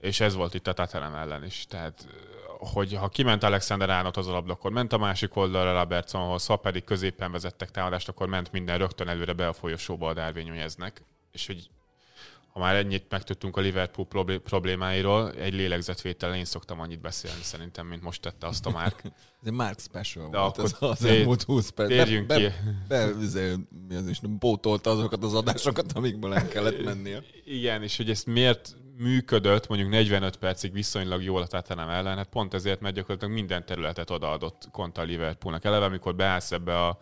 És ez volt itt a Tottenham ellen is. Tehát, hogy ha kiment Alexander Arnold az a akkor ment a másik oldalra Robertsonhoz, ha pedig középen vezettek támadást, akkor ment minden rögtön előre be a folyosóba a Darwin Nuneznek. És hogy ha már ennyit megtudtunk a Liverpool problé- problémáiról, egy lélegzetvétel én szoktam annyit beszélni szerintem, mint most tette azt a Mark. Ez egy Mark Special De volt akkor ez az tér- elmúlt 20 perc. térjünk be, ki. Be, be, izé, mi az is, pótolta azokat az adásokat, amikből el kellett mennie. Igen, és hogy ezt miért működött mondjuk 45 percig viszonylag jól a Tottenham ellen, hát pont ezért, mert gyakorlatilag minden területet odaadott Conte a Liverpoolnak. Eleve, amikor beállsz ebbe a,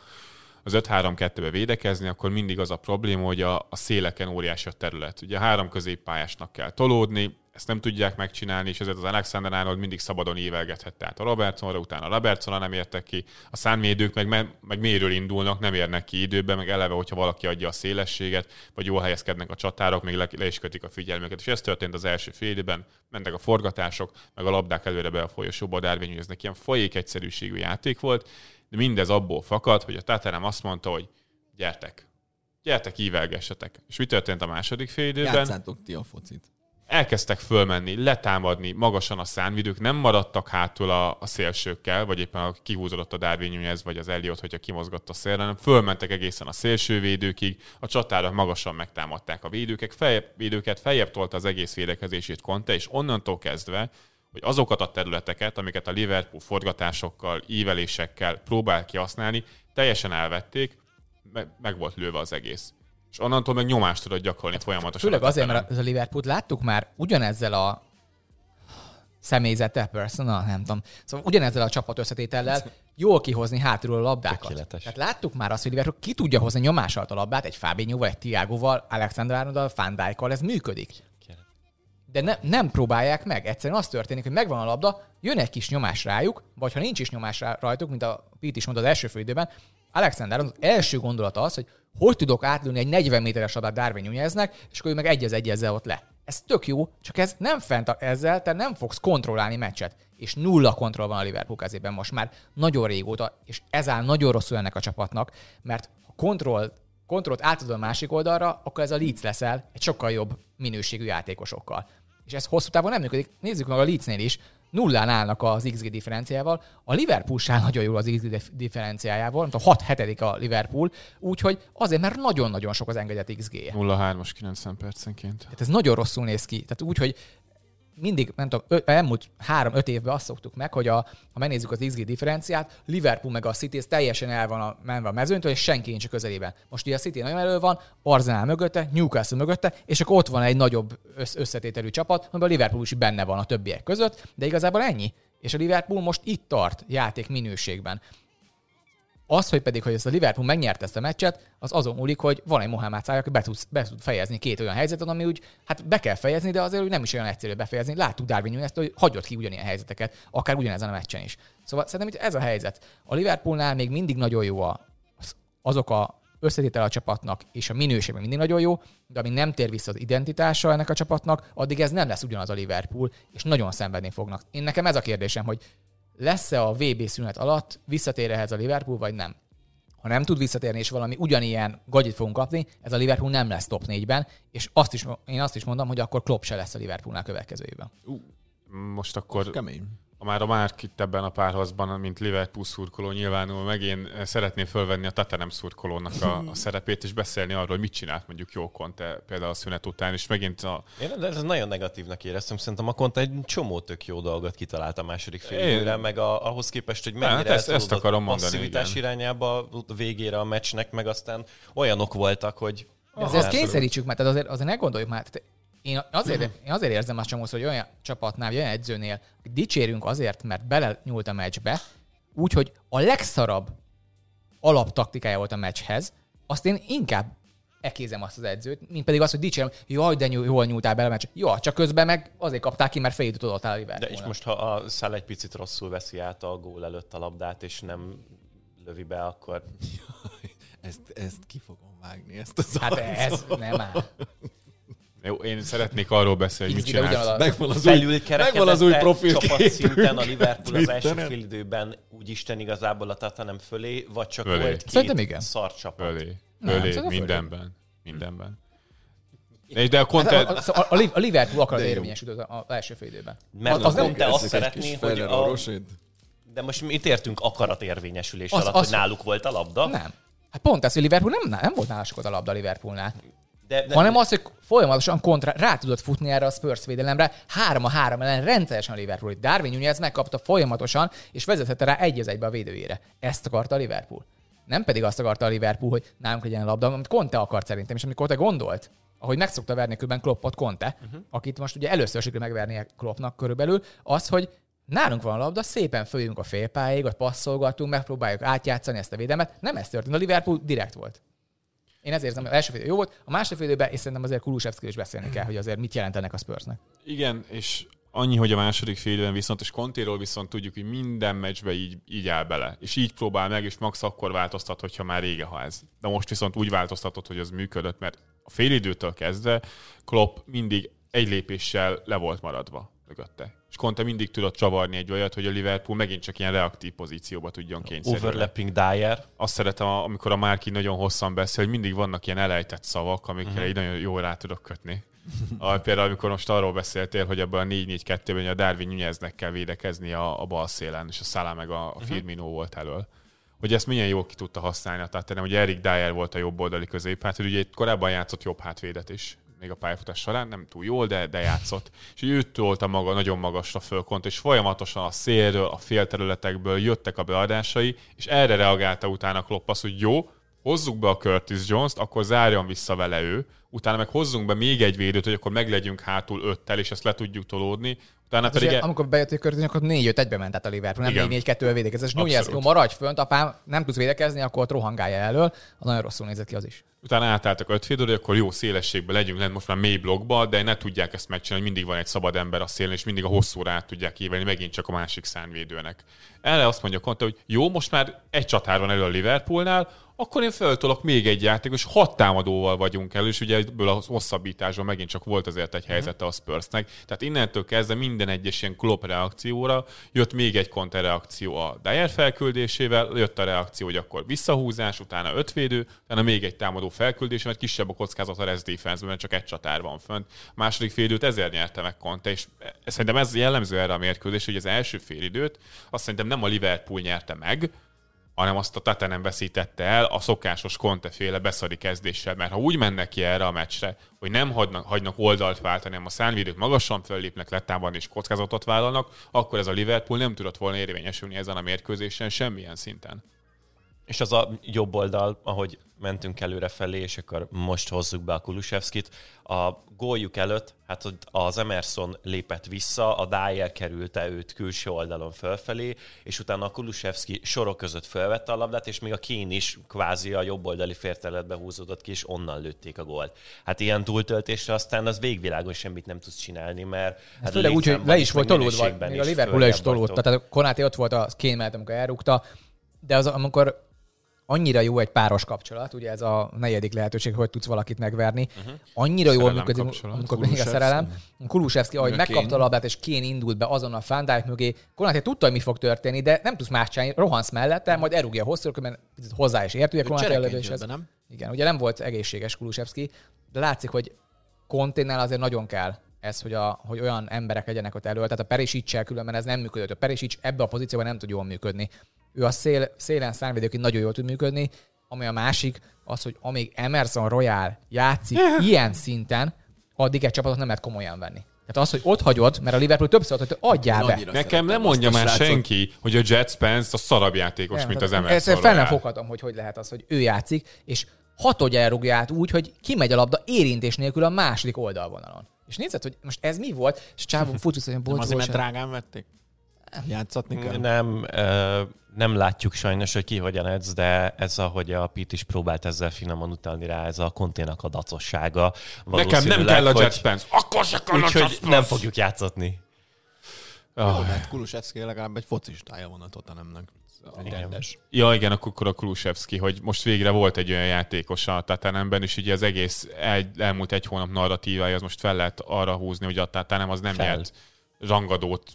az 5-3-2-be védekezni, akkor mindig az a probléma, hogy a, a széleken óriási a terület. Ugye három középpályásnak kell tolódni, ezt nem tudják megcsinálni, és ezért az Alexander Arnold mindig szabadon ívelgethette át a Robertsonra, utána a Robertsonra nem értek ki, a szánvédők meg, me- meg méről indulnak, nem érnek ki időben, meg eleve, hogyha valaki adja a szélességet, vagy jól helyezkednek a csatárok, még le, le is kötik a figyelmüket. És ez történt az első fél időben, mentek a forgatások, meg a labdák előre be a folyosóba, a Darwin Nuneznek ilyen folyék egyszerűségű játék volt, de mindez abból fakad, hogy a Tottenham azt mondta, hogy gyertek, gyertek, ívelgessetek. És mi történt a második fél időben? Játszátok ti a focit. elkezdtek fölmenni, letámadni magasan a szánvidők, nem maradtak hátul a, a szélsőkkel, vagy éppen a kihúzódott a Darwin vagy az Elliot, hogyha kimozgott a szélre, hanem fölmentek egészen a szélsővédőkig, a csatárok magasan megtámadták a védőket, feljebb, védőket, feljebb tolta az egész védekezését Conte, és onnantól kezdve, hogy azokat a területeket, amiket a Liverpool forgatásokkal, ívelésekkel próbál kihasználni, teljesen elvették, meg, volt lőve az egész. És onnantól meg nyomást tudott gyakorolni folyamatosan. Főleg azért, mert ez a Liverpool láttuk már ugyanezzel a személyzete, personal, nem tudom. Szóval ugyanezzel a csapat összetétellel jól kihozni hátulról a labdákat. Tökéletes. Tehát láttuk már azt, hogy Liverpool ki tudja hozni nyomás alatt a labdát egy Fabinhoval, egy Tiagoval, Alexander Arnoldal, Van Dijkkal, ez működik. De ne, nem próbálják meg. Egyszerűen az történik, hogy megvan a labda, jön egy kis nyomás rájuk, vagy ha nincs is nyomás rá, rajtuk, mint a Pete is mondta az első félidőben, Alexander az első gondolata az, hogy hogy tudok átlőni egy 40 méteres labdát Darwin Nuneznek, és akkor ő meg egyez egyezzel ott le. Ez tök jó, csak ez nem fent a, ezzel, te nem fogsz kontrollálni meccset. És nulla kontroll van a Liverpool kezében most már nagyon régóta, és ez áll nagyon rosszul ennek a csapatnak, mert ha kontroll, kontrollt átadod a másik oldalra, akkor ez a Leeds leszel egy sokkal jobb minőségű játékosokkal. És ez hosszú távon nem működik. Nézzük meg a Leedsnél is, nullán állnak az XG differenciával, a Liverpool sem nagyon jól az XG dif- differenciájával, nem tudom, 6 hetedik a Liverpool, úgyhogy azért, mert nagyon-nagyon sok az engedett XG-je. 0-3-as 90 percenként. Tehát ez nagyon rosszul néz ki. Tehát úgy, hogy mindig, nem tudom, ö, elmúlt három-öt évben azt szoktuk meg, hogy a, ha megnézzük az XG differenciát, Liverpool meg a City teljesen el van a, menve a mezőntől, és senki nincs a közelében. Most ugye a City nagyon elő van, Arsenal mögötte, Newcastle mögötte, és akkor ott van egy nagyobb össz- összetételű csapat, amiben a Liverpool is benne van a többiek között, de igazából ennyi. És a Liverpool most itt tart játék minőségben. Az, hogy pedig, hogy ezt a Liverpool megnyerte ezt a meccset, az azon múlik, hogy van egy Mohamed Salah, aki be tud, be tud fejezni két olyan helyzetet, ami úgy, hát be kell fejezni, de azért úgy nem is olyan egyszerű befejezni. Láttuk Darwin Nunes-t, hogy hagyott ki ugyanilyen helyzeteket, akár ugyanezen a meccsen is. Szóval szerintem ez a helyzet. A Liverpoolnál még mindig nagyon jó a, az- azok a összetétel a csapatnak, és a minőség még mindig nagyon jó, de amíg nem tér vissza az identitása ennek a csapatnak, addig ez nem lesz ugyanaz a Liverpool, és nagyon szenvedni fognak. Én nekem ez a kérdésem, hogy lesz-e a VB szünet alatt visszatér ehhez a Liverpool, vagy nem. Ha nem tud visszatérni, és valami ugyanilyen gagyit fogunk kapni, ez a Liverpool nem lesz top 4-ben, és azt is, én azt is mondom, hogy akkor Klopp se lesz a Liverpoolnál következő évben. Most akkor Kemény. Ha már a Márk itt ebben a párharcban, mint Liverpool szurkoló nyilvánul meg, én szeretném fölvenni a Tottenham szurkolónak a, a szerepét, és beszélni arról, hogy mit csinált mondjuk jó Conte például a szünet után, és megint a, Én de ez nagyon negatívnak éreztem. Szerintem a Conte egy csomó tök jó dolgot kitalált a második fél Én- időre, meg a, ahhoz képest, hogy Hát mennyire ezt- ezt eltolódott akarom mondani, passzivitás igen. irányába a végére a meccsnek, meg aztán olyanok voltak, hogy De azért ezt kényszerítsük már, tehát azért, azért ne gondoljuk már. Tehát én azért, én azért érzem azt csomószor, hogy olyan csapatnál, vagy olyan edzőnél dicsérünk azért, mert bele nyúlt a meccsbe, úgyhogy a legszarabb alaptaktikája volt a meccshez, azt én inkább ekézem azt az edzőt, mint pedig azt, hogy dicsérem, jaj, de jól nyúltál bele a meccs. Jó, csak közben meg azért kapták ki, mert fél időt odaadtál a De és most, ha a szál egy picit rosszul veszi át a gól előtt a labdát, és nem lövi be, akkor Ezt, ezt ki fogom vágni, ezt az Hát ez nem áll. Jó, én szeretnék arról beszélni, hogy mit a- Megvan az új, megvan az új profil csapatszinten a Liverpool az első fél időben úgy Isten igazából a Tottenham fölé, vagy csak Fölé. volt két Szerintem igen. szar csapat. Fölé, Nem, fölé, fölé. mindenben. Mindenben. De, de a Hát Conte... a, a, a, a Liverpool akar érvényesült az, az első fél időben. Mert Az- nem- Conte azt szeretné, hogy a, de most mit értünk akarat érvényesülés alatt, hogy náluk volt a labda? Nem. Hát pont ez, hogy Liverpool nem, nem volt nála sokat a labda a Liverpoolnál. De, de, hanem az, hogy folyamatosan kontra, rá tudott futni erre a Spurs védelemre, három a három ellen rendszeresen a Liverpool. Darwin Nunez megkapta folyamatosan, és vezethette rá egy az egybe a védőjére. Ezt akarta a Liverpool. Nem pedig azt akarta a Liverpool, hogy nálunk legyen a labda, amit Conte akart szerintem, és amit Conte gondolt, ahogy meg szokta verni különben Kloppot Conte, uh-huh. akit most ugye először sikerül megvernie Kloppnak körülbelül, az, hogy nálunk van a labda, szépen följünk a félpályáig, vagy passzolgatunk, megpróbáljuk átjátszani ezt a védelmet. Nem ez történt, a Liverpool direkt volt. Én ezért érzem, hogy az első fél jó volt, a második fél időben, és szerintem azért Kulusevszkiről is beszélni kell, hogy azért mit jelentenek a Spursnek. Igen, és annyi, hogy a második fél időben viszont, és Contéról viszont tudjuk, hogy minden meccsbe így, így áll bele. És így próbál meg, és max akkor változtat, hogyha már rége, ha ez. De most viszont úgy változtatott, hogy az működött, mert a fél időtől kezdve Klopp mindig egy lépéssel le volt maradva mögötte. És Conte mindig tudott csavarni egy olyat, hogy a Liverpool megint csak ilyen reaktív pozícióba tudjon kényszerülni. overlapping Dyer. Azt szeretem, amikor a Márki nagyon hosszan beszél, hogy mindig vannak ilyen elejtett szavak, amikre Mhm. uh-huh. így nagyon jól rá tudok kötni. A, például, amikor most arról beszéltél, hogy ebben a 4-4-2-ben a Darwin Nuneznek kell védekezni a, a bal szélen, és a Salah meg a, Mhm. a Firmino volt elől. Hogy ezt milyen jól ki tudta használni, tehát nem, hogy Erik Dyer volt a jobb oldali közép, hát hogy ugye itt korábban játszott jobb hátvédet is, még a pályafutás során, nem túl jól, de, de játszott. És őt tolta maga nagyon magasra fölkont, és folyamatosan a szélről, a félterületekből jöttek a beadásai, és erre reagálta utána Klopp az, hogy jó, hozzuk be a Curtis Jones-t, akkor zárjon vissza vele ő, utána meg hozzunk be még egy védőt, hogy akkor meglegyünk hátul öttel, és ezt le tudjuk tolódni, utána pedig... Pedig amikor bejött a körtén, akkor 4-5 egybe ment át a Liverpool, nem Igen. 4-4-2-vel védekezés. Nunez, jó, maradj fönt, apám, nem tudsz védekezni, akkor ott rohangálja elől. Az nagyon rosszul nézett ki az is. Utána átálltak öt fél, akkor jó szélességben legyünk lent most már mély blokkba, de ne tudják ezt megcsinálni, hogy mindig van egy szabad ember a szélen, és mindig a hosszúra át tudják évelni, megint csak a másik szánvédőnek. Erre azt mondja Conte, hogy jó, most már egy csatár van elő a Liverpoolnál, akkor én föltolok még egy játékos, hat támadóval vagyunk elő, és ugye ebből a hosszabbításban megint csak volt azért egy helyzete a Spursnek. Tehát innentől kezdve minden egyes ilyen Klopp reakcióra jött még egy Conte reakció a Dyer felküldésével, jött a reakció, hogy akkor visszahúzás, utána ötvédő, utána még egy támadó felküldés, mert kisebb a kockázat a rest defense mert csak egy csatár van fönt. A második félidőt ezért nyerte meg Conte, és szerintem ez jellemző erre a mérkőzés, hogy az első félidőt azt szerintem nem a Liverpool nyerte meg, hanem azt a Tottenham veszítette el a szokásos Conte-féle beszari kezdéssel, mert ha úgy mennek ki erre a meccsre, hogy nem hagynak, hagynak oldalt váltani, hanem a szánvédők magasan föllépnek lettában és kockázatot vállalnak, akkor ez a Liverpool nem tudott volna érvényesülni ezen a mérkőzésen semmilyen szinten. És az a jobb oldal, ahogy mentünk előre felé, és akkor most hozzuk be a Kulusevskit, a góljuk előtt, hát az Emerson lépett vissza, a Dyer kerülte őt külső oldalon fölfelé, és utána a Kulusevski sorok között felvette a labdát, és még a Kén is kvázi a jobb oldali félterületbe húzódott ki, és onnan lőtték a gólt. Hát ilyen túltöltésre aztán az végvilágon semmit nem tudsz csinálni, mert Hát hát főleg úgy, hogy le is volt tolódva, még a Liverpool is tolódta. Tehát a Konáté ott volt a Kane mellett, amikor elrúgta, de az, amikor annyira jó egy páros kapcsolat, ugye ez a negyedik lehetőség, hogy tudsz valakit megverni. Uh-huh. Annyira jól működik, amikor még a szerelem. Kulusevski, ahogy Mökén. megkapta a labdát, és Kén indult be azon a Fandijk mögé, Konaté tudta, hogy mi fog történni, de nem tudsz más csinálni, rohansz mellette, majd elrúgja hosszú, mert picit hozzá is ért, ugye be, nem? Igen, ugye nem volt egészséges Kulusevski, de látszik, hogy Konténnál azért nagyon kell ez, hogy, a, hogy olyan emberek legyenek ott elő. Tehát a perisic különben ez nem működött. A Perisic ebbe a pozícióban nem tud jól működni. Ő a szél, szélen szárvédőként nagyon jól tud működni, ami a másik, az, hogy amíg Emerson Royal játszik ilyen szinten, addig egy csapatot nem lehet komolyan venni. Tehát az, hogy ott hagyod, mert a Liverpool többször mondta, hogy adjál be. Nekem nem mondja már srácot. senki, hogy a Jet Spence a szarabb játékos, Nem, mint az Emerson Ezt fel nem foghatom, hogy hogy lehet az, hogy ő játszik, és hatodja elrugja át úgy, hogy kimegy a labda érintés nélkül a második oldalvonalon. És nézed, hogy most ez mi volt, és csávon futusz, hogy Nem bocs, azért, mert drágán vették? Játszatni kell? Nem, nem látjuk sajnos, hogy ki hogyan edz, de ez, ahogy a Pete is próbált ezzel finoman utalni rá, ez a konténak a dacossága. Nekem nem kell a Jet Spence. Akkor se kell a Jet Úgyhogy Spence. nem fogjuk játszatni. Ah. Hát Kulusevski legalább egy focistája van a Tottenhamnek. Rendes. Ja, igen, akkor, a Kulusevski, hogy most végre volt egy olyan játékos a Tatanemben, és ugye az egész el, elmúlt egy hónap narratívája, az most fel lehet arra húzni, hogy a Tatanem az nem Fel. nyert rangadót,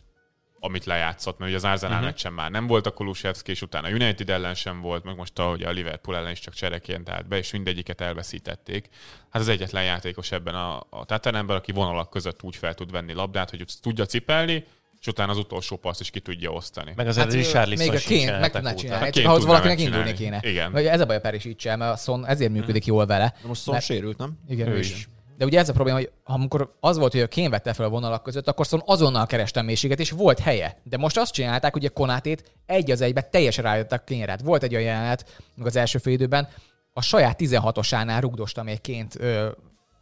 amit lejátszott, mert ugye az Arsenal uh-huh. meccsen már nem volt a Kulusevski, és utána a United ellen sem volt, meg most a, ugye a Liverpool ellen is csak csereként állt be, és mindegyiket elveszítették. Hát az egyetlen játékos ebben a, a Tatanemben, aki vonalak között úgy fel tud venni labdát, hogy tudja cipelni, és utána az utolsó passz is ki tudja osztani. Meg azért hát, Richarlison még a Kén meg tudná csinálni, Hát csak Kane ahhoz valakinek indulni kéne. Igen. Vagy ez a baj a perisic mert a Son ezért működik jól vele. De most Son Mert- sérült, nem? Igen, Ő ő is. is. De ugye ez a probléma, hogy amikor az volt, hogy a Kén vette fel a vonalak között, akkor Son azonnal kerestem mélységet, és volt helye. De most azt csinálták, hogy a Konátét egy az egybe teljesen rájöttek Kénre. Hát Volt egy olyan jelenet, az első fél időben, a saját 16-osánál rugdosta még Ként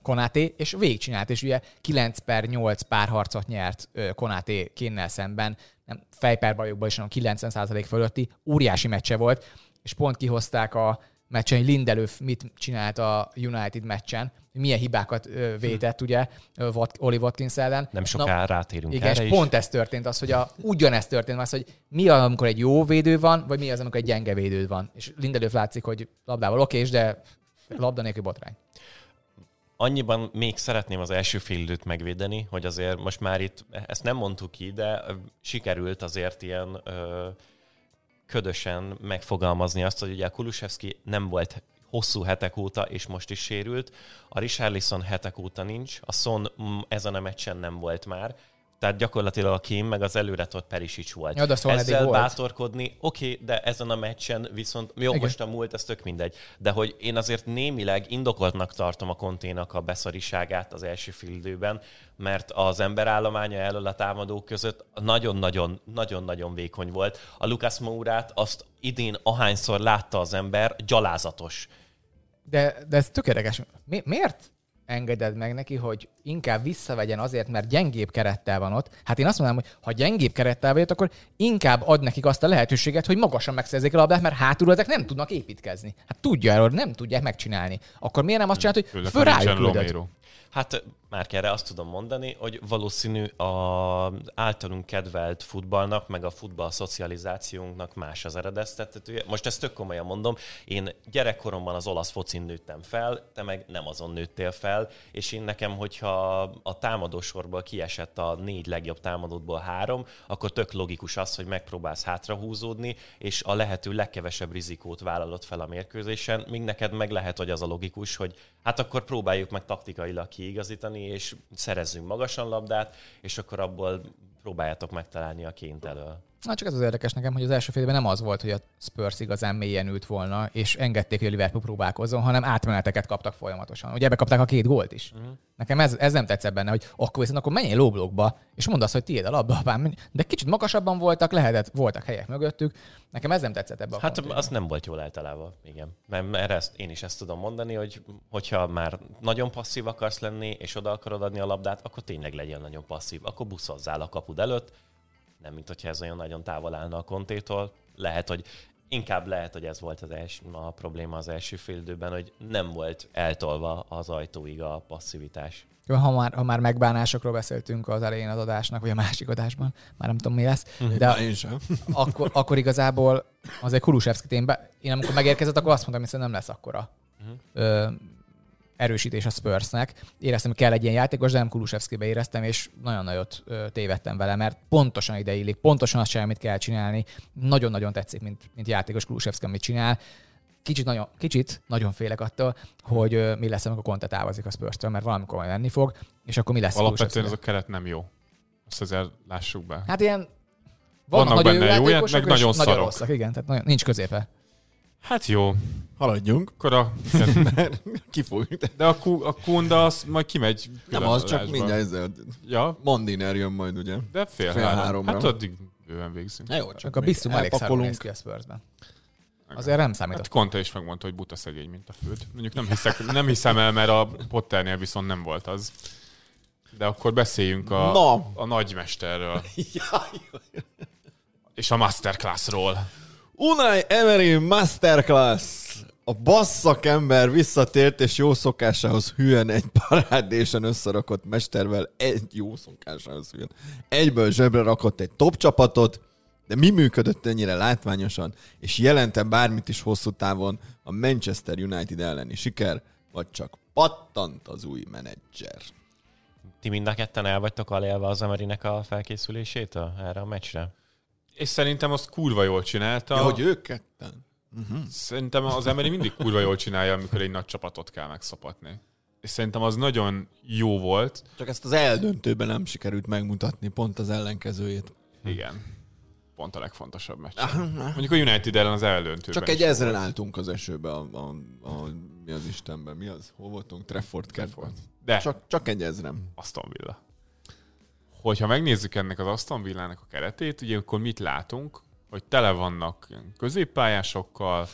Konáté, és végigcsinált, és ugye 9 per 8 párharcot nyert Konáté Kénnel szemben, nem fejperbajokban is, hanem 90% fölötti, óriási meccse volt, és pont kihozták a meccsen, hogy Lindelöf mit csinált a United meccsen, milyen hibákat vétett, ugye, Oli Watkins ellen. Nem soká rátérünk Igen, erre és is. pont ez történt, az, hogy a, ugyanezt történt, az, hogy mi az, amikor egy jó védő van, vagy mi az, amikor egy gyenge védő van. És Lindelöf látszik, hogy labdával okés, de labda nélkül botrány. Annyiban még szeretném az első fél időt megvédeni, hogy azért most már itt, ezt nem mondtuk ki, de sikerült azért ilyen ö, ködösen megfogalmazni azt, hogy ugye a Kulusevski nem volt hosszú hetek óta, és most is sérült. A Richarlison hetek óta nincs, a Son ezen a meccsen nem volt már, tehát gyakorlatilag a Kim meg az előretolt Perisic volt. Ja, de eddig Ezzel volt. bátorkodni, oké, okay, de ezen a meccsen viszont, jó, Igen. most a múlt, ez tök mindegy, de hogy én azért némileg indokoltnak tartom a konténak a beszariságát az első fél időben, mert az emberállománya elől a támadók között nagyon-nagyon, nagyon-nagyon vékony volt. A Lucas Mourát azt idén ahányszor látta az ember, gyalázatos. De, de ez tök érdekes. Mi, miért engeded meg neki, hogy inkább visszavegyen azért, mert gyengébb kerettel van ott? Hát én azt mondanám, hogy ha gyengébb kerettel vagy ott, akkor inkább ad nekik azt a lehetőséget, hogy magasan megszerzik a labdát, mert hátul ezek nem tudnak építkezni. Hát tudja erről, nem tudják megcsinálni. Akkor miért nem azt csinálod, hogy föl rájuk. Hát már erre azt tudom mondani, hogy valószínű a általunk kedvelt futballnak, meg a futball szocializációnknak más az eredeztetője. Most ezt tök komolyan mondom, én gyerekkoromban az olasz focin nőttem fel, te meg nem azon nőttél fel, és én nekem, hogyha a támadósorból kiesett a négy legjobb támadótból három, akkor tök logikus az, hogy megpróbálsz hátrahúzódni, és a lehető legkevesebb rizikót vállalod fel a mérkőzésen, míg neked meg lehet, hogy az a logikus, hogy hát akkor próbáljuk meg taktikailag kiigazítani, és szerezzünk magasan labdát, és akkor abból próbáljátok megtalálni a ként elől. Na, csak ez az érdekes nekem, hogy az első félben nem az volt, hogy a Spurs igazán mélyen ült volna, és engedték, hogy a Liverpool próbálkozzon, hanem átmeneteket kaptak folyamatosan. Ugye ebbe kapták a két gólt is. Uh-huh. Nekem ez, ez nem tetszett benne, hogy akkor viszont akkor menjél lóblokba, és mondd azt, hogy tiéd a labda, apám. De kicsit magasabban voltak, lehetett, voltak helyek mögöttük. Nekem ez nem tetszett ebbe a Hát konténben. az nem volt jól általában, igen. Mert, mert ezt, én is ezt tudom mondani, hogy hogyha már nagyon passzív akarsz lenni, és oda akarod adni a labdát, akkor tényleg legyen nagyon passzív. Akkor buszozzál a kapud előtt, nem mint hogyha ez olyan nagyon távol állna a kontétól. Lehet, hogy Inkább lehet, hogy ez volt az első, a probléma az első fél időben, hogy nem volt eltolva az ajtóig a passzivitás. Jó, Ha már, ha már megbánásokról beszéltünk az elején az adásnak, vagy a másik adásban, már nem tudom mi lesz, de Én sem. akkor, akkor igazából azért Kulusevszkit én, be, én amikor megérkezett, akkor azt mondtam, hogy szerintem nem lesz akkora ö, erősítés a Spursnek. Éreztem, hogy kell egy ilyen játékos, de nem Kulusevszkibe éreztem, és nagyon nagyot tévedtem vele, mert pontosan ide illik, pontosan azt sem, amit kell csinálni. Nagyon-nagyon tetszik, mint, mint játékos Kulusevszki, amit csinál. Kicsit nagyon, kicsit nagyon félek attól, hogy mi lesz, amikor Conte távozik a spurs mert valamikor majd lenni fog, és akkor mi lesz Alapvetően ez a keret nem jó. Azt azért lássuk be. Hát ilyen Vannak vannak, nagyon benne jó jó játékosok, meg nagyon nagyon szarok. rosszak, igen, tehát nagyon, nincs középe. Hát jó. Haladjunk. Akkor a, Mert ki fogjuk. de a, Ku- a Kunda az majd kimegy Nem az, csak mindjárt ezzel. Ja, Mandiner jön majd, ugye? de fél, Fél három. háromra. Hát addig bőven végzünk. Na jó, Csak a Bissum elég szarul néz ki a Spursben. Azért nem számított. Hát Conte is megmondta, hogy buta szegény, mint a főd. Mondjuk nem, hiszek, nem hiszem el, mert a Potternél viszont nem volt az. De akkor beszéljünk a, Na. a nagymesterről. És a masterclassról. Unai Emery Masterclass! A basszak ember visszatért, és jó szokásához hülyen egy parádésen összerakott mestervel, egy jó szokásához hülyen. Egyből zsebre rakott egy top csapatot, de mi működött ennyire látványosan, és jelente bármit is hosszú távon a Manchester United elleni siker, vagy csak pattant az új menedzser. Ti mind a ketten el vagytok alélve az Emerinek a felkészülését a, erre a meccsre? És szerintem azt kurva jól csinálta. Ja, hogy ők ketten? Szerintem az Emery mindig kurva jól csinálja, amikor egy nagy csapatot kell megszapatni. És szerintem az nagyon jó volt. Csak ezt az eldöntőben nem sikerült megmutatni, pont az ellenkezőjét. Igen. Pont a legfontosabb meccs. Mondjuk a United ellen az eldöntőben Csak egy ezren volt. álltunk az esőbe, a, a, a, mi az Istenben, mi az? Hol voltunk? Trafford kertben. De Csak, csak egy ezrem. Aston Villa. Hogyha megnézzük ennek az Aston Villának a keretét, ugye akkor mit látunk? Hogy tele vannak középpályásokkal,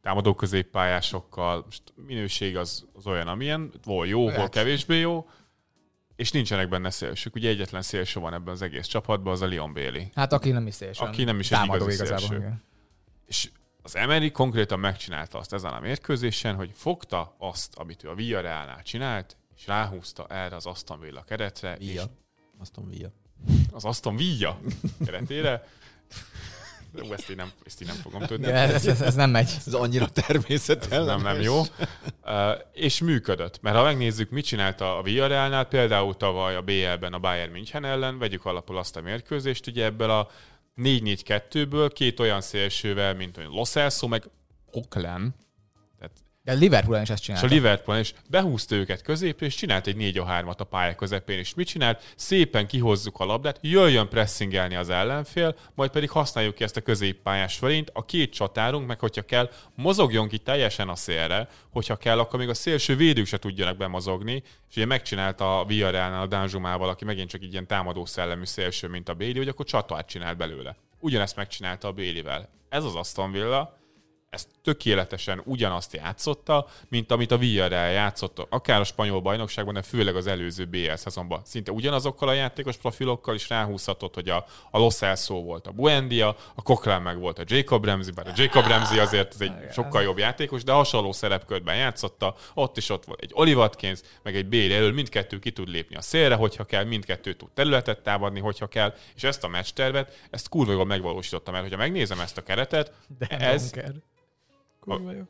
támadó középpályásokkal, most minőség az, az olyan, amilyen, hol jó, hol kevésbé jó, és nincsenek benne szélsők. Ugye egyetlen szélső van ebben az egész csapatban, az a Leon Bailey. Hát aki nem is szélső. Aki nem is egy igazi igazából. szélső. igen. És az Emery konkrétan megcsinálta azt ezen a mérkőzésen, hogy fogta azt, amit ő a Villarrealnál csinált, és ráhúzta erre az Aston Villa keretre, és Villa. Aston Villa. az Aston Villa keretére. Ú, ezt én nem, ezt én nem fogom tudni. Igen, ez, ez, ez, nem megy. Ez annyira természetesen. nem, nem jó. Uh, és működött. Mert ha megnézzük, mit csinálta a Villarrealnál, például tavaly a BL-ben a Bayern München ellen, vegyük alapul azt a mérkőzést, ugye ebből a 4-4-2-ből két olyan szélsővel, mint olyan Lo Celso, meg tehát De Liverpool is ezt és a csinálta. Liverpool is behúzta őket középre, és csinált egy 4 3 a pálya közepén, és mit csinált? Szépen kihozzuk a labdát, jöjjön pressingelni az ellenfél, majd pedig használjuk ki ezt a középpályás fölényt, a két csatárunk, meg hogyha kell, mozogjon ki teljesen a szélre, hogyha kell, akkor még a szélső védők se tudjanak bemozogni, és ugye megcsinálta a Villarrealnál a Danzsumával, aki megint csak így ilyen támadó szellemű szélső, mint a Bailey, hogy akkor csatát csinált belőle. Ugyanezt megcsinálta a Bailey-vel. Ez az Aston Villa, ez tökéletesen ugyanazt játszotta, mint amit a Villarreal játszott, akár a spanyol bajnokságban, de főleg az előző BL szezonban. Szinte ugyanazokkal a játékos profilokkal is ráhúzhatott, hogy a, a Los Elso volt a Buendia, a Coquelin meg volt a Jacob Ramsey, bár a Jacob Ramsey azért ez egy sokkal jobb játékos, de hasonló szerepkörben játszotta, ott is ott volt egy Oli Watkins, meg egy Bale elől, mindkettő ki tud lépni a szélre, hogyha kell, mindkettő tud területet támadni, hogyha kell, és ezt a meccstervet, ezt kurva jól megvalósította, mert hogyha megnézem ezt a keretet, De ez. Kurva jó.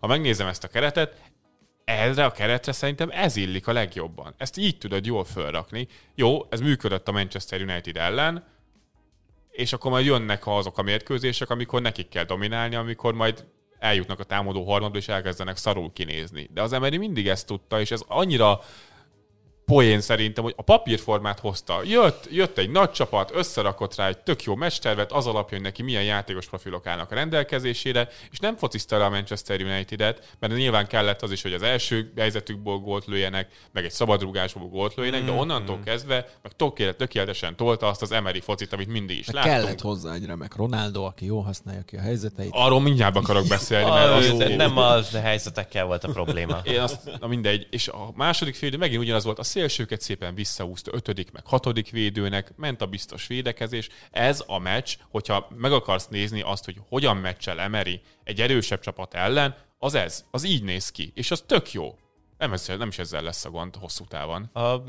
ha megnézem ezt a keretet, erre a keretre szerintem ez illik a legjobban. Ezt így tudod jól fölrakni. Jó, ez működött a Manchester United ellen, és akkor majd jönnek azok a mérkőzések, amikor nekik kell dominálni, amikor majd eljutnak a támadó harmadba, és elkezdenek szarul kinézni. De az Emery mindig ezt tudta, és ez annyira poén szerintem, hogy a papírformát hozta. Jött, jött egy nagy csapat, összerakott rá egy tök jó mestervet, az alapja, hogy neki milyen játékos profilok állnak a rendelkezésére, és nem focizta le a Manchester United-et, mert nyilván kellett az is, hogy az első helyzetükből gólt lőjenek, meg egy szabadrugásból gólt lőjenek, de onnantól kezdve meg tökélet, tökéletesen tolta azt az Emery focit, amit mindig is De láttunk. kellett hozzá egy remek Ronaldo, aki jól használja ki a helyzeteit. Arról mindjárt akarok beszélni, mert Az, az, nem az helyzetekkel volt a probléma. Én azt, na mindegy. És a második fél megint ugyanaz volt. A szélsőket szépen visszaúzta ötödik, meg hatodik védőnek, ment a biztos védekezés. Ez a meccs, hogyha meg akarsz nézni azt, hogy hogyan meccsel Emery egy erősebb csapat ellen, az ez, az így néz ki, és az tök jó. Nem, ez, nem is ezzel lesz a gond hosszú távon. A,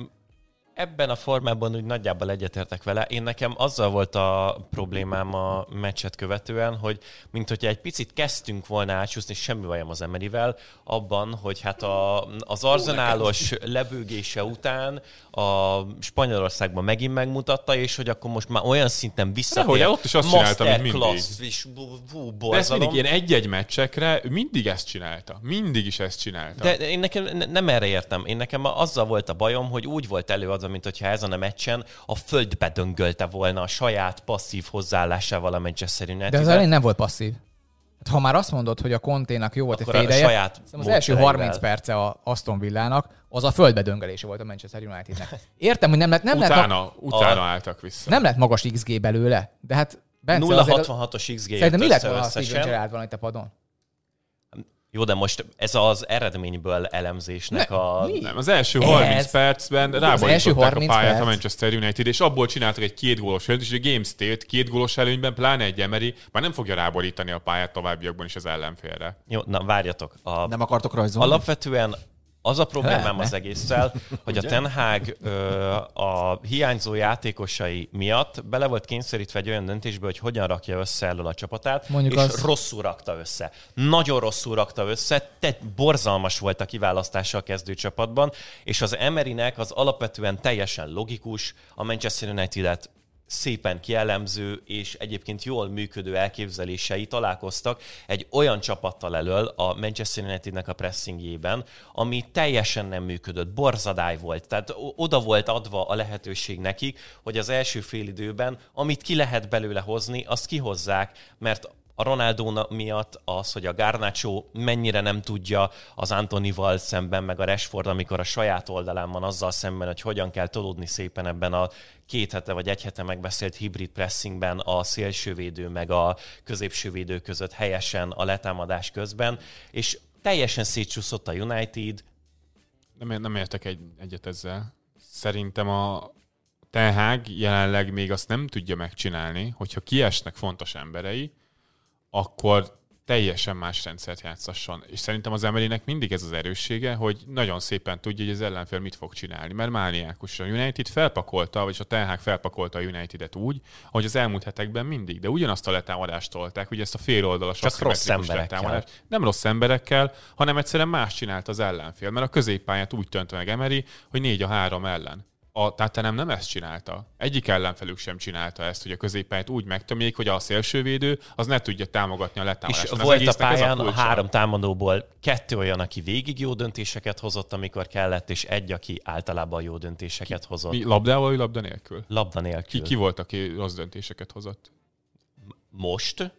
ebben a formában úgy nagyjából egyetértek vele. Én nekem azzal volt a problémám a meccset követően, hogy mint hogyha egy picit kezdtünk volna átsúszni, semmi bajom az Emerivel, abban, hogy hát a, az arzenálos lebőgése után a Spanyolországban megint megmutatta, és hogy akkor most már olyan szinten visszatér. Dehogy, ott is azt csinálta, mint mindig. És bú, bú, De ezt mindig ilyen egy-egy meccsekre mindig ezt csinálta. Mindig is ezt csinálta. De én nekem ne- nem erre értem. Én nekem azzal volt a bajom, hogy úgy volt előadva, mint hogyha ezen a meccsen a földbe döngölte volna a saját passzív hozzáállásával a Manchester United. De az elején nem volt passzív. Hát, ha már azt mondod, hogy a Konténak jó volt Akkor egy a fédeje, saját az első módszereivel. 30 perce a Aston Villának, az a földbe döngelése volt a Manchester Unitednek. Értem, hogy nem lett, nem lett, utána, ma- utána álltak vissza. nem lett magas XG belőle, de hát Bence azért- 0,66-os XG Szerintem mi lett volna, ha összesen. Steven Gerrard van itt a padon? Jó, de most ez az eredményből elemzésnek Ne, a... mi? Nem, az első 30 Ez- percben első ráborították a 30 pályát perc. a Manchester United, és abból csináltak egy két gólos előnyt, és a Game State két gólos előnyben, pláne egy Emery, már nem fogja ráborítani a pályát továbbiakban is az ellenfélre. Jó, na várjatok. A... Nem akartok rajzolni? Alapvetően az a problémám Lehetne. az egésszel, hogy a Ten Hag ö, a hiányzó játékosai miatt bele volt kényszerítve egy olyan döntésbe, hogy hogyan rakja össze elől a csapatát, Mondjuk és az- rosszul rakta össze. Nagyon rosszul rakta össze, te borzalmas volt a kiválasztása a kezdőcsapatban, és az Emerynek az alapvetően teljesen logikus, a Manchester United-et szépen kielemző és egyébként jól működő elképzelései találkoztak egy olyan csapattal elől a Manchester Unitednek a pressingjében, ami teljesen nem működött, borzadály volt. Tehát oda volt adva a lehetőség nekik, hogy az első félidőben, amit ki lehet belőle hozni, azt kihozzák, mert a Ronaldo miatt az, hogy a Garnacho mennyire nem tudja az Antonival szemben, meg a Rashford, amikor a saját oldalán van azzal szemben, hogy hogyan kell tolódni szépen ebben a két hete vagy egy hete megbeszélt hibrid pressingben a szélsővédő meg a középsővédő között helyesen a letámadás közben, és teljesen szétcsúszott a United, Nem, nem értek egy, egyet ezzel. Szerintem a Ten Hag jelenleg még azt nem tudja megcsinálni, hogyha kiesnek fontos emberei, akkor teljesen más rendszert játszasson. És szerintem az Emerynek mindig ez az erőssége, hogy nagyon szépen tudja, hogy az ellenfél mit fog csinálni, mert mániákus. A United felpakolta, vagy a Ten felpakolta a United-et úgy, hogy az elmúlt hetekben mindig, de ugyanazt a letámadást tolták, ugye ezt a fél oldalas Csak rossz letámadást. Nem rossz emberekkel, hanem egyszerűen más csinált az ellenfél, mert a középpályát úgy tönt meg Emery, hogy 4 a 3 ellen. A Tottenham nem ezt csinálta. Egyik ellenfelük sem csinálta ezt, hogy a középpályát úgy megtömjék, hogy a szélsővédő az ne tudja támogatni a és letámadást. Az volt a pályán a kulcsa. három támadóból kettő olyan, aki végig jó döntéseket hozott, amikor kellett, és egy, aki általában jó döntéseket hozott. Mi, labdával vagy labda nélkül? Labda nélkül. Ki, ki volt, aki rossz döntéseket hozott? Most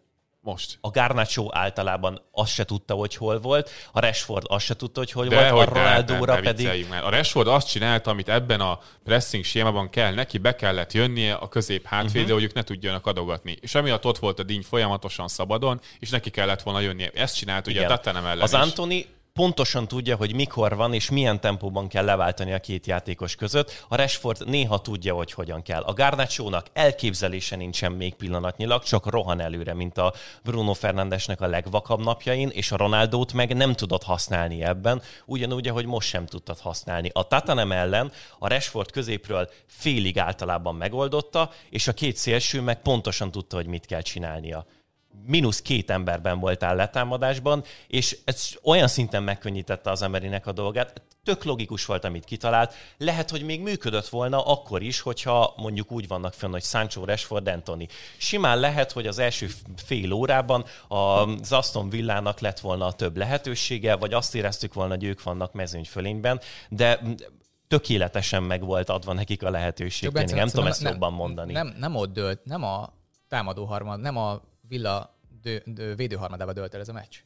Most. a Garnacho általában azt se tudta, hogy hol volt, a Rashford azt se tudta, hogy hol De volt, hogy a Ronaldóra ne, ne, pedig... vicceljünk Már. A Rashford azt csinálta, amit ebben a pressing sémában kell neki, be kellett jönnie a közép hátvédre, Mhm. uh-huh. hogy ők ne tudjanak adogatni. És emiatt ott volt a díny folyamatosan szabadon, és neki kellett volna jönnie. Ezt csinált ugye Igen. a Tottenham ellen Az is. Antoni pontosan tudja, hogy mikor van és milyen tempóban kell leváltani a két játékos között. A Rashford néha tudja, hogy hogyan kell. A Garnacho-nak elképzelése nincsen még pillanatnyilag, csak rohan előre, mint a Bruno Fernandesnek a legvakabb napjain, és a Ronaldót meg nem tudod használni ebben, ugyanúgy, ahogy most sem tudtad használni. A Tatanem ellen a Rashford középről félig általában megoldotta, és a két szélső meg pontosan tudta, hogy mit kell csinálnia mínusz két emberben voltál letámadásban, és ez olyan szinten megkönnyítette az emberinek a dolgát, tök logikus volt, amit kitalált. Lehet, hogy még működött volna akkor is, hogyha mondjuk úgy vannak fönn, hogy Sancho, Rashford, Anthony. Simán lehet, hogy az első fél órában az Aston Villának lett volna a több lehetősége, vagy azt éreztük volna, hogy ők vannak mezőny fölényben, de tökéletesen meg volt adva nekik a lehetőség. Bence, nem tudom ezt szerintem jobban mondani. Nem, nem ott dőlt, nem a támadó harmad, nem a villa dő, dő, védőharmadába dőlt el ez a meccs,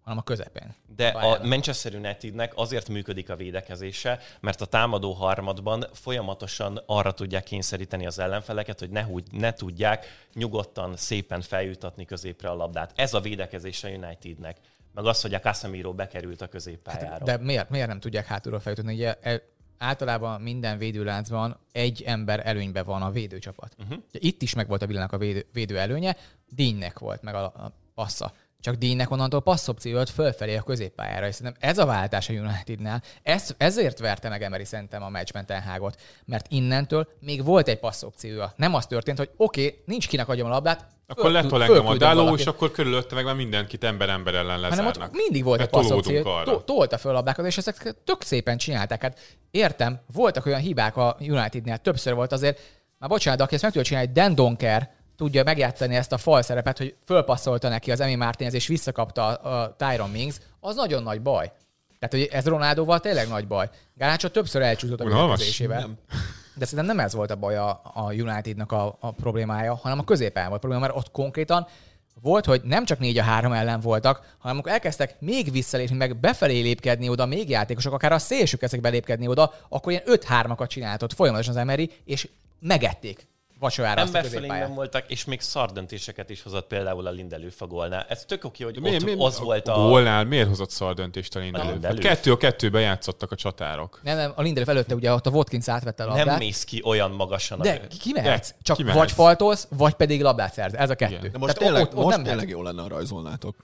hanem a közepén. De a Pályára. Manchester Unitednek azért működik a védekezése, mert a támadó harmadban folyamatosan arra tudják kényszeríteni az ellenfeleket, hogy ne, ne tudják nyugodtan, szépen feljutatni középre a labdát. Ez a védekezés a Unitednek. Meg az, hogy a Casemiro bekerült a középpályára. Hát, de miért, miért nem tudják hátulról feljutatni? Ugye, e, általában minden védőláncban egy ember előnyben van a védőcsapat. Uh-huh. Itt is megvolt a Villának a védő, védő előnye, Dínnek volt meg a, a passza. Csak Dínnek onnantól passzopció jött fölfelé a középpályára, és szerintem ez a váltás a Unitednál. Ez, ezért verte meg Emery szerintem a meccsben Tenhágot, mert innentől még volt egy passzopciója. Nem az történt, hogy oké, okay, nincs kinek adjam a labdát, akkor letol engem a dáló, és akkor körülötte meg már mindenkit ember-ember ellen lezárnak. Hanem ott mindig volt egy passzopció, to- tolta föl a labdákat, és ezek tök szépen csinálták. Hát értem, voltak olyan hibák a Unitednél, többször volt azért, már bocsánat, aki ezt meg tudja csinálni, Dan Donker, tudja megjátszani ezt a fal szerepet, hogy fölpasszolta neki az Emi Martinez, és visszakapta a, a Tyron Mings, az nagyon nagy baj. Tehát, hogy ez Ronaldóval tényleg nagy baj. Gánácsot többször elcsúszott a védekezésével. De szerintem nem ez volt a baj a, a Unitednak a, a problémája, hanem a középen volt probléma, mert ott konkrétan volt, hogy nem csak négy a három ellen voltak, hanem amikor elkezdtek még visszalépni, meg befelé lépkedni oda, még játékosok, akár a szélsők ezek belépkedni oda, akkor ilyen öt hármakat csinált folyamatosan az Emery, és megették vacsorára Emberfölényben voltak, és még szar döntéseket is hozott például a Lindelő gólnál. Ez tök oké, hogy miért, ott miért, az volt a... a... Gólnál miért hozott szar döntést a Lindelő? A? Hát kettő a kettőbe játszottak a csatárok. Nem, nem, a Lindelő előtte ugye ott a Watkins átvette a labdát. Nem mész ki olyan magasan. De a... ki mehetsz? Csak ki vagy faltolsz, vagy pedig labdát szerz. Ez a kettő. Igen. De most Tehát tényleg, ott, ott most nem tényleg jó lenne, ha rajzolnátok.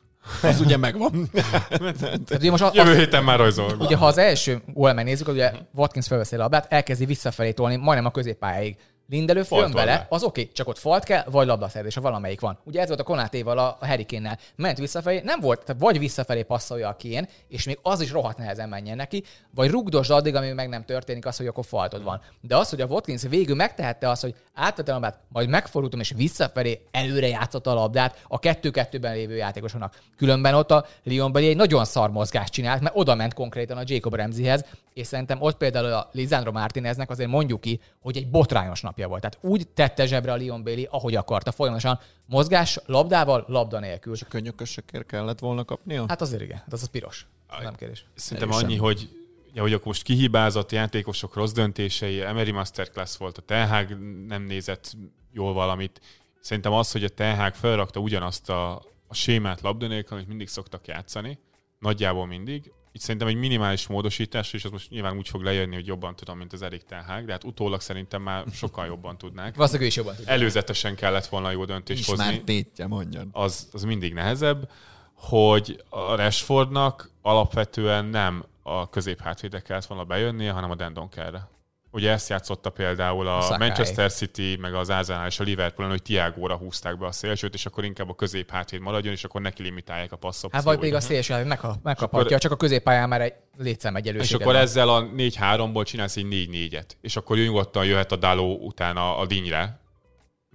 Az ugye megvan. ugye most az, Jövő héten már rajzol. Ugye ha az első gól megnézzük, ugye Watkins felveszi a labdát, elkezdi visszafelé tolni, majdnem a középpályáig Lindelő jön vele, az oké, okay, csak ott falt kell, vagy labdaszerzés, ha valamelyik van. Ugye ez volt a Konátéval a, a Herikénnel. Ment visszafelé, nem volt, tehát vagy visszafelé passzolja a kén, és még az is rohadt nehezen menjen neki, vagy rugdosd addig, amíg meg nem történik az, hogy akkor faltod van. De az, hogy a Watkins végül megtehette azt, hogy átvette a labdát, majd megfordultam és visszafelé előre játszott a labdát a kettő-kettőben lévő játékosoknak. Különben ott a Lyonbeli egy nagyon szar mozgást csinált, mert oda ment konkrétan a Jacob Ramseyhez, és szerintem ott például a Lisandro Martineznek azért mondjuk ki, hogy egy botrányos napja volt. Tehát úgy tette zsebre a Leon Bailey, ahogy akarta, folyamatosan mozgás, labdával, labda nélkül. És a könyökösökért kellett volna kapnia? Hát azért igen, hát az az piros. Nem kérdés. Szerintem Erősen. annyi, hogy ja, hogy akkor most kihibázott játékosok rossz döntései, Emery Masterclass volt, a Tenhág nem nézett jól valamit. Szerintem az, hogy a Tenhág felrakta ugyanazt a, a sémát labda nélkül, amit mindig szoktak játszani, nagyjából mindig, itt szerintem egy minimális módosítás, és az most nyilván úgy fog lejönni, hogy jobban tudom, mint az Erik Tenhág, de hát utólag szerintem már sokkal jobban tudnák. Valószínűleg is jobban tudnák. Előzetesen kellett volna jó döntést is hozni. már tétje, mondjon. Az, az mindig nehezebb, hogy a Rashfordnak alapvetően nem a középhátvédek kellett volna bejönnie, hanem a Dendonkerre. Ugye ezt játszotta például a Szakály. Manchester City, meg az Arsenal és a Liverpool, hogy Tiagóra húzták be a szélsőt, és akkor inkább a közép hátvéd maradjon, és akkor neki limitálják a passzopciót. Hát vagy még a szélső megkaphatja, akkor, csak a középpályán már egy létszám egy És akkor ezzel a 4-3-ból csinálsz egy 4-4-et, és akkor nyugodtan jöhet a Daló utána a Dinyre,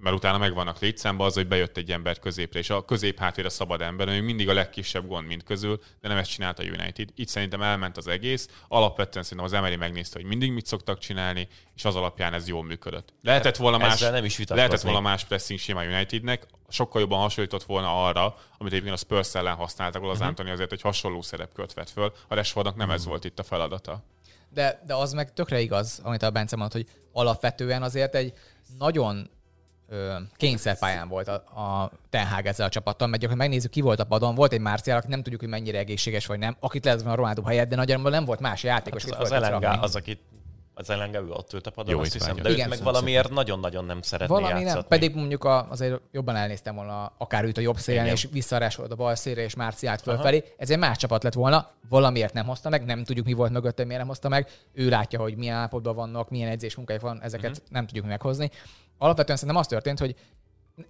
mert utána megvannak létszámba az, hogy bejött egy ember középre, és a közép hátvéd a szabad ember, ami mindig a legkisebb gond mind közül, de nem ezt csinálta a United. Itt szerintem elment az egész. Alapvetően szerintem az Emery megnézte, hogy mindig mit szoktak csinálni, és az alapján ez jól működött. Lehetett volna más, nem is lehetett volna más pressing séma Unitednek, sokkal jobban hasonlított volna arra, amit egyébként a Spurs ellen használtak, az uh-huh. Anthony azért, hogy hasonló szerepkört vett föl. A Rashfordnak nem uh-huh. ez volt itt a feladata. De, de az meg tökre igaz, amit a Bence mondott, hogy alapvetően azért egy nagyon kényszerpályán volt a, a Ten Hag ezzel a csapattal, mert gyakorlatilag megnézzük, ki volt a padon, volt egy Márciál, aki nem tudjuk, hogy mennyire egészséges vagy nem, akit lehet a Ronaldo helyett, de nagyjából nem volt más játékos. Hát az, az, Elengá, az, akit az ellenga ő ott ült a padon, Jó, azt hiszem, de Igen, meg valamiért nagyon-nagyon nem szeretné Valami játszatni. nem, pedig mondjuk a, azért jobban elnéztem volna akár őt a jobb szélen, Igen. és visszarásolt a bal szélre, és Márciát fölfelé. Ez egy más csapat lett volna, valamiért nem hozta meg, nem tudjuk mi volt mögötte, miért nem hozta meg. Ő látja, hogy milyen állapotban vannak, milyen edzés munkája van, ezeket uh-huh. nem tudjuk meghozni alapvetően szerintem az történt, hogy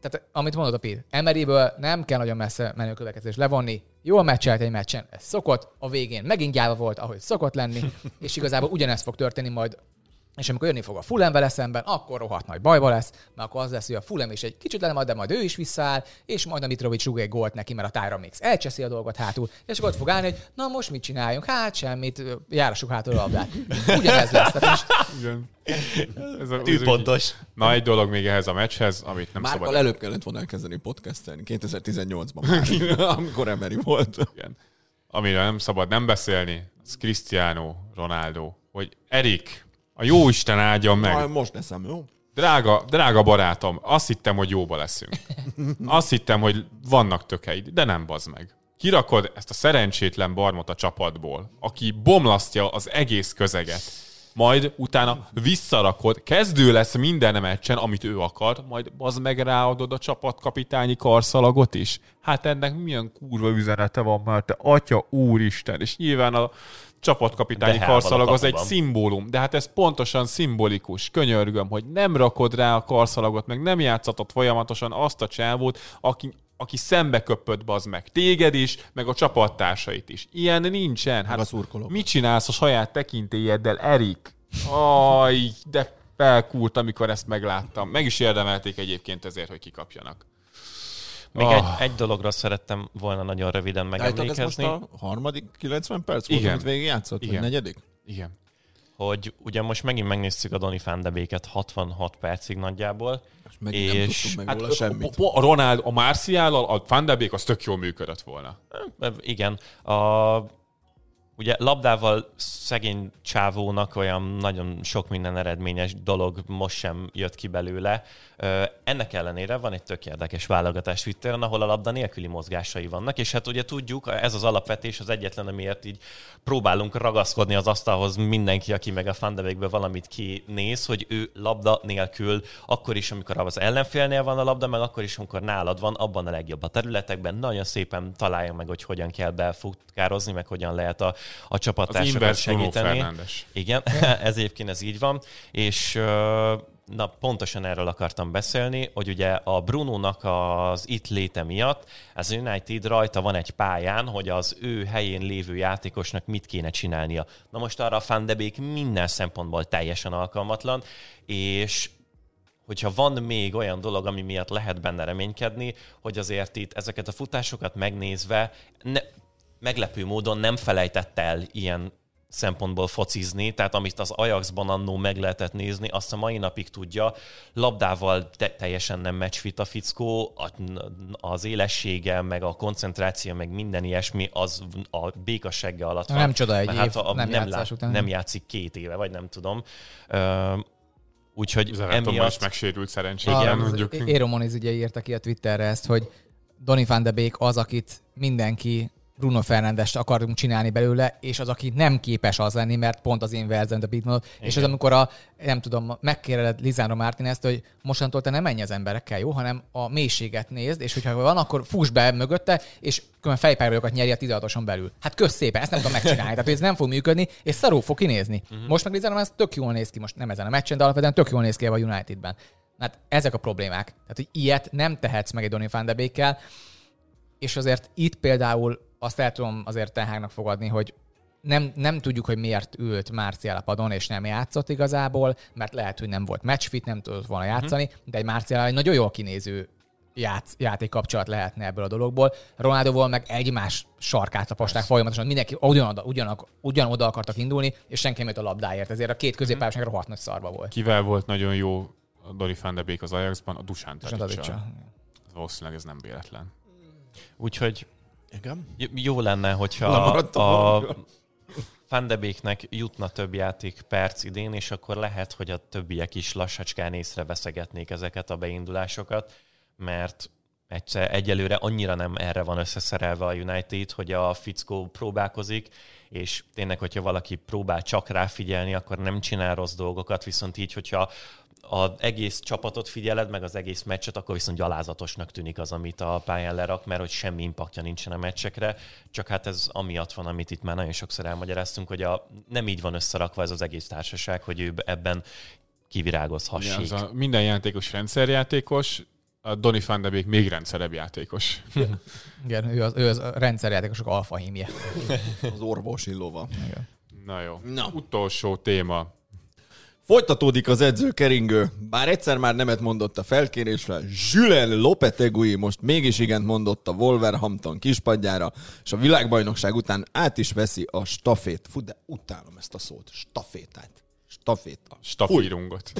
tehát amit mondod a Pete, Emeryből nem kell nagyon messze menő következés levonni, jól meccselt egy meccsen, ez szokott, a végén megint gyáva volt, ahogy szokott lenni, és igazából ugyanezt fog történni majd és amikor jönni fog a Fulham vele szemben, akkor rohadt nagy bajba lesz, mert akkor az lesz, hogy a Fulham is egy kicsit lenemad, de majd ő is visszaáll, és majd a Mitrovic rúg egy gólt neki, mert a Tyra Mix elcseszi a dolgot hátul, és akkor ott fog állni, hogy na most mit csináljunk? Hát semmit, járassuk hátul a labdát. Ugyanez lesz. Tehát most... Igen. Ez a, Tűpontos. Na, egy dolog még ehhez a meccshez, amit nem Márkal szabad. előbb kellett volna elkezdeni podcastelni, 2018-ban már, amikor Emery volt. Igen. Amiről nem szabad nem beszélni, az Cristiano Ronaldo, hogy Erik, a jó Isten áldjon meg. Na, most eszem, jó? Drága, drága barátom, azt hittem, hogy jóba leszünk. Azt hittem, hogy vannak tökeid, de nem bazd meg. Kirakod ezt a szerencsétlen barmot a csapatból, aki bomlasztja az egész közeget. majd utána visszarakod, kezdő lesz minden meccsen, amit ő akar, majd az meg ráadod a csapatkapitányi karszalagot is. Hát ennek milyen kurva üzenete van, mert te atya úristen, és nyilván a csapatkapitányi karszalag az egy szimbólum, de hát ez pontosan szimbolikus. Könyörgöm, hogy nem rakod rá a karszalagot, meg nem játszatod folyamatosan azt a csávót, aki, aki szembe köpött bazd meg téged is, meg a csapattársait is. Ilyen nincsen. Hát szurkolók. mit csinálsz a saját tekintélyeddel, Erik? Aj, de felkúrt, amikor ezt megláttam. Meg is érdemelték egyébként ezért, hogy kikapjanak. Még Ah. egy, egy dologra szerettem volna nagyon röviden Állítok, ez most megemlékezni, a harmadik 90 perc volt, Igen. amit végig játszott? Vagy Igen. negyedik? Igen. hogy ugye most megint megnéztük a Donny van de Beeket 66 percig nagyjából, És megint nem És- tudtunk meg Hát róla semmit. a, a Ronald, a Marciállal, a Van de Beek az tök jól működött volna. Igen. A, ugye labdával szegény csávónak olyan nagyon sok minden eredményes dolog most sem jött ki belőle. Ennek ellenére van egy tök érdekes válogatás Twitteren, ahol a labda nélküli mozgásai vannak, és hát ugye tudjuk, ez az alapvetés az egyetlen, amiért így próbálunk ragaszkodni az asztalhoz mindenki, aki meg a Fandebekbe valamit kinéz, hogy ő labda nélkül, akkor is, amikor az ellenfélnél van a labda, meg akkor is, amikor nálad van, abban a legjobb a területekben. Nagyon szépen találja meg, hogy hogyan kell befutkározni, meg hogyan lehet a, a csapattársakat Bruno segíteni. Igen, ez egyébként ez így van, és na, pontosan erről akartam beszélni, hogy ugye a Brunónak az itt léte miatt az United rajta van egy pályán, hogy az ő helyén lévő játékosnak mit kéne csinálnia. Na most arra a Van de Beek minden szempontból teljesen alkalmatlan, és hogyha van még olyan dolog, ami miatt lehet benne reménykedni, hogy azért itt ezeket a futásokat megnézve ne, meglepő módon nem felejtett el ilyen szempontból focizni, tehát amit az Ajaxban annó meg lehetett nézni, azt a mai napig tudja, labdával te- teljesen nem matchfit a fickó, a, az élessége, meg a koncentráció, meg minden ilyesmi, az a békasegge alatt van. Nem csoda egy Mert év nem nem, játszás után. nem játszik két éve, vagy nem tudom. Ö, úgyhogy Az Evertonban is emiatt... megsérült szerencsére, Igen. mondjuk. Éro Moniz ugye írta ki a Twitterre ezt, hogy Donny van de Beek az, akit mindenki Bruno Fernandes akarunk csinálni belőle, és az, aki nem képes az lenni, mert pont az én verzem, de Beatmod. És ez amikor a, nem tudom, megkérdezed Lizánro Martinez-t, hogy mostantól te nem menj az emberekkel, jó, hanem a mélységet nézd, és hogyha van, akkor fuss be mögötte, és különben fejpályolókat nyeri a 16-oson belül. Hát kösz szépen, ezt nem tudom megcsinálni, tehát ez nem fog működni, és szarul fog kinézni. Uh-huh. Most meg Lizánro ez tök jól néz ki, most nem ezen a meccsen, de alapvetően tök jól néz ki a Unitedben. Hát ezek a problémák. Tehát, hogy ilyet nem tehetsz meg egy Donny van de Beekkel, és azért itt például azt el tudom azért Tenhágnak fogadni, hogy nem, nem tudjuk, hogy miért ült Márciál a padon, és nem játszott igazából, mert lehet, hogy nem volt matchfit, nem tudott volna játszani, uh-huh. de egy Márciál egy nagyon jól kinéző játsz, játékkapcsolat lehetne ebből a dologból. Ronaldoval meg egymás sarkát taposták folyamatosan, mindenki ugyanoda, ugyanak, ugyanoda akartak indulni, és senki nem a labdáért, ezért a két középpályosnak rohadt nagy szarba volt. Kivel volt nagyon jó a Dori van de Beek az Ajaxban? A az Tadicsal. Valószínűleg ez nem véletlen. Úgyhogy Igen. J- Jó lenne, hogyha a de Beeknek jutna több játék perc idén, és akkor lehet, hogy a többiek is lassacskán észreveszegetnék ezeket a beindulásokat, mert egyszer egyelőre annyira nem erre van összeszerelve a United, hogy a fickó próbálkozik, és tényleg, hogyha valaki próbál csak ráfigyelni, akkor nem csinál rossz dolgokat, viszont így, hogyha az egész csapatot figyeled, meg az egész meccset, akkor viszont gyalázatosnak tűnik az, amit a pályán lerak, mert hogy semmi impaktja nincsen a meccsekre, csak hát ez amiatt van, amit itt már nagyon sokszor elmagyaráztunk, hogy a, nem így van összerakva ez az egész társaság, hogy ő ebben kivirágozhassék. Az a minden játékos rendszerjátékos, a Donny van de Beek még rendszerebb játékos. Igen, ő az, ő az a rendszerjátékosok alfa hímje. Az orvos illóval. Na jó. Na. Utolsó téma. Folytatódik az edzőkeringő. Bár egyszer már nemet mondott a felkérésre, Julen Lopetegui most mégis igent mondott a Wolverhampton kispadjára, és a világbajnokság után át is veszi a stafét. Fú, de utálom ezt a szót. Stafétát. Staféta. Stafírungot.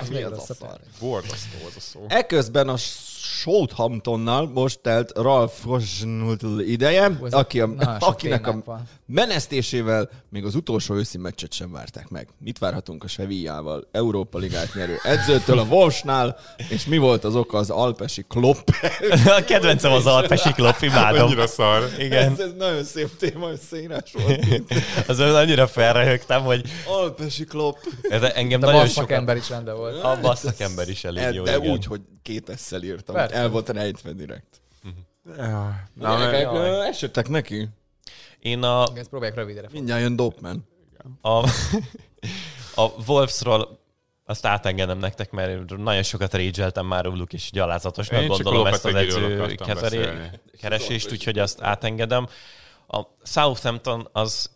Ez mi az a szar? Borzasztó az a szó. Eközben a Southamptonnal most telt Ralph Rosnutl ideje, ez aki a, sok akinek a van. menesztésével még az utolsó őszi meccset sem várták meg. Mit várhatunk a Sevillával, Európa Ligát nyerő edzőtől a Wolfsnál, és mi volt az oka az alpesi klopp? A kedvencem az Alpesi Klopp, imádom. Annyira szar. Igen, ez, ez nagyon szép téma, összeírás volt. azon annyira felröhögtem, hogy Alpesi klop. De engem De nagyon a sokat... szakember is rendben volt. A basszakember is elég jó, De igen. úgy, hogy két esszel írtam. Persze. El volt rejtve direkt. Na, Na, Gyerekek, esettek neki. Én a, Ezt próbálják rövidre. Mindjárt jön Dopeman. a, a Wolvesról azt átengedem nektek, mert nagyon sokat régyeltem már róluk, és gyalázatosnak gondolom ezt az edző keresést, úgyhogy azt átengedem. A Southampton az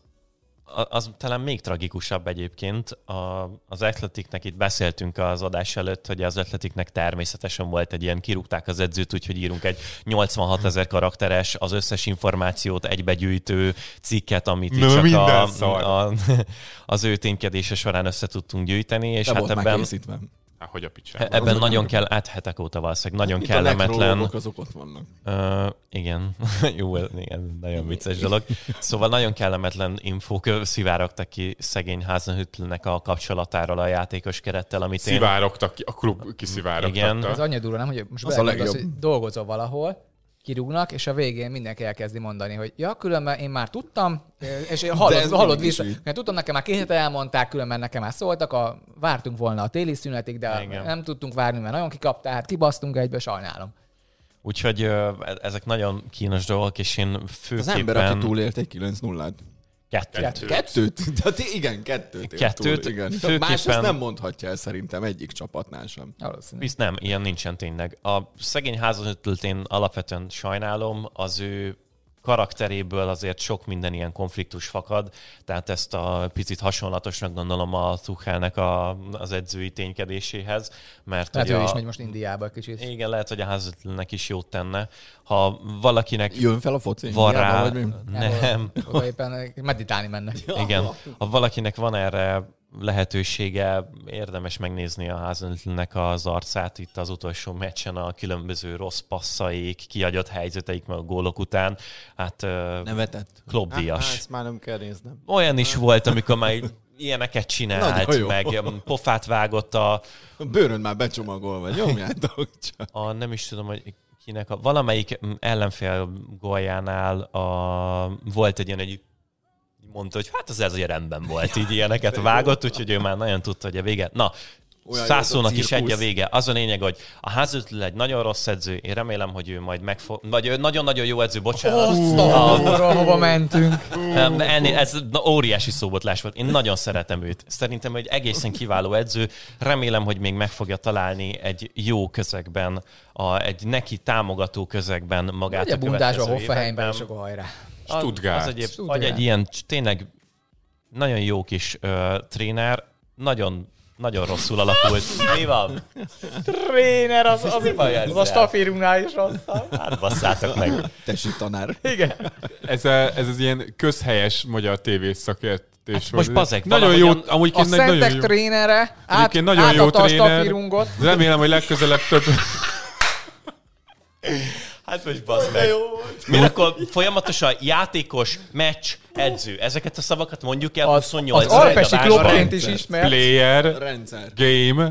az talán még tragikusabb egyébként. A, az Athleticnek itt beszéltünk az adás előtt, hogy az Athleticnek természetesen volt egy ilyen, kirúgták az edzőt, úgyhogy írunk egy 86 ezer karakteres, az összes információt egybegyűjtő cikket, amit Na, csak a, a, az ő ténykedése során össze tudtunk gyűjteni, és De hát ebben, készítve. Há, hogy a picsába. ebben nagyon kell, át hetek óta valószínűleg nagyon Itt a kellemetlen. nekrológok azok ott vannak. Uh, igen, jó, igen, nagyon vicces dolog. Szóval nagyon kellemetlen infók szivárogtak ki szegény Hasenhüttelnek a kapcsolatáról a játékos kerettel, amit én... Szivárogtak ki, a klub kiszivárogtatta. Igen. Ez annyira durva, nem, hogy most Az a legjobb. hogy dolgozol valahol, kirúgnak, és a végén mindenki elkezdi mondani, hogy ja, különben én már tudtam, és én hallod, ez hallod vissza. Mert tudtam, nekem már két hete elmondták, különben nekem már szóltak, a, vártunk volna a téli szünetig, de Igen. nem tudtunk várni, mert nagyon kikapta, hát kibasztunk egybe, sajnálom. Úgyhogy e- ezek nagyon kínos dolgok, és én Az ember, aki főképpen túlélt egy 9 0 kettőt. Kettőt? De ti- igen, kettőt. Kettőt, Túl, igen. főképpen- Más ezt nem mondhatja el szerintem egyik csapatnál sem. Bizt nem, ilyen nincsen tényleg. A szegény Hasenhüttelt én alapvetően sajnálom, az ő karakteréből azért sok minden ilyen konfliktus fakad, tehát ezt a picit hasonlatosnak gondolom a Tuchelnek a, az edzői ténykedéséhez, mert Lehet, ugye ő is megy most Indiába kicsit. igen, lehet, hogy a Hasenhüttelnek is jót tenne. Ha valakinek Jön fel a foci? van Indiába, rá... vagy mi? Nem, Oda éppen meditálni mennek. igen. Ha valakinek van erre lehetősége, érdemes megnézni a Hasenhüttelnek az arcát itt az utolsó meccsen a különböző rossz passzaik, kiagyott helyzeteik meg a gólok után. Hát Nevetett. klubdíjas. Ezt már nem kell néznem. Olyan is volt, amikor már ilyeneket csinált, meg pofát vágott a, A bőrön már becsomagolva, nyomjátok csak. a, nem is tudom, hogy kinek, a, valamelyik ellenfél góljánál a, volt egy ilyen, egy mondta, hogy hát az ez ugye rendben volt, így ilyeneket vágott, úgyhogy ő már nagyon tudta, hogy a vége. Na, Szászónak a is egy a vége. Az a lényeg, hogy a házötl egy nagyon rossz edző, én remélem, hogy ő majd megfog... Vagy ő nagyon-nagyon jó edző, bocsánat. A húra, hova mentünk. Ennél, ez óriási szóbotlás volt. Én nagyon szeretem őt. Szerintem egy egészen kiváló edző. Remélem, hogy még meg fogja találni egy jó közegben, a, egy neki támogató közegben magát Ugye a bundásba, következő Hoffenheimben, években. és akkor hajrá. Az- Stuttgart. Az egyéb, Stuttgart. vagy egy ilyen tényleg nagyon jó kis ö, tréner, nagyon nagyon rosszul alakult. Mi van? Tréner, az, az, Mi baj az ezzel? a stafírunál is rosszabb. Hát basszátok meg. Tesi tanár. Igen. Ez, a, ez az ilyen közhelyes magyar tévés szakértés Hát volt. most bazeg, Nagyon jó, amúgy A nagyon Szentek jó. trénere át, nagyon jó átadta a tréner. stafírungot. Remélem, hogy legközelebb több... Hát most bazd meg. Miért akkor folyamatosan játékos, meccs, edző. Ezeket a szavakat mondjuk el Az, 28 az Alpesi adásban. klubként is ismert. Player, Rendszer. game,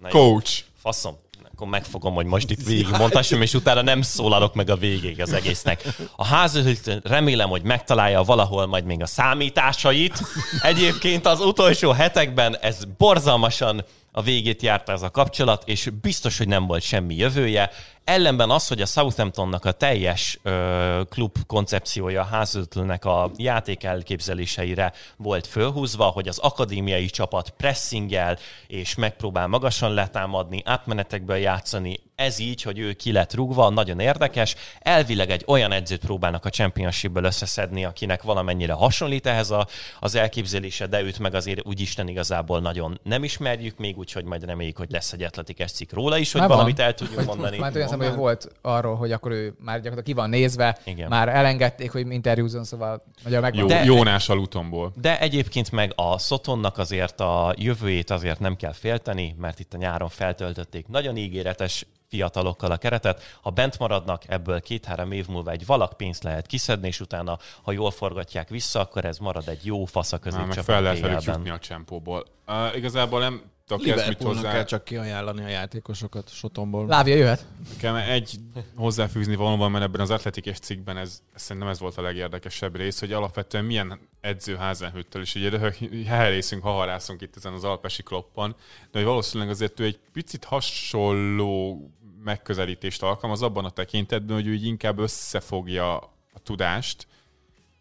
Na jó, coach. Faszom. Akkor megfogom, hogy most itt végig mondhassam, és utána nem szólalok meg a végéig az egésznek. A házőhült remélem, hogy megtalálja valahol majd még a számításait. Egyébként az utolsó hetekben ez borzalmasan a végét járta ez a kapcsolat, és biztos, hogy nem volt semmi jövője. Ellenben az, hogy a Southamptonnak a teljes ö, klub koncepciója házötlőnek a játék elképzeléseire volt fölhúzva, hogy az akadémiai csapat pressinggel és megpróbál magasan letámadni, átmenetekből játszani. Ez így, hogy ő ki lett rúgva, nagyon érdekes. Elvileg egy olyan edzőt próbálnak a championshipből összeszedni, akinek valamennyire hasonlít ehhez a, az elképzelése, de őt meg azért úgy Isten igazából nagyon nem ismerjük még, úgyhogy majd reméljük, hogy lesz egy atletikes cikk róla is, hogy Már van. valamit el tudjunk Hogy- mondani. Már olyan szemben, hogy volt arról, hogy akkor ő már gyakorlatilag ki van nézve, Igen. már elengedték, hogy interjúzzon, szóval nagyon megvan. Jó, Jónás alutomból. De egyébként meg a Szotonnak azért a jövőjét azért nem kell félteni, mert itt a nyáron feltöltötték nagyon ígéretes fiatalokkal a keretet. Ha bent maradnak, ebből két-három év múlva egy valak pénzt lehet kiszedni, és utána, ha jól forgatják vissza, akkor ez marad egy jó fasz a középcsapat fel lehet velük BL-ben. jutni a csempóból. Uh, igazából nem tudok ezt mit hozzá. kell csak kiajánlani a játékosokat Sotonból. Lávia jöhet. Nekem egy hozzáfűzni valóban, mert ebben az atletikes cikkben ez, szerintem ez volt a legérdekesebb rész, hogy alapvetően milyen edző Házenhüttől, és ugye helyrészünk, haharászunk itt ezen az alpesi kloppon, de hogy valószínűleg azért ő egy picit hasonló megközelítést alkalmaz abban a tekintetben, hogy ő inkább összefogja a tudást,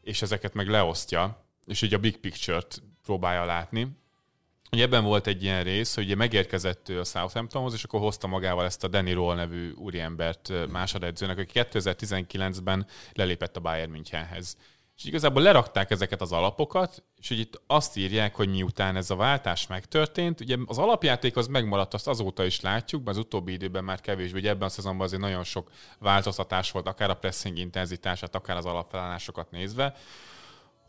és ezeket meg leosztja, és így a big picture-t próbálja látni. Ugye ebben volt egy ilyen rész, hogy ugye megérkezett ő a Southamptonhoz, és akkor hozta magával ezt a Danny Roll nevű úriembert másodedzőnek, aki 2019-ben lelépett a Bayern Münchenhez. És igazából lerakták ezeket az alapokat, és hogy itt azt írják, hogy miután ez a váltás megtörtént, ugye az alapjáték az megmaradt, azt azóta is látjuk, az utóbbi időben már kevésbé, ugye ebben a szezonban azért nagyon sok változtatás volt, akár a pressing intenzitását, akár az alapfelállásokat nézve,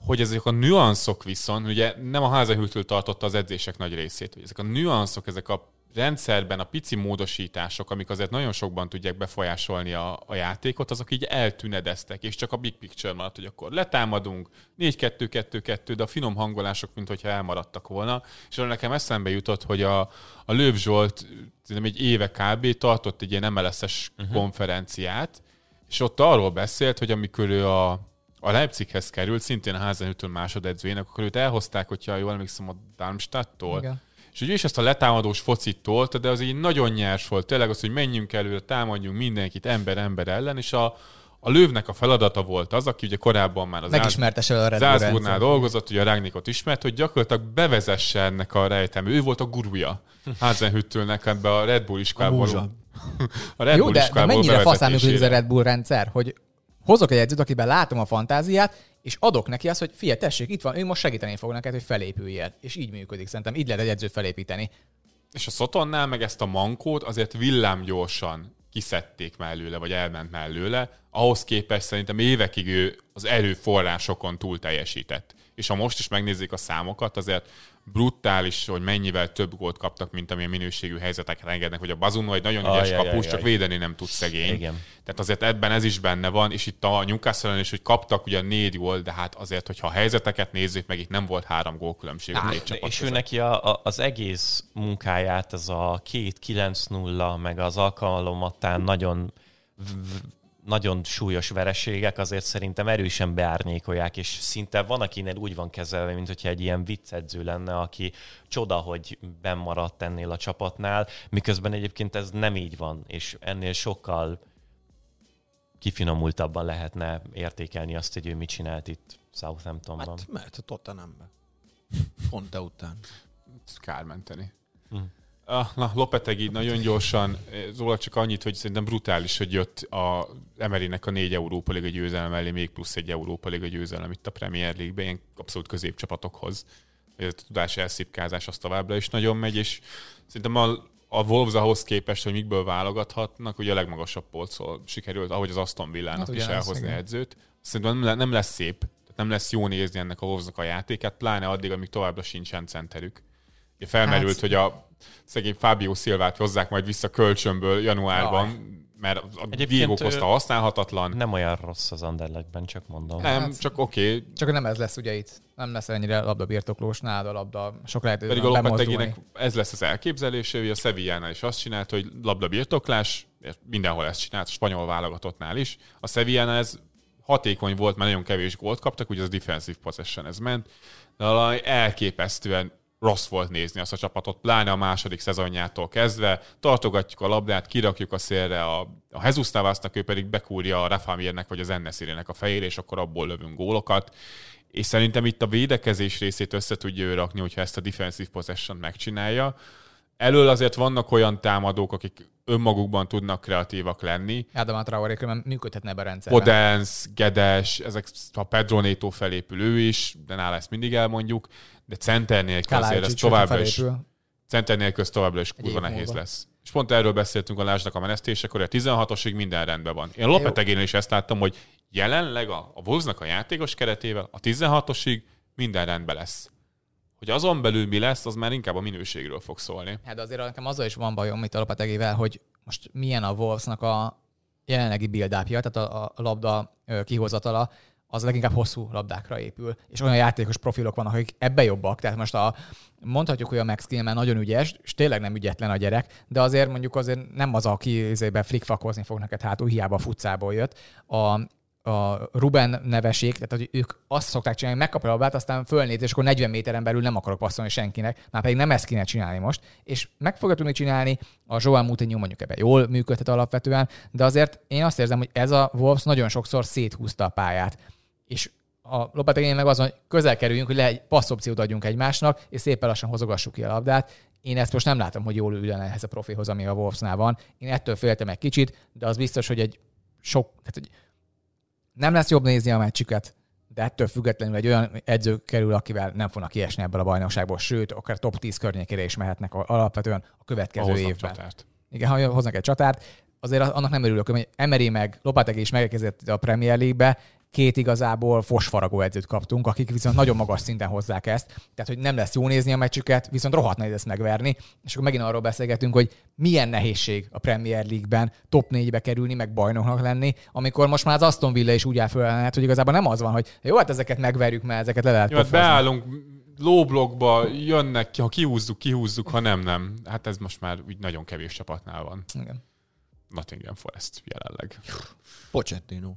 hogy ezek a nüanszok viszont, ugye nem a házahűtől tartotta az edzések nagy részét, hogy ezek a nüanszok, ezek a rendszerben a pici módosítások, amik azért nagyon sokban tudják befolyásolni a, a játékot, azok így eltünedeztek, és csak a big picture maradt, hogy akkor letámadunk, 4-2-2-2, de a finom hangolások, mint hogyha elmaradtak volna. És arra nekem eszembe jutott, hogy a, a Lőv Zsolt egy éve kb. tartott egy ilyen MLS-es uh-huh. Mhm. konferenciát, és ott arról beszélt, hogy amikor ő a, a Leipzighez került, szintén a Házenhütön másodedzőjének, akkor őt elhozták, hogyha jól emlékszem, a Darmstadttól, Igen és ugye is ezt a letámadós focit tolta, de az így nagyon nyers volt. Tényleg az, hogy menjünk előre, támadjunk mindenkit ember-ember ellen, és a, a lővnek a feladata volt az, aki ugye korábban már az Zászburnál dolgozott, ugye a Rágnikot ismert, hogy gyakorlatilag bevezesse ennek a rejtelmű. Ő volt a gurúja Házenhüttőnek ebbe a Red Bull iskolából. A, Red Jó, Bull de, de mennyire faszán ez a Red Bull rendszer, hogy hozok egy edzőt, akiben látom a fantáziát, és adok neki azt, hogy fia, tessék, itt van, ő most segíteni fog neked, hogy felépüljél. És így működik, szerintem így lehet egy edzőt felépíteni. És a Szotonnál meg ezt a mankót azért villámgyorsan kiszedték mellőle, vagy elment mellőle, ahhoz képest szerintem évekig ő az erőforrásokon túl teljesített. És ha most is megnézzük a számokat, azért brutális, hogy mennyivel több gólt kaptak, mint amilyen minőségű helyzetek engednek, hogy a Bazuno egy nagyon ügyes kapus, aj, csak védeni nem tud szegény. Igen. Tehát azért ebben ez is benne van, és itt a newcastle is, hogy kaptak ugye négy gól, de hát azért, hogyha a helyzeteket nézzük, meg itt nem volt három gól különbség. Á, és ő neki a, a, az egész munkáját, az a két 9-0, meg az alkalmattán nagyon nagyon súlyos vereségek azért szerintem erősen beárnyékolják, és szinte van, akinél úgy van kezelve, mint hogyha egy ilyen viccedző lenne, aki csoda, hogy bemaradt ennél a csapatnál, miközben egyébként ez nem így van, és ennél sokkal kifinomultabban lehetne értékelni azt, hogy ő mit csinált itt Southamptonban. Hát mert a Tottenhambe. Pont de után. Kár menteni. Hm. Ah, na, Lopetegi nagyon gyorsan, Zóla csak annyit, hogy szerintem brutális, hogy jött a Emerynek a négy Európa Liga győzelem mellé, még plusz egy Európa Liga győzelem itt a Premier League-ben, ilyen abszolút középcsapatokhoz. Ez a tudás elszipkázás az továbbra is nagyon megy, és szerintem a, a Wolves ahhoz képest, hogy mikből válogathatnak, ugye a legmagasabb polcról sikerült, ahogy az Aston Villának hát, is elhozni igen. edzőt. Szerintem nem, nem lesz szép, nem lesz jó nézni ennek a Wolvesnak a játékát, pláne addig, amíg továbbra sincsen centerük. Felmerült, hát, hogy a szegény Fábio Szilvát hozzák majd vissza kölcsönből januárban, Jaj. mert a Diego Costa használhatatlan. Nem olyan rossz az Anderlechtben, csak mondom. Nem, hát, csak oké. Okay. Csak nem ez lesz ugye itt. Nem lesz ennyire labdabirtoklós nálad a labda. Sok lehet Pedig a Lopeteginek ez lesz az elképzelése, hogy a Sevillánál is azt csinált, hogy labdabirtoklás, mindenhol ezt csinált, a spanyol válogatottnál is. A Sevillánál ez hatékony volt, mert nagyon kevés gólt kaptak, ugye az defensive possession ez ment, de valami elképesztően rossz volt nézni azt a csapatot, pláne a második szezonjától kezdve. Tartogatjuk a labdát, kirakjuk a szélre a, a Jesus Navasnak, ő pedig bekúrja a Rafamirnek vagy az Ennesirének a fejére, és akkor abból lövünk gólokat. És szerintem itt a védekezés részét össze tudja ő rakni, hogyha ezt a defensive possession megcsinálja. Elől azért vannak olyan támadók, akik önmagukban tudnak kreatívak lenni. Ádám Traoré mert működhetne ebbe a rendszerben. Podens, Gedes, ezek a Pedro Neto felépül ő is, de nála ezt mindig elmondjuk de center nélkül azért ez továbbra is, center nélkül ez továbbra is kurva nehéz múlva. lesz. És pont erről beszéltünk a Lásnak a menesztésekor, hogy a 16-osig minden rendben van. Én Lopetegénél is ezt láttam, hogy jelenleg a, a Wolvesnak a játékos keretével a 16-osig minden rendben lesz. Hogy azon belül mi lesz, az már inkább a minőségről fog szólni. Hát azért nekem azzal is van bajom itt a Lopetegével, hogy most milyen a Wolvesnak a jelenlegi build tehát a, a labda kihozatala, az leginkább hosszú labdákra épül, és olyan játékos profilok vannak, akik ebbe jobbak. Tehát most a, mondhatjuk, hogy a Max Kielman nagyon ügyes, és tényleg nem ügyetlen a gyerek, de azért mondjuk azért nem az, aki flikfakozni fog neked hátul, hiába futcából jött. A a Ruben neveség, tehát hogy ők azt szokták csinálni, hogy megkapja a labdát, aztán fölnéz, és akkor 40 méteren belül nem akarok passzolni senkinek, már pedig nem ezt kéne csinálni most, és meg fogja tudni csinálni, a Joel Moutinho mondjuk ebben jól működhet alapvetően, de azért én azt érzem, hogy ez a Wolves nagyon sokszor széthúzta a pályát, és a Lopetegén meg azon, hogy közel kerüljünk, hogy le egy passzopciót adjunk egymásnak, és szépen lassan hozogassuk ki a labdát. Én ezt most nem látom, hogy jól ülne ehhez a profihoz, ami a Wolvesnál van. Én ettől féltem egy kicsit, de az biztos, hogy egy sok, tehát hogy nem lesz jobb nézni a meccsüket, de ettől függetlenül egy olyan edző kerül, akivel nem fognak kiesni ebből a bajnokságból, sőt, akár top 10 környékére is mehetnek alapvetően a következő Ahoznak évben. csatárt. Igen, ha hoznak egy csatát, azért annak nem örülök, hogy Emery meg Lopatek is megérkezett a Premier League-be, két igazából fosfaragó edzőt kaptunk, akik viszont nagyon magas szinten hozzák ezt. Tehát, hogy nem lesz jó nézni a meccsüket, viszont rohadt nehéz ezt megverni. És akkor megint arról beszélgetünk, hogy milyen nehézség a Premier League-ben top 4-be kerülni, meg bajnoknak lenni, amikor most már az Aston Villa is úgy áll hogy igazából nem az van, hogy jó, hát ezeket megverjük, mert ezeket le lehet Jó, hát beállunk lóblokkba, jönnek ki, ha kihúzzuk, kihúzzuk, ha nem, nem. Hát ez most már úgy nagyon kevés csapatnál van. Igen. Nottingham Forest jelenleg. Pochettino.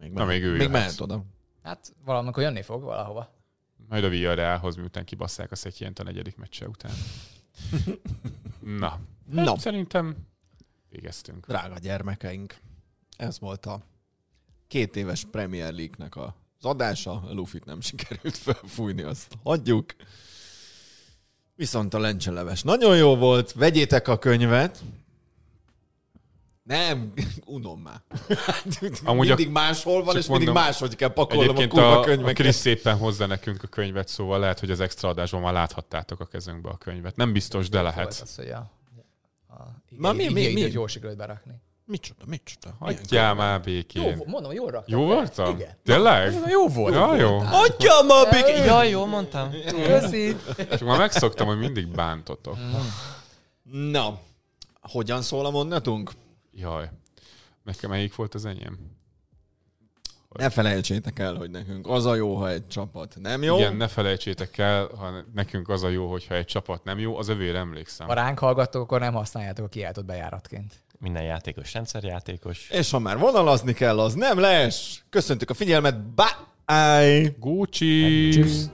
Még Na, még ő Még mehet oda. Hát valamikor jönni fog valahova. Majd a Villarrealhoz, miután kibasszák a Szetyént a negyedik meccse után. Na, Na, hát szerintem végeztünk. drága gyermekeink, ez volt a két éves Premier League-nek a az adása, a Lufit nem sikerült felfújni, azt hagyjuk. Viszont a lencseleves nagyon jó volt, vegyétek a könyvet. Nem, unom már. Amúgy mindig a- máshol van, és mindig mondom, máshogy kell pakolnom a Egyébként kurva a, a könyveket. Krisz szépen hozza nekünk a könyvet, szóval lehet, hogy az extra adásban már láthattátok a kezünkbe a könyvet. Nem biztos, de Volt lehet. az, hogy a, a Na, mi- mi- mi? jól sikerült berakni. Micsoda, micsoda? Hagyjál már Jó, békén. mondom, jól raktam. Jó voltam? Igen. Tényleg? Jó volt. Ja, jó. Adja ma békén! Jaj, jól mondtam. Köszi. Csak már megszoktam, hogy mindig bántotok. Na, hogyan szól a mondatunk? Jaj. Nekem melyik volt az enyém? Ne felejtsétek el, hogy nekünk az a jó, ha egy csapat nem jó. Igen, ne felejtsétek el, ha nekünk az a jó, hogyha egy csapat nem jó, az övére emlékszem. Ha ránk hallgattok, akkor nem használjátok a kiáltott bejáratként. Minden játékos rendszerjátékos. És ha már vonalazni kell, az nem les. Köszöntük a figyelmet. Bye! Gucci! Tschüss.